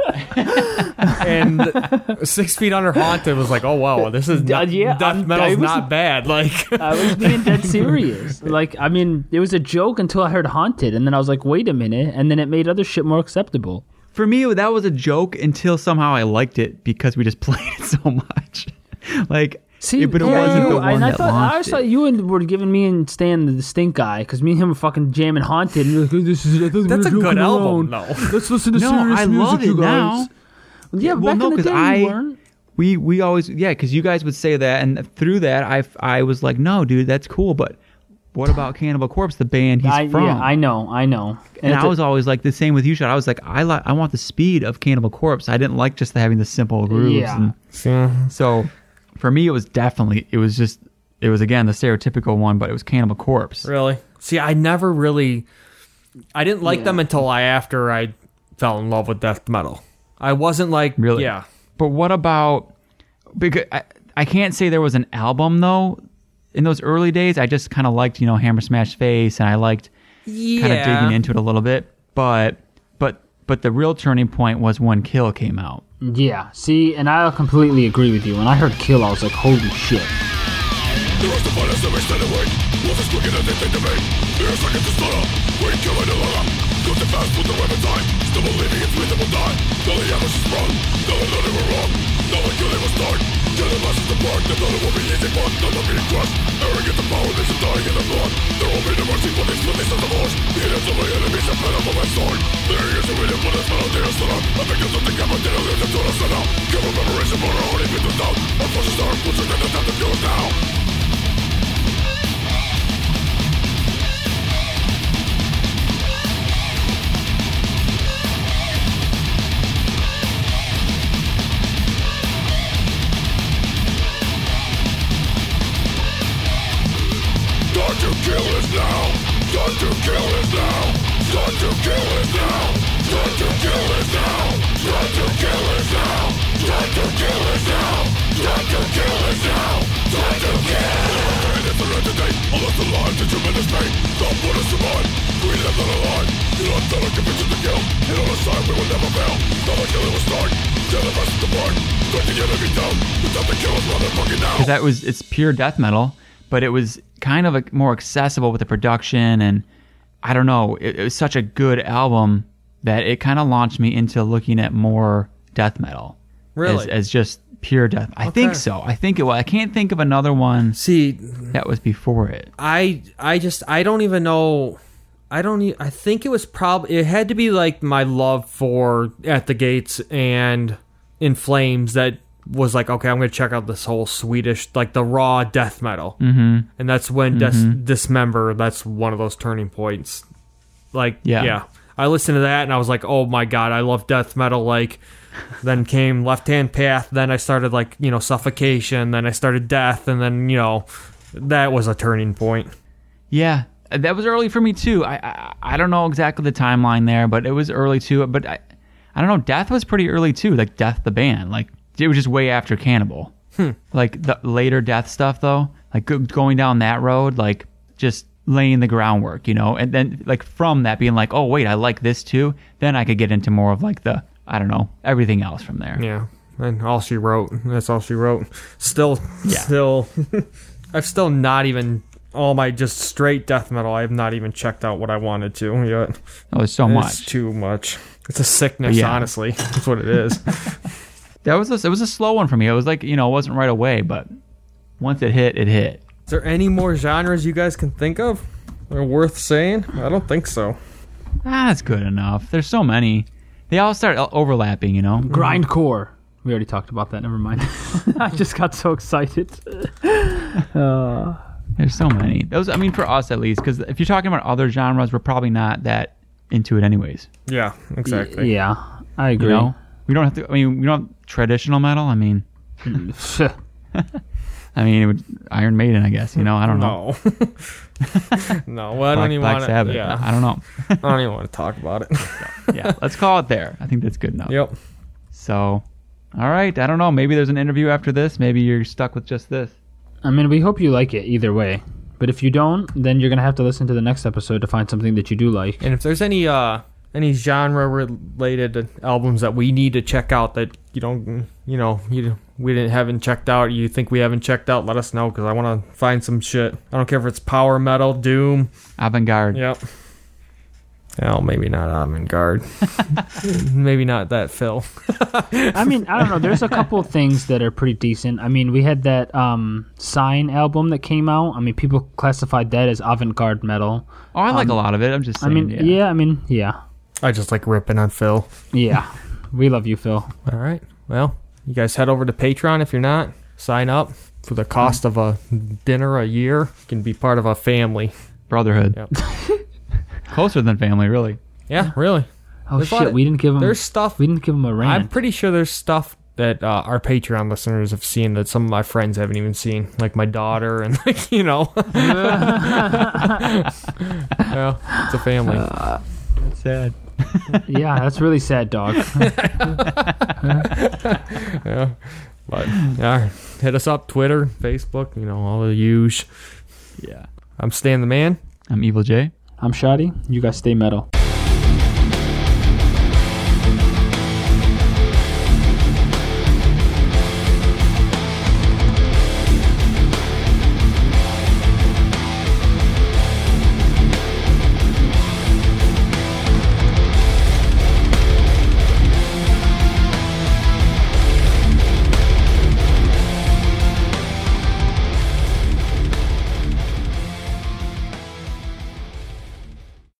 and six feet under haunted was like, oh wow, this is Uh, not, yeah, death I'm- metal's was- not bad. Like, I was being dead serious. Like, I mean, it was a joke until I heard haunted, and then I was like, wait a minute, and then it made other shit more acceptable. for me that was a joke until somehow I liked it because we just played it so much. like, See, it- but it yeah, wasn't you, the one and I that thought I always it. thought you and were giving me and Stan the distinct guy because me and him were fucking jamming haunted. And you're like, "Oh, this is I thought we that's a were good joking album, around. though. Let's listen to No, serious I music, love you guys." now. Yeah, Well, back no, in the 'cause day I- you weren't. we we always yeah because you guys would say that and through that i i was like no dude that's cool but what about cannibal corpse the band he's I, from yeah, I know, I know. and it's i a- was always like the same with you shot i was like i like i want the speed of cannibal corpse i didn't like just having the simple grooves Yeah. and so for me it was definitely it was just it was again the stereotypical one but it was cannibal corpse really? See, I never really, I didn't like Yeah. them until I after I fell in love with death metal. I wasn't like, Really? yeah, but what about because I, I can't say there was an album though in those early days i just kind of liked you know hammer smash face and i liked yeah. kind of digging into it a little bit. But but but the real turning point was when Kill came out. yeah. See, and I completely agree with you. When I heard Kill, I was like, holy shit. Start. Killing us is the part. They thought it would be easy but Now they're crushed Arrogant and power They should die in the blood. There will be no mercy for these But these are the laws The hands of my enemies Are fed up on my sword. They're using with it But it's not on their son I think it's something I'm not dealing with It's not a son Give a memoration But our heart is with us now. Our forces are implicit And it's time to kill because that was it's pure death metal, but it was kind of a, more accessible with the production and I don't know, it, it was such a good album that it kind of launched me into looking at more death metal. Really? As, as just pure death. I think so. I think it was. I can't think of another one See, that was before it. I I just I don't even know. I don't. I think it was probably it had to be like my love for At the Gates and In Flames that was like okay, I'm gonna check out this whole Swedish like the raw death metal, mm-hmm. and that's when Dis- Dismember. That's one of those turning points. Like Yeah. yeah, I listened to that and I was like, oh my god, I love death metal. Like. then came left hand path then i started like you know suffocation then i started death and then you know that was a turning point Yeah, that was early for me too. I I, I don't know exactly the timeline there, but it was early too. But I I don't know. Death was pretty early too. Like Death the band. Like it was just way after Cannibal. Hmm. Like the later Death stuff though. Like going down that road. Like just laying the groundwork, you know. And then like from that being like, oh wait, I like this too. Then I could get into more of like the I don't know everything else from there. Yeah, and all she wrote. That's all she wrote. Still, Yeah. still, I've still not even all my just straight death metal. I have not even checked out what I wanted to yet. Oh, there's so It's much. too much. It's a sickness, Yeah. honestly. That's what it is. That was a, it was a slow one for me. It was like you know it wasn't right away, but once it hit, it hit. is there any more genres you guys can think of? that are worth saying? I don't think so. Ah, that's good enough. There's so many. They all start overlapping, you know. Grindcore. We already talked about that. Never mind. I just got so excited. Uh, There's so many. Those, I mean, for us at least, because if you're talking about other genres, we're probably not that into it, anyways. Yeah, exactly. yeah, I You agree. know, we don't have to. I mean, we don't have traditional metal. I mean, I mean, it would, Iron Maiden, I guess. You know, I don't know. No. no, well, I Black, don't even Black want to. Sabbath. Yeah, I don't know. I don't even want to talk about it. yeah, let's call it there. I think that's good enough. yep. So, all right. I don't know. Maybe there's an interview after this. Maybe you're stuck with just this. I mean, we hope you like it either way. But if you don't, then you're gonna have to listen to the next episode to find something that you do like. And if there's any uh any genre related albums that we need to check out that you don't you know you we didn't haven't checked out you think we haven't checked out let us know because I want to find some shit I don't care if it's power metal doom Avant garde. yep well maybe not avant-garde maybe not that Phil I mean, I don't know. There's a couple of things that are pretty decent. I mean, we had that um, Sigh album that came out. I mean, people classified that as avant-garde metal. Oh, I like a lot of it. I'm just I mean, yeah. yeah. I mean, yeah, I just like ripping on Phil yeah. we love you, Phil. all right well you guys head over to Patreon if you're not sign up for the cost of a dinner a year you can be part of a family Brotherhood. Yep. Closer than family, really. yeah really Oh There's shit, of- we didn't give him. there's stuff we didn't give him a rant. I'm pretty sure there's stuff that uh, our Patreon listeners have seen that some of my friends haven't even seen, like my daughter and like you know. yeah, it's a family. That's sad. yeah, that's really sad, dog. yeah, but yeah, hit us up Twitter, Facebook, you know all the huge. Yeah. I'm Stan the man. I'm Evil J. I'm Shoddy. You guys stay metal.